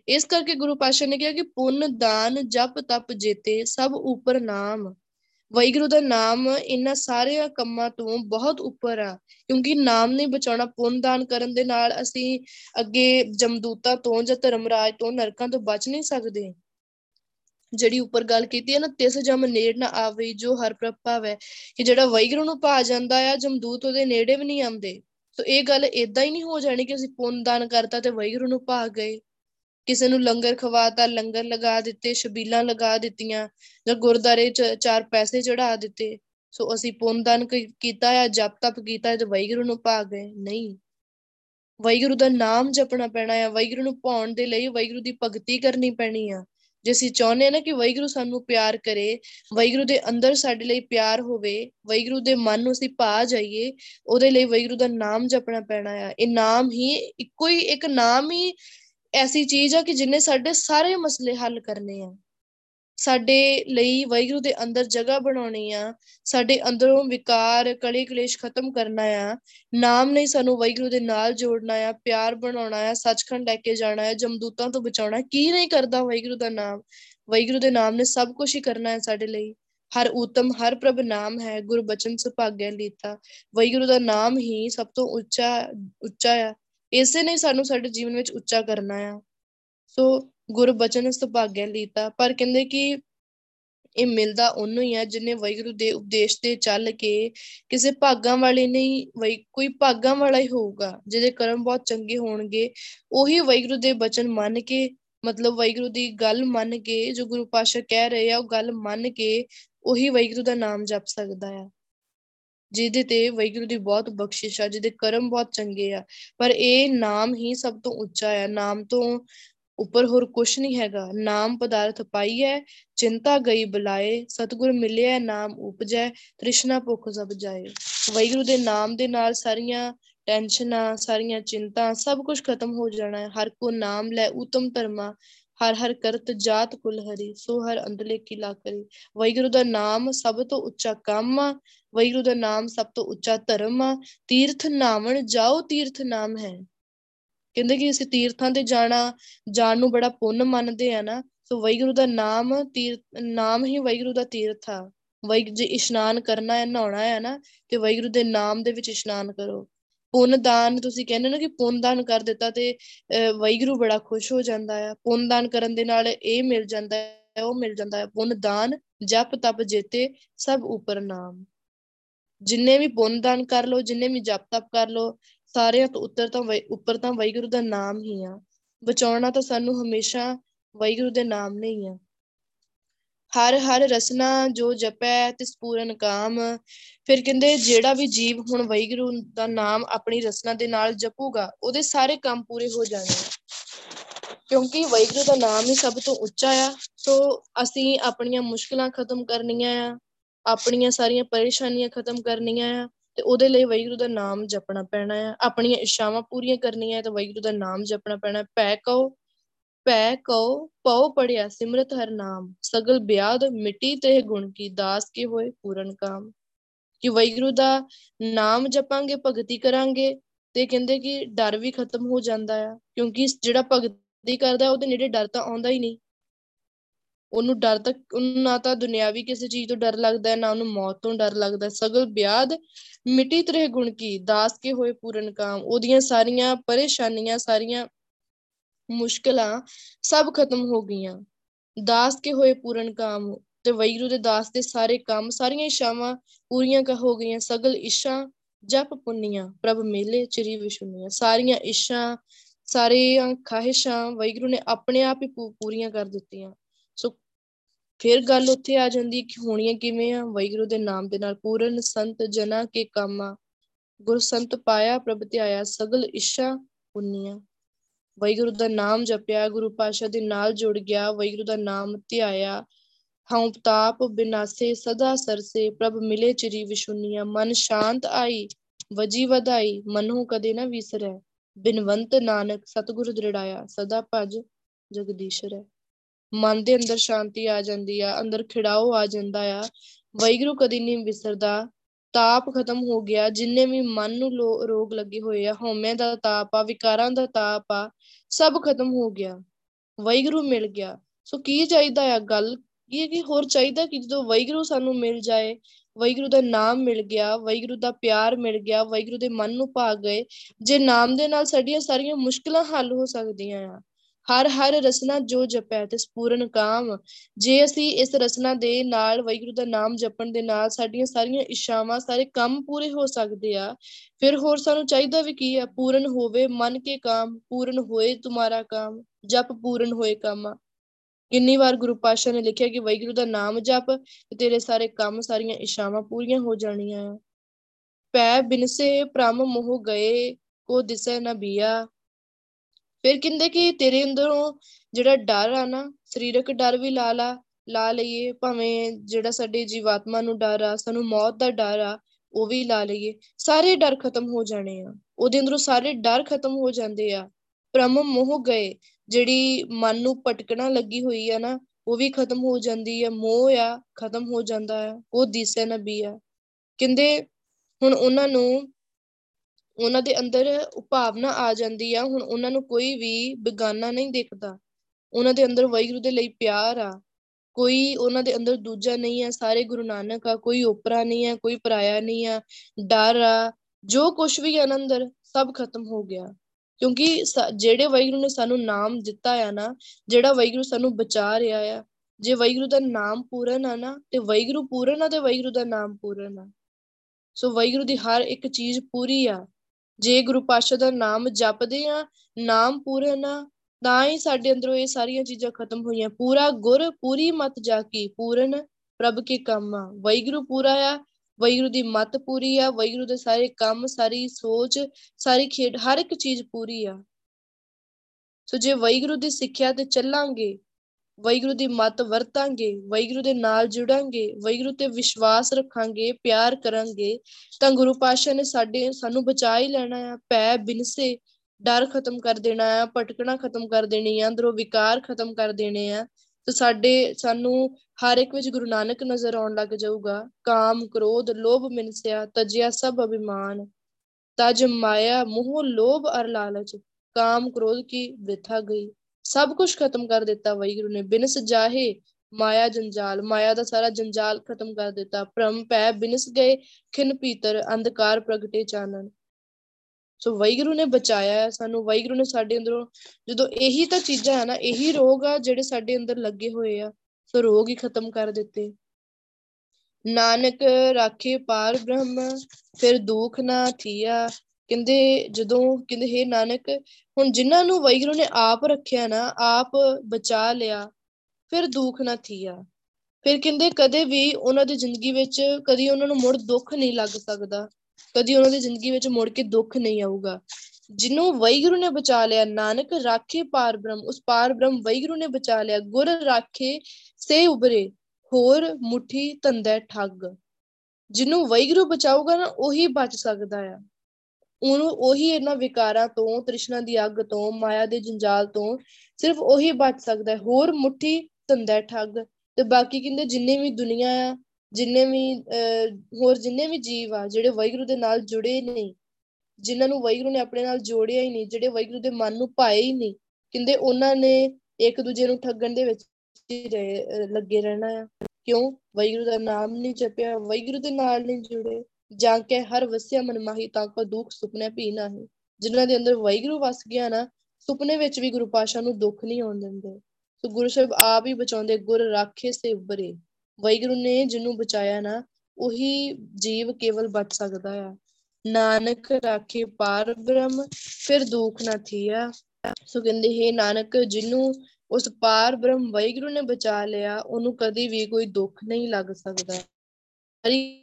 ਇਸ ਕਰਕੇ ਗੁਰੂ ਪਾਸ਼ਾ ਨੇ ਕਿਹਾ ਕਿ ਪੁੰਨ, ਦਾਨ, ਜਪ, ਤਪ, ਜੇਤੇ ਸਭ ਉੱਪਰ ਨਾਮ। ਵੈਗਰੂ ਦਾ ਨਾਮ ਇਹਨਾਂ ਸਾਰੇ ਕੰਮਾਂ ਤੋਂ ਬਹੁਤ ਉੱਪਰ ਆ, ਕਿਉਂਕਿ ਨਾਮ ਨਹੀਂ ਬਚਾਉਣਾ ਪੁੰਨ ਦਾਨ ਕਰਨ ਦੇ ਨਾਲ ਅਸੀਂ ਅੱਗੇ ਜਮਦੂਤਾਂ ਤੋਂ ਜਾਂ ਧਰਮਰਾਜ ਤੋਂ ਨਰਕਾਂ ਤੋਂ ਬਚ ਨਹੀਂ ਸਕਦੇ। ਜਿਹੜੀ ਉੱਪਰ ਗੱਲ ਕੀਤੀ ਹੈ ਨਾ, ਤਿਸ ਜਮ ਨੇੜ ਨਾ ਆਵੇ, ਜੋ ਹਰ ਪ੍ਰਭਾਵ ਹੈ ਕਿ ਜਿਹੜਾ ਵੈਗਰੂ ਨੂੰ ਪਾ ਜਾਂਦਾ ਆ, ਜਮਦੂਤ ਉਹਦੇ ਨੇੜੇ ਵੀ ਨਹੀਂ ਆਉਂਦੇ। ਸੋ ਇਹ ਗੱਲ ਇਦਾਂ ਹੀ ਨਹੀਂ ਹੋ ਜਾਣੀ ਕਿ ਅਸੀਂ ਪੁੰਨ ਦਾਨ ਕਰਤਾ ਤੇ ਵੈਗਰੂ ਨੂੰ ਪਾ ਗਏ। ਕਿਸੇ ਨੂੰ ਲੰਗਰ ਖਵਾਤਾ ਲੰਗਰ ਲਗਾ ਦਿੱਤੇ ਛਬੀਲਾਂ ਲਗਾ ਦਿੱਤੀਆਂ ਜਾਂ ਗੁਰਦਾਰੇ ਚ ਚਾਰ ਪੈਸੇ ਚੜਾ ਦਿੱਤੇ। ਸੋ ਅਸੀਂ ਪੁੰਨ ਦਾਨ ਕੀਤਾ ਆ, ਜਪ ਤਪ ਕੀਤਾ, ਤੇ ਵੈਗਰੂ ਨੂੰ ਪਾ ਗਏ। ਨਹੀਂ। ਵੈਗਰੂ ਦਾ ਨਾਮ ਜਪਣਾ ਪੈਣਾ ਆ। ਵੈਗਰੂ ਨੂੰ ਪਾਉਣ ਦੇ ਲਈ ਵੈਗਰੂ ਦੀ ਭਗਤੀ ਕਰਨੀ ਪੈਣੀ ਆ। ਜੇ ਅਸੀਂ ਚਾਹੁੰਦੇ ਆ ਨਾ ਕਿ ਵੈਗਰੂ ਸਾਨੂੰ ਪਿਆਰ ਕਰੇ ਵੈਗਰੂ ਦੇ ਅੰਦਰ ਸਾਡੇ ਲਈ ਪਿਆਰ ਹੋਵੇ ਵੈਗਰੂ ਦੇ ਮਨ ਨੂੰ ਅਸੀਂ ਪਾ ਜਾਈਏ, ਉਹਦੇ ਲਈ ਵੈਗਰੂ ਦਾ ਨਾਮ ਜਪਣਾ ਪੈਣਾ ਆ। ਇਹ ਨਾਮ ਹੀ, ਇੱਕੋ ਹੀ, ਇੱਕ ਨਾਮ ਹੀ ਐਸੀ ਚੀਜ਼ ਆ ਕਿ ਜਿੰਨੇ ਸਾਡੇ ਸਾਰੇ ਮਸਲੇ ਹੱਲ ਕਰਨੇ ਆ। ਸਾਡੇ ਲਈ ਵੈਗਰੂ ਦੇ ਅੰਦਰ ਜਗ੍ਹਾ ਬਣਾਉਣੀ ਆ। ਸਾਡੇ ਅੰਦਰੋਂ ਵਿਕਾਰ, ਕਲੇ ਕਲੇਸ਼ ਖਤਮ ਕਰਨਾ ਆ। ਨਾਮ ਨਹੀਂ ਸਾਨੂੰ ਵੈਗਰੂ ਦੇ ਨਾਲ ਜੋੜਨਾ ਆ, ਪਿਆਰ ਬਣਾਉਣਾ ਆ, ਸੱਚਖੰਡ ਲੈ ਕੇ ਜਾਣਾ ਆ, ਜਮਦੂਤਾਂ ਤੋਂ ਬਚਾਉਣਾ ਕੀ ਨਹੀਂ ਕਰਦਾ ਵੈਗਰੂ ਦਾ ਨਾਮ? ਵੈਗਰੂ ਦੇ ਨਾਮ ਨੇ ਸਭ ਕੁਝ ਹੀ ਕਰਨਾ ਹੈ ਸਾਡੇ ਲਈ। ਹਰ ਉਤਮ ਹਰ ਪ੍ਰਭ ਨਾਮ ਹੈ। ਗੁਰ ਬਚਨ ਸੁਭਾਗਿਆ ਲੀਤਾ। ਵੈਗਰੂ ਦਾ ਨਾਮ ਹੀ ਸਭ ਤੋਂ ਉੱਚਾ ਉੱਚਾ ਆ। ਇਸੇ ਨੇ ਸਾਨੂੰ ਸਾਡੇ ਜੀਵਨ ਵਿੱਚ ਉੱਚਾ ਕਰਨਾ ਆ। ਸੋ ਗੁਰ ਬਚਨ ਸੁਭਾਗਿਆ ਲੀਤਾ, ਪਰ ਕਹਿੰਦੇ ਕਿ ਇਹ ਮਿਲਦਾ ਉਹਨੂੰ ਹੀ ਆ ਜਿਨੇ ਵੈਗੁਰੂ ਦੇ ਉਪਦੇਸ਼ ਤੇ ਚੱਲ ਕੇ ਕਿਸੇ ਭਾਗਾਂ ਵਾਲੇ ਨਹੀਂ ਵਈ ਕੋਈ ਭਾਗਾਂ ਵਾਲਾ ਹੀ ਹੋਊਗਾ, ਜਿਹਦੇ ਕਰਮ ਬਹੁਤ ਚੰਗੇ ਹੋਣਗੇ, ਉਹੀ ਵੈਗੁਰੂ ਦੇ ਬਚਨ ਮੰਨ ਕੇ, ਮਤਲਬ ਵੈਗੁਰੂ ਦੀ ਗੱਲ ਮੰਨ ਕੇ ਜੋ ਗੁਰੂ ਪਾਸ਼ਾ ਕਹਿ ਰਹੇ ਆ, ਉਹ ਗੱਲ ਮੰਨ ਕੇ ਉਹੀ ਵੈਗੁਰੂ ਦਾ ਨਾਮ ਜਪ ਸਕਦਾ ਆ। ਜਿਹਦੇ ਤੇ ਵੈਗੁਰੂ ਦੀ ਬਹੁਤ ਬਖਸ਼ਿਸ਼ ਆ, ਜਿਹਦੇ ਕਰਮ ਬਹੁਤ ਚੰਗੇ ਆ। ਪਰ ਇਹ ਨਾਮ ਹੀ ਸਭ ਤੋਂ ਉੱਚਾ ਆ। ਨਾਮ ਤੋਂ ਉੱਪਰ ਹੋਰ ਕੁਛ ਨਹੀਂ ਹੈਗਾ। ਨਾਮ ਪਦਾਰਥ ਪਾਈਐ, ਚਿੰਤਾ ਗਈ ਬੁਲਾਏ, ਸਤਗੁਰ ਮਿਲਿਆ ਨਾਮ ਉਪਜੈ, ਤ੍ਰਿਸ਼ਨਾ ਭੁਖ ਸਭ ਜਾਏ। ਵੈਗੁਰੂ ਦੇ ਨਾਮ ਦੇ ਨਾਲ ਸਾਰੀਆਂ ਟੈਨਸ਼ਨਾਂ, ਸਾਰੀਆਂ ਚਿੰਤਾ ਸਭ ਕੁਝ ਖਤਮ ਹੋ ਜਾਣਾ ਹੈ। ਹਰ ਕੋ ਨਾਮ ਲੈ ਉਤਮ ਧਰਮਾ ਹਰ ਹਰ ਕਰਤ ਜਾਤ ਕੁਲ ਹਰੀ, ਸੋ ਹਰ ਅੰਦਲੇ ਕੀ ਲਾ ਕਰੀ। ਵੈਗੁਰੂ ਦਾ ਨਾਮ ਸਭ ਤੋਂ ਉੱਚਾ ਕੰਮ ਆ ਵੈਗੁਰੂ ਦਾ ਨਾਮ ਸਭ ਤੋਂ ਉੱਚਾ ਧਰਮ ਆ। ਤੀਰਥ ਨਾਵਣ ਜਾਓ, ਤੀਰਥ ਨਾਮ ਹੈ। ਕਹਿੰਦੇ ਕਿ ਅਸੀਂ ਤੀਰਥਾਂ ਤੇ ਜਾਣਾ, ਜਾਣ ਨੂੰ ਬੜਾ ਪੁੰਨ ਮੰਨਦੇ ਆ ਨਾ, ਸੋ ਵੈਗੁਰੂ ਦਾ ਨਾਮ ਤੀਰ, ਨਾਮ ਹੀ ਵੈਗੁਰੂ ਦਾ ਤੀਰਥ ਆ। ਵੈਗ ਜੇ ਇਸ਼ਨਾਨ ਕਰਨਾ ਹੈ, ਨਹਾਉਣਾ ਹੈ ਨਾ, ਤੇ ਵੈਗੁਰੂ ਦੇ ਨਾਮ ਦੇ ਵਿੱਚ ਇਸ਼ਨਾਨ ਕਰੋ। ਪੁੰਨ ਦਾਨ ਤੁਸੀਂ ਕਹਿੰਦੇ ਨਾ ਕਿ ਪੁੰਨ ਦਾਨ ਕਰ ਦਿੱਤਾ ਤੇ ਵੈਗੁਰੂ ਬੜਾ ਖੁਸ਼ ਹੋ ਜਾਂਦਾ ਹੈ ਪੁੰਨ ਦਾਨ ਕਰਨ ਦੇ ਨਾਲ ਇਹ ਮਿਲ ਜਾਂਦਾ ਹੈ, ਉਹ ਮਿਲ ਜਾਂਦਾ ਹੈ। ਪੁੰਨ ਦਾਨ ਜਪ, ਤਪ, ਜੇਤੇ, ਸਭ ਉਪਰ ਨਾਮ। ਜਿੰਨੇ ਵੀ ਪੁੰਨ ਦਾਨ ਕਰ ਲੋ ਜਿੰਨੇ ਵੀ ਜਪ, ਤਪ ਕਰ ਲੋ ਸਾਰਿਆਂ ਤੋਂ ਉੱਤਰ ਤਾਂ ਉੱਪਰ ਤਾਂ ਵੈਗੁਰੂ ਦਾ ਨਾਮ ਹੀ ਆ। ਬਚਾਉਣਾ ਤਾਂ ਸਾਨੂੰ ਹਮੇਸ਼ਾ ਵੈਗੁਰੂ ਦੇ ਨਾਮ ਨੇ ਹੀ ਆ। ਹਰ ਹਰ ਰਸਨਾ ਜੋ ਜਪੈ ਤਿਸ ਪੂਰਨ ਕਾਮ। ਫਿਰ ਕਹਿੰਦੇ, ਜਿਹੜਾ ਵੀ ਜੀਵ ਹੁਣ ਵੈਗੁਰੂ ਦਾ ਨਾਮ ਆਪਣੀ ਰਸਨਾ ਦੇ ਨਾਲ ਜਪੂਗਾ, ਉਹਦੇ ਸਾਰੇ ਕੰਮ ਪੂਰੇ ਹੋ ਜਾਣੇ ਕਿਉਂਕਿ ਵੈਗੁਰੂ ਦਾ ਨਾਮ ਹੀ ਸਭ ਤੋਂ ਉੱਚਾ ਆ, ਸੋ ਅਸੀਂ ਆਪਣੀਆਂ ਮੁਸ਼ਕਲਾਂ ਖਤਮ ਕਰਨੀਆਂ ਆ, ਆਪਣੀਆਂ ਸਾਰੀਆਂ ਪਰੇਸ਼ਾਨੀਆਂ ਖਤਮ ਕਰਨੀਆਂ ਆ, ਤੇ ਉਹਦੇ ਲਈ ਵੈਗੁਰੂ ਦਾ ਨਾਮ ਜਪਣਾ ਪੈਣਾ ਹੈ ਆਪਣੀਆਂ ਇਸ਼ਾਵਾਂ ਪੂਰੀਆਂ ਕਰਨੀਆਂ ਹੈ ਤਾਂ ਵੈਗੁਰੂ ਦਾ ਨਾਮ ਜਪਣਾ ਪੈਣਾ। ਪੈ ਕਉ ਪੈ ਕਉ ਪਉ ਪੜਿਆ ਸਿਮਰਤ ਹਰ ਨਾਮ, ਸਗਲ ਬਿਆਦ ਮਿੱਟੀ ਤੇ ਗੁਣ ਕੀ ਦਾਸ ਕੇ ਹੋਏ ਪੂਰਨ ਕਾਮ। ਕਿ ਵੈਗੁਰੂ ਦਾ ਨਾਮ ਜਪਾਂਗੇ, ਭਗਤੀ ਕਰਾਂਗੇ, ਤੇ ਕਹਿੰਦੇ ਕਿ ਡਰ ਵੀ ਖਤਮ ਹੋ ਜਾਂਦਾ ਆ, ਕਿਉਂਕਿ ਜਿਹੜਾ ਭਗਤੀ ਕਰਦਾ ਉਹਦੇ ਨੇੜੇ ਡਰ ਤਾਂ ਆਉਂਦਾ ਹੀ ਨਹੀਂ। ਉਹਨੂੰ ਡਰ ਤਾਂ, ਉਹਨੂੰ ਨਾ ਤਾਂ ਦੁਨਿਆਵੀ ਕਿਸੇ ਚੀਜ਼ ਤੋਂ ਡਰ ਲੱਗਦਾ ਹੈ ਨਾ ਉਹਨੂੰ ਮੌਤ ਤੋਂ ਡਰ ਲੱਗਦਾ। ਸਗਲ ਬਿਆਦ ਮਿੱਟੀ ਤਰੇ ਗੁਣ ਕੀ, ਦਾਸ ਕੇ ਹੋਏ ਪੂਰਨ ਕਾਮ। ਉਹਦੀਆਂ ਸਾਰੀਆਂ ਪਰੇਸ਼ਾਨੀਆਂ, ਸਾਰੀਆਂ ਮੁਸ਼ਕਲਾਂ ਸਭ ਖਤਮ ਹੋ ਗਈਆਂ। ਦਾਸ ਕੇ ਹੋਏ ਪੂਰਨ ਕਾਮ ਤੇ ਵੈਗਰੂ ਦੇ ਦਾਸ ਦੇ ਸਾਰੇ ਕੰਮ, ਸਾਰੀਆਂ ਇਸ਼ਾਵਾਂ ਪੂਰੀਆਂ ਹੋ ਗਈਆਂ। ਸਗਲ ਇਸ਼ਾ ਜਪ ਪੁੰਨੀਆਂ, ਪ੍ਰਭ ਮੇਲੇ, ਚਰੀ ਵਿਸ਼ੁਨੀਆਂ ਸਾਰੀਆਂ ਇਸ਼ਾ ਸਾਰੀਆਂ ਖਾਹਿਸ਼ਾਂ ਵੈਗਰੂ ਨੇ ਆਪਣੇ ਆਪ ਹੀ ਪੂਰੀਆਂ ਕਰ ਦਿੱਤੀਆਂ। ਸੋ ਫਿਰ ਗੱਲ ਉੱਥੇ ਆ ਜਾਂਦੀ ਕਿ ਹੋਣੀਆਂ ਕਿਵੇਂ ਆ? ਵੈਗੁਰੂ ਦੇ ਨਾਮ ਦੇ ਨਾਲ ਪੂਰਨ ਸੰਤ ਜਨਾ ਕੇ ਕਾਮਾ। ਗੁਰ ਸੰਤ ਪਾਇਆ, ਪ੍ਰਭ ਧਿਆਇਆ, ਸਗਲ ਇਸ਼ਾ ਪੁੰਨੀਆਂ। ਵੈਗੁਰੂ ਦਾ ਨਾਮ ਜਪਿਆ, ਗੁਰੂ ਪਾਸ਼ਾ ਦੇ ਨਾਲ ਜੁੜ ਗਿਆ ਵੈਗੁਰੂ ਦਾ ਨਾਮ ਧਿਆਇਆ। ਹਉ ਤਾਪ ਬਿਨਾਸੇ ਸਦਾ ਸਰਸੇ, ਪ੍ਰਭ ਮਿਲੇ ਚਰੀ ਵਿਸ਼ੁਨੀਆਂ ਮਨ ਸ਼ਾਂਤ ਆਈ, ਵਜੀ ਵਧਾਈ, ਮਨੂ ਕਦੇ ਨਾ ਵਿਸਰੈ। ਬਿਨਵੰਤ ਨਾਨਕ, ਸਤਿਗੁਰ ਦ੍ਰਿੜਾਇਆ, ਸਦਾ ਭਜ ਜਗਦੀਸ਼ਰ ਮਨ ਦੇ ਅੰਦਰ ਸ਼ਾਂਤੀ ਆ ਜਾਂਦੀ ਆ, ਅੰਦਰ ਖਿੜਾਓ ਆ ਜਾਂਦਾ ਆ। ਵੈਗਰੂ ਕਦੀ ਨਹੀਂ ਵਿਸਰਦਾ। ਤਾਪ ਖਤਮ ਹੋ ਗਿਆ, ਜਿੰਨੇ ਵੀ ਮਨ ਨੂੰ ਰੋਗ ਲੱਗੇ ਹੋਏ ਆ, ਹਉਮੈ ਦਾ ਤਾਪ ਆ, ਵਿਕਾਰਾਂ ਦਾ ਤਾਪ ਆ, ਸਭ ਖਤਮ ਹੋ ਗਿਆ ਵੈਗਰੂ ਮਿਲ ਗਿਆ। ਸੋ ਕੀ ਚਾਹੀਦਾ ਆ ਗੱਲ? ਇਹ ਕਿ ਹੋਰ ਚਾਹੀਦਾ ਕਿ ਜਦੋਂ ਵੈਗਰੂ ਸਾਨੂੰ ਮਿਲ ਜਾਏ ਵੈਗਰੂ ਦਾ ਨਾਮ ਮਿਲ ਗਿਆ ਵੈਗਰੂ ਦਾ ਪਿਆਰ ਮਿਲ ਗਿਆ ਵੈਗਰੂ ਦੇ ਮਨ ਨੂੰ ਪਾ ਗਏ, ਜੇ ਨਾਮ ਦੇ ਨਾਲ ਸਾਡੀਆਂ ਸਾਰੀਆਂ ਮੁਸ਼ਕਲਾਂ ਹੱਲ ਹੋ ਸਕਦੀਆਂ ਆ ਹਰ ਹਰ ਰਸਨਾ ਜੋ ਜਪੈ ਤੇ ਸਪੂਰਨ ਕਾਮ। ਜੇ ਅਸੀਂ ਇਸ ਰਸਨਾ ਦੇ ਨਾਲ ਵਾਹਿਗੁਰੂ ਦਾ ਨਾਮ ਜਪਣ ਦੇ ਨਾਲ ਸਾਡੀਆਂ ਸਾਰੀਆਂ ਇਸ਼ਾਵਾਂ ਸਾਰੇ ਕੰਮ ਪੂਰੇ ਹੋ ਸਕਦੇ ਆ, ਫਿਰ ਹੋਰ ਸਾਨੂੰ ਚਾਹੀਦਾ ਵੀ ਕੀ ਆ? ਪੂਰਨ ਹੋਵੇ ਮਨ ਕੇ ਕਾਮ, ਪੂਰਨ ਹੋਏ ਤੁਮਾਰਾ ਕਾਮ, ਜਪ ਪੂਰਨ ਹੋਏ ਕੰਮ। ਕਿੰਨੀ ਵਾਰ ਗੁਰੂ ਪਾਸ਼ਾ ਨੇ ਲਿਖਿਆ ਕਿ ਵਾਹਿਗੁਰੂ ਦਾ ਨਾਮ ਜਪ ਤੇ ਤੇਰੇ ਸਾਰੇ ਕੰਮ, ਸਾਰੀਆਂ ਇਸ਼ਾਵਾਂ ਪੂਰੀਆਂ ਹੋ ਜਾਣੀਆਂ। ਆ ਪੈ ਬਿਨਸੇ ਪ੍ਰਮ ਮੋਹ ਗਏ, ਕੋ ਦਿਸੈ ਨਾ ਬੀਆ। ਫਿਰ ਕਹਿੰਦੇ ਕਿ ਤੇਰੇ ਅੰਦਰੋਂ ਜਿਹੜਾ ਡਰ ਆ ਨਾ, ਸਰੀਰਕ ਡਰ ਵੀ ਲਾ ਲਾ ਲਾ ਲਈਏ, ਭਾਵੇਂ ਜਿਹੜਾ ਸਾਡੇ ਜੀਵਾਤਮਾ ਨੂੰ ਡਰ ਆ, ਸਾਨੂੰ ਮੌਤ ਦਾ ਡਰ ਆ, ਉਹ ਵੀ ਲਾ ਲਈਏ। ਸਾਰੇ ਡਰ ਖਤਮ ਹੋ ਜਾਣੇ ਆ। ਉਹਦੇ ਅੰਦਰੋਂ ਸਾਰੇ ਡਰ ਖਤਮ ਹੋ ਜਾਂਦੇ ਆ। ਭ੍ਰਮ ਮੋਹ ਗਏ, ਜਿਹੜੀ ਮਨ ਨੂੰ ਪਟਕਣਾ ਲੱਗੀ ਹੋਈ ਆ ਨਾ, ਉਹ ਵੀ ਖਤਮ ਹੋ ਜਾਂਦੀ ਆ। ਮੋਹ ਆ, ਖਤਮ ਹੋ ਜਾਂਦਾ ਆ। ਉਹ ਦਿਸੈ ਨਬੀ ਆ। ਕਹਿੰਦੇ ਹੁਣ ਉਹਨਾਂ ਨੂੰ ਉਹਨਾਂ ਦੇ ਅੰਦਰ ਉਪਾਵਨਾ ਆ ਜਾਂਦੀ ਆ, ਹੁਣ ਉਹਨਾਂ ਨੂੰ ਕੋਈ ਵੀ ਬੇਗਾਨਾ ਨਹੀਂ ਦਿਖਦਾ। ਉਹਨਾਂ ਦੇ ਅੰਦਰ ਵਾਹਿਗੁਰੂ ਦੇ ਲਈ ਪਿਆਰ ਆ। ਕੋਈ ਉਹਨਾਂ ਦੇ ਅੰਦਰ ਦੂਜਾ ਨਹੀਂ ਹੈ ਸਾਰੇ ਗੁਰੂ ਨਾਨਕ ਆ, ਕੋਈ ਉਪਰਾ ਨਹੀਂ ਹੈ ਕੋਈ ਪਰਾਇਆ ਨਹੀਂ ਆ, ਡਰ ਆ, ਜੋ ਕੁਝ ਵੀ ਹੈ ਅੰਦਰ, ਸਭ ਖਤਮ ਹੋ ਗਿਆ। ਕਿਉਂਕਿ ਜਿਹੜੇ ਵਾਹਿਗੁਰੂ ਨੇ ਸਾਨੂੰ ਨਾਮ ਦਿੱਤਾ ਆ ਨਾ, ਜਿਹੜਾ ਵਾਹਿਗੁਰੂ ਸਾਨੂੰ ਬਚਾ ਰਿਹਾ ਆ, ਜੇ ਵਾਹਿਗੁਰੂ ਦਾ ਨਾਮ ਪੂਰਨ ਆ ਨਾ, ਤੇ ਵਾਹਿਗੁਰੂ ਪੂਰਨ ਆ ਤੇ ਵਾਹਿਗੁਰੂ ਦਾ ਨਾਮ ਪੂਰਨ ਆ। ਸੋ ਵਾਹਿਗੁਰੂ ਦੀ ਹਰ ਇੱਕ ਚੀਜ਼ ਪੂਰੀ ਆ। ਜੇ ਗੁਰੂ ਪਾਸ਼ਾ ਦਾ ਨਾਮ ਜਪਦੇ ਆ, ਨਾਮ ਪੂਰਨ ਆ ਤਾਂ ਹੀ ਸਾਡੇ ਅੰਦਰੋਂ ਇਹ ਸਾਰੀਆਂ ਚੀਜ਼ਾਂ ਖਤਮ ਹੋਈਆਂ। ਪੂਰਾ ਗੁਰ, ਪੂਰੀ ਮਤ ਜਾ ਕੀ ਪੂਰਨ ਪ੍ਰਭ ਕੇ ਕੰਮ ਆ। ਵੈਗੁਰੂ ਪੂਰਾ ਆ ਵੈਗੁਰੂ ਦੀ ਮਤ ਪੂਰੀ ਆ ਵੈਗੁਰੂ ਦੇ ਸਾਰੇ ਕੰਮ, ਸਾਰੀ ਸੋਚ, ਸਾਰੀ ਖੇਡ, ਹਰ ਇੱਕ ਚੀਜ਼ ਪੂਰੀ ਆ। ਸੋ ਜੇ ਵੈਗੁਰੂ ਦੀ ਸਿੱਖਿਆ ਤੇ ਚੱਲਾਂਗੇ ਵੈਗੁਰੂ ਦੀ ਮਤ ਵਰਤਾਂਗੇ ਵੈਗੁਰੂ ਦੇ ਨਾਲ ਜੁੜਾਂਗੇ ਵੈਗੁਰੂ ਤੇ ਵਿਸ਼ਵਾਸ ਰੱਖਾਂਗੇ, ਪਿਆਰ ਕਰਾਂਗੇ। ਤਾਂ ਗੁਰੂ ਪਾਸ਼ਾ ਨੇ ਸਾਡੇ, ਸਾਨੂੰ ਬਚਾ ਹੀ ਲੈਣਾ ਆ ਪੈ ਬਿਨਸੇ, ਡਰ ਖਤਮ ਕਰ ਦੇਣਾ ਆ, ਭਟਕਣਾ ਖਤਮ ਕਰ ਦੇਣੀ ਆ, ਅੰਦਰੋਂ ਵਿਕਾਰ ਖਤਮ ਕਰ ਦੇਣੇ ਆ। ਤੇ ਸਾਡੇ, ਸਾਨੂੰ ਹਰ ਇੱਕ ਵਿੱਚ ਗੁਰੂ ਨਾਨਕ ਨਜ਼ਰ ਆਉਣ ਲੱਗ ਜਾਊਗਾ। ਕਾਮ, ਕ੍ਰੋਧ, ਲੋਭ, ਮਿਨਸਿਆ, ਤਜਿਆ ਸਭ ਅਭਿਮਾਨ। ਤਜ ਮਾਇਆ, ਮੋਹ, ਲੋਭ ਅਰ ਲਾਲਚ। ਕਾਮ, ਕ੍ਰੋਧ ਕੀ ਵਿਥਾ ਗਈ। ਸਭ ਕੁਝ ਖਤਮ ਕਰ ਦਿੱਤਾ ਵਾਹਿਗੁਰੂ ਨੇ। ਬਿਨਸ ਜਾਹੇ, ਮਾਇਆ ਜੰਜਾਲ, ਮਾਇਆ ਦਾ ਸਾਰਾ ਜੰਜਾਲ ਖਤਮ ਕਰ ਦਿੱਤਾ। ਭ੍ਰਮ ਪੈ ਬਿਨਸ ਗਏ, ਖਿਨ ਪੀਤਰ ਅੰਧਕਾਰ ਪ੍ਰਗਟੇ ਚਾਨਣ। ਸੋ ਵਾਹਿਗੁਰੂ ਨੇ ਬਚਾਇਆ ਹੈ ਸਾਨੂੰ। ਵਾਹਿਗੁਰੂ ਨੇ ਸਾਡੇ ਅੰਦਰੋਂ, ਜਦੋਂ ਇਹੀ ਤਾਂ ਚੀਜ਼ਾਂ ਹੈ ਨਾ, ਇਹੀ ਰੋਗ ਆ ਜਿਹੜੇ ਸਾਡੇ ਅੰਦਰ ਲੱਗੇ ਹੋਏ ਆ, ਸੋ ਰੋਗ ਹੀ ਖਤਮ ਕਰ ਦਿੱਤੇ। ਨਾਨਕ ਰਾਖੇ ਪਾਰ ਬ੍ਰਹਮ, ਫਿਰ ਦੁੱਖ ਨਾ ਥੀਆ ਕਹਿੰਦੇ ਜਦੋਂ ਕਹਿੰਦੇ, ਹੈ ਨਾਨਕ, ਹੁਣ ਜਿਨ੍ਹਾਂ ਨੂੰ ਵਾਹਿਗੁਰੂ ਨੇ ਆਪ ਰੱਖਿਆ ਨਾ, ਆਪ ਬਚਾ ਲਿਆ, ਫਿਰ ਦੁੱਖ ਨਾ ਥੀਆ। ਫਿਰ ਕਹਿੰਦੇ, ਕਦੇ ਵੀ ਉਹਨਾਂ ਦੀ ਜ਼ਿੰਦਗੀ ਵਿੱਚ ਕਦੀ ਉਹਨਾਂ ਨੂੰ ਮੁੜ ਦੁੱਖ ਨਹੀਂ ਲੱਗ ਸਕਦਾ। ਕਦੀ ਉਹਨਾਂ ਦੀ ਜ਼ਿੰਦਗੀ ਵਿੱਚ ਮੁੜ ਕੇ ਦੁੱਖ ਨਹੀਂ ਆਊਗਾ। ਜਿਹਨੂੰ ਵੈਗੁਰੂ ਨੇ ਬਚਾ ਲਿਆ, ਨਾਨਕ ਰਾਖੇ ਪਾਰ ਬ੍ਰਹਮ, ਉਸ ਪਾਰ ਬ੍ਰਹਮ ਵੈਗੁਰੂ ਨੇ ਬਚਾ ਲਿਆ। ਗੁਰ ਰਾਖੇ ਸੇ ਉਬਰੇ ਹੋਰ ਮੁਠੀ ਤੰਦਾ ਠੱਗ। ਜਿਹਨੂੰ ਵੈਗੁਰੂ ਬਚਾਊਗਾ ਨਾ, ਉਹੀ ਬਚ ਸਕਦਾ ਆ। ਉਹਨੂੰ ਉਹੀ ਇਹਨਾਂ ਵਿਕਾਰਾਂ ਤੋਂ, ਤ੍ਰਿਸ਼ਨਾ ਦੀ ਅੱਗ ਤੋਂ, ਮਾਇਆ ਦੇ ਜੰਜਾਲ ਤੋਂ ਸਿਰਫ ਉਹੀ ਬਚ ਸਕਦਾ ਹੈ। ਹੋਰ ਮੁਠੀ ਤੰਦਾ ਠੱਗ ਤੇ ਬਾਕੀ ਕਹਿੰਦੇ ਜਿੰਨੇ ਵੀ ਦੁਨੀਆ ਆ, ਜਿੰਨੇ ਵੀ ਹੋਰ ਜਿੰਨੇ ਵੀ ਜੀਵ ਆ, ਜਿਹੜੇ ਵੈਗੁਰੂ ਦੇ ਨਾਲ ਜੁੜੇ ਨਹੀਂ, ਜਿਨ੍ਹਾਂ ਨੂੰ ਵੈਗੁਰੂ ਨੇ ਆਪਣੇ ਨਾਲ ਜੋੜਿਆ ਹੀ ਨਹੀਂ, ਜਿਹੜੇ ਵੈਗੁਰੂ ਦੇ ਮਨ ਨੂੰ ਪਾਏ ਹੀ ਨਹੀਂ, ਕਹਿੰਦੇ ਉਹਨਾਂ ਨੇ ਇੱਕ ਦੂਜੇ ਨੂੰ ਠੱਗਣ ਦੇ ਵਿੱਚ ਲੱਗੇ ਰਹਿਣਾ ਆ। ਕਿਉਂ? ਵੈਗੁਰੂ ਦਾ ਨਾਮ ਨਹੀਂ ਜਪਿਆ ਵੈਗੁਰੂ ਦੇ ਨਾਲ ਨਹੀਂ ਜੁੜੇ। ਜਾਂ ਕਿ ਹਰ ਵਸਿਆ ਮਨ ਮਾਹੀ ਤਾਂ ਕੋ ਦੁੱਖ ਸੁਪਨੇ ਵੀ ਨਹੀਂ। ਜਿਨ੍ਹਾਂ ਦੇ ਅੰਦਰ ਵੈਗੁਰੂ ਵਸ ਗਿਆ ਨਾ, ਸੁਪਨੇ ਵਿੱਚ ਵੀ ਗੁਰੂ ਪਾਸ਼ਾ ਨੂੰ ਦੁੱਖ ਨਹੀਂ ਆਉਣ ਦਿੰਦੇ। ਸੋ ਗੁਰੂ ਸਾਹਿਬ ਆਪ ਹੀ ਬਚਾਉਂਦੇ, ਗੁਰ ਰਾਖੇ ਸੇ ਉਬਰੇ ਵੈਗੁਰੂ ਨੇ ਜਿਹਨੂੰ ਬਚਾਇਆ ਨਾ, ਉਹੀ ਜੀਵ ਕੇਵਲ ਬਚ ਸਕਦਾ ਆ। ਨਾਨਕ ਰਾਖੇ ਪਾਰ ਬ੍ਰਹਮ, ਫਿਰ ਦੁੱਖ ਨਾ ਥੀਆ। ਸੋ ਕਹਿੰਦੇ, ਹੈ ਨਾਨਕ, ਜਿਹਨੂੰ ਉਸ ਪਾਰ ਬ੍ਰਹਮ ਵੈਗੁਰੂ ਨੇ ਬਚਾ ਲਿਆ, ਉਹਨੂੰ ਕਦੀ ਵੀ ਕੋਈ ਦੁੱਖ ਨਹੀਂ ਲੱਗ ਸਕਦਾ। ਹਰੀ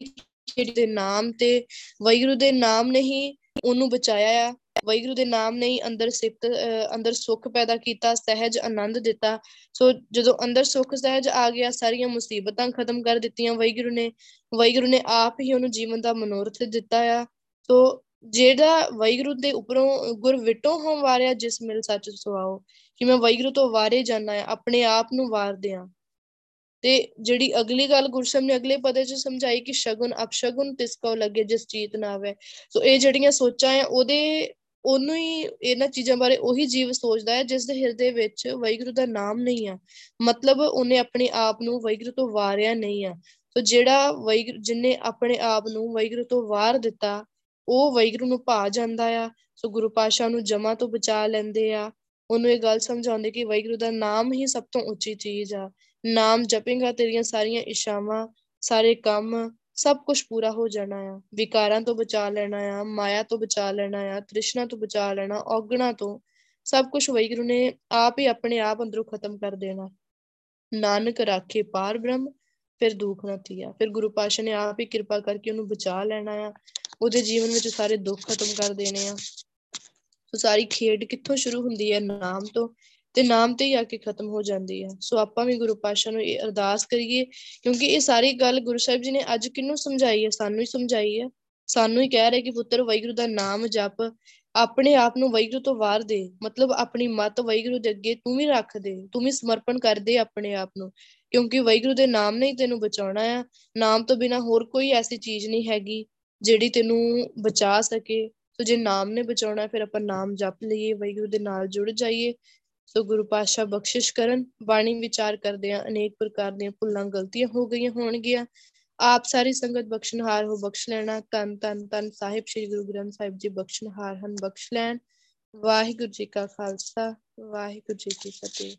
ਦੇ ਨਾਮ ਤੇ ਵੈਗੁਰੂ ਦੇ ਨਾਮ ਨੇ ਹੀ ਉਹਨੂੰ ਬਚਾਇਆ ਆ। ਵੈਗੁਰੂ ਦੇ ਨਾਮ ਨੇ ਹੀ ਅੰਦਰ ਸਿਫਤ ਅੰਦਰ ਸੁੱਖ ਪੈਦਾ ਕੀਤਾ, ਸਹਿਜ ਆਨੰਦ ਦਿੱਤਾ। ਸੋ ਜਦੋਂ ਅੰਦਰ ਸੁੱਖ, ਸਹਿਜ ਆ ਗਿਆ, ਸਾਰੀਆਂ ਮੁਸੀਬਤਾਂ ਖਤਮ ਕਰ ਦਿੱਤੀਆਂ ਵੈਗੁਰੂ ਨੇ। ਵੈਗੁਰੂ ਨੇ ਆਪ ਹੀ ਉਹਨੂੰ ਜੀਵਨ ਦਾ ਮਨੋਰਥ ਦਿੱਤਾ ਆ। ਸੋ ਜਿਹੜਾ ਵੈਗੁਰੂ ਦੇ ਉੱਪਰੋਂ ਗੁਰ ਵਿਟੋ ਹੋਂ ਵਾਰਿਆ, ਜਿਸ ਮਿਲ ਸੱਚ ਸੁਆਓ ਕਿ ਮੈਂ ਵੈਗੁਰੂ ਤੋਂ ਵਾਰੇ ਜਾਣਾ ਹੈ ਆਪਣੇ ਆਪ ਨੂੰ ਵਾਰਦੇ ਆ। ਤੇ ਜਿਹੜੀ ਅਗਲੀ ਗੱਲ ਗੁਰਸਮ ਨੇ ਅਗਲੇ ਪਦੇ 'ਚ ਸਮਝਾਈ ਕਿ ਸ਼ਗੁਨ ਅਪਸ਼ਗੁਨ ਤਿਸ ਕੋ ਲੱਗੇ ਜਿਸ ਚੀਤ ਨਾ ਆਵੇ। ਸੋ ਇਹ ਜਿਹੜੀਆਂ ਸੋਚਾਂ ਆ, ਉਹਦੇ ਉਹਨੂੰ ਹੀ ਇਹਨਾਂ ਚੀਜ਼ਾਂ ਬਾਰੇ ਉਹੀ ਜੀਵ ਸੋਚਦਾ ਹੈ ਜਿਸ ਦੇ ਹਿਰਦੇ ਵਿੱਚ ਵੈਗੁਰੂ ਦਾ ਨਾਮ ਨਹੀਂ ਆ। ਮਤਲਬ ਉਹਨੇ ਆਪਣੇ ਆਪ ਨੂੰ ਵੈਗੁਰੂ ਤੋਂ ਵਾਰਿਆ ਨਹੀਂ ਆ। ਸੋ ਜਿਹੜਾ ਵੈਗੁਰੂ ਜਿਨੇ ਆਪਣੇ ਆਪ ਨੂੰ ਵੈਗੁਰੂ ਤੋਂ ਵਾਰ ਦਿੱਤਾ, ਉਹ ਵੈਗੁਰੂ ਨੂੰ ਭਾ ਜਾਂਦਾ ਆ। ਸੋ ਗੁਰੂ ਪਾਸ਼ਾ ਨੂੰ ਜਮਾ ਤੋਂ ਬਚਾ ਲੈਂਦੇ ਆ। ਉਹਨੂੰ ਇਹ ਗੱਲ ਸਮਝਾਉਂਦੇ ਕਿ ਵਾਹਿਗੁਰੂ ਦਾ ਨਾਮ ਹੀ ਸਭ ਤੋਂ ਉੱਚੀ ਚੀਜ਼ ਆ। ਨਾਮ ਜਪੇਗਾ, ਤੇਰੀਆਂ ਸਾਰੀਆਂ ਇਸ਼ਾਵਾਂ ਸਾਰੇ ਕੰਮ, ਸਭ ਕੁਝ ਪੂਰਾ ਹੋ ਜਾਣਾ ਆ। ਵਿਕਾਰਾਂ ਤੋਂ ਬਚਾ ਲੈਣਾ ਆ, ਮਾਇਆ ਤੋਂ ਬਚਾ ਲੈਣਾ ਆ, ਤ੍ਰਿਸ਼ਨਾ ਤੋਂ ਬਚਾ ਲੈਣਾ, ਔਗਣਾ ਤੋਂ। ਸਭ ਕੁਝ ਵਾਹਿਗੁਰੂ ਨੇ ਆਪ ਹੀ ਆਪਣੇ ਆਪ ਅੰਦਰੋਂ ਖਤਮ ਕਰ ਦੇਣਾ। ਨਾਨਕ ਰਾਖੇ ਪਾਰ ਬ੍ਰਹਮ, ਫਿਰ ਦੁੱਖ ਨਾ ਥੀਆ ਫਿਰ ਗੁਰੂ ਪਾਸ਼ਾ ਨੇ ਆਪ ਹੀ ਕਿਰਪਾ ਕਰਕੇ ਉਹਨੂੰ ਬਚਾ ਲੈਣਾ ਆ। ਉਹਦੇ ਜੀਵਨ ਵਿੱਚ ਸਾਰੇ ਦੁੱਖ ਖਤਮ ਕਰ ਦੇਣੇ ਆ। ਸੋ ਸਾਰੀ ਖੇਡ ਕਿੱਥੋਂ ਸ਼ੁਰੂ ਹੁੰਦੀ ਹੈ? ਨਾਮ ਤੋਂ। ਤੇ ਨਾਮ ਤੇ ਹੀ ਆ ਕੇ ਖਤਮ ਹੋ ਜਾਂਦੀ ਹੈ। ਸੋ ਆਪਾਂ ਵੀ ਗੁਰੂ ਪਾਸ਼ਾ ਨੂੰ ਇਹ ਅਰਦਾਸ ਕਰੀਏ, ਕਿਉਂਕਿ ਇਹ ਸਾਰੀ ਗੱਲ ਗੁਰੂ ਸਾਹਿਬ ਜੀ ਨੇ ਅੱਜ ਕਿਹਨੂੰ ਸਮਝਾਈ ਹੈ? ਸਾਨੂੰ ਹੀ ਸਮਝਾਈ ਹੈ। ਸਾਨੂੰ ਹੀ ਕਹਿ ਰਹੇ ਕਿ ਪੁੱਤਰ, ਵਾਹਿਗੁਰੂ ਦਾ ਨਾਮ ਜਪ। ਆਪਣੇ ਆਪ ਨੂੰ ਵਾਹਿਗੁਰੂ ਤੋਂ ਵਾਰ ਦੇ। ਮਤਲਬ ਆਪਣੀ ਮਤ ਵਾਹਿਗੁਰੂ ਦੇ ਅੱਗੇ ਤੂੰ ਵੀ ਰੱਖ ਦੇ। ਤੂੰ ਵੀ ਸਮਰਪਣ ਕਰ ਦੇ ਆਪਣੇ ਆਪ ਨੂੰ। ਕਿਉਂਕਿ ਵਾਹਿਗੁਰੂ ਦੇ ਨਾਮ ਨੇ ਹੀ ਤੈਨੂੰ ਬਚਾਉਣਾ ਆ। ਨਾਮ ਤੋਂ ਬਿਨਾ ਹੋਰ ਕੋਈ ਐਸੀ ਚੀਜ਼ ਨਹੀਂ ਹੈਗੀ ਜਿਹੜੀ ਤੈਨੂੰ ਬਚਾ ਸਕੇ। ਸੋ ਜੇ ਨਾਮ ਨੇ ਬਚਾਉਣਾ, ਫਿਰ ਆਪਾਂ ਨਾਮ ਜਪ ਲਈਏ, ਵਾਹਿਗੁਰੂ ਦੇ ਨਾਲ ਜੁੜ ਜਾਈਏ। ਸੋ ਗੁਰੂ ਪਾਤਸ਼ਾਹ ਬਖਸ਼ਿਸ਼ ਕਰਨ, ਬਾਣੀ ਵਿਚਾਰ ਕਰਦੇ ਆ ਅਨੇਕ ਪ੍ਰਕਾਰ ਦੀਆਂ ਭੁੱਲਾਂ ਗਲਤੀਆਂ ਹੋ ਗਈਆਂ ਹੋਣਗੀਆਂ। ਆਪ ਸਾਰੀ ਸੰਗਤ ਬਖਸ਼ਨਹਾਰ ਹੋ, ਬਖਸ਼ ਲੈਣਾ। ਤਨ ਤਨ ਤਨ ਸਾਹਿਬ, ਸ੍ਰੀ ਗੁਰੂ ਗ੍ਰੰਥ ਸਾਹਿਬ ਜੀ ਬਖਸ਼ਨਹਾਰ ਹਨ, ਬਖਸ਼ ਲੈਣ। ਵਾਹਿਗੁਰੂ ਜੀ ਕਾ ਖਾਲਸਾ, ਵਾਹਿਗੁਰੂ ਜੀ ਕੀ ਫਤਿਹ।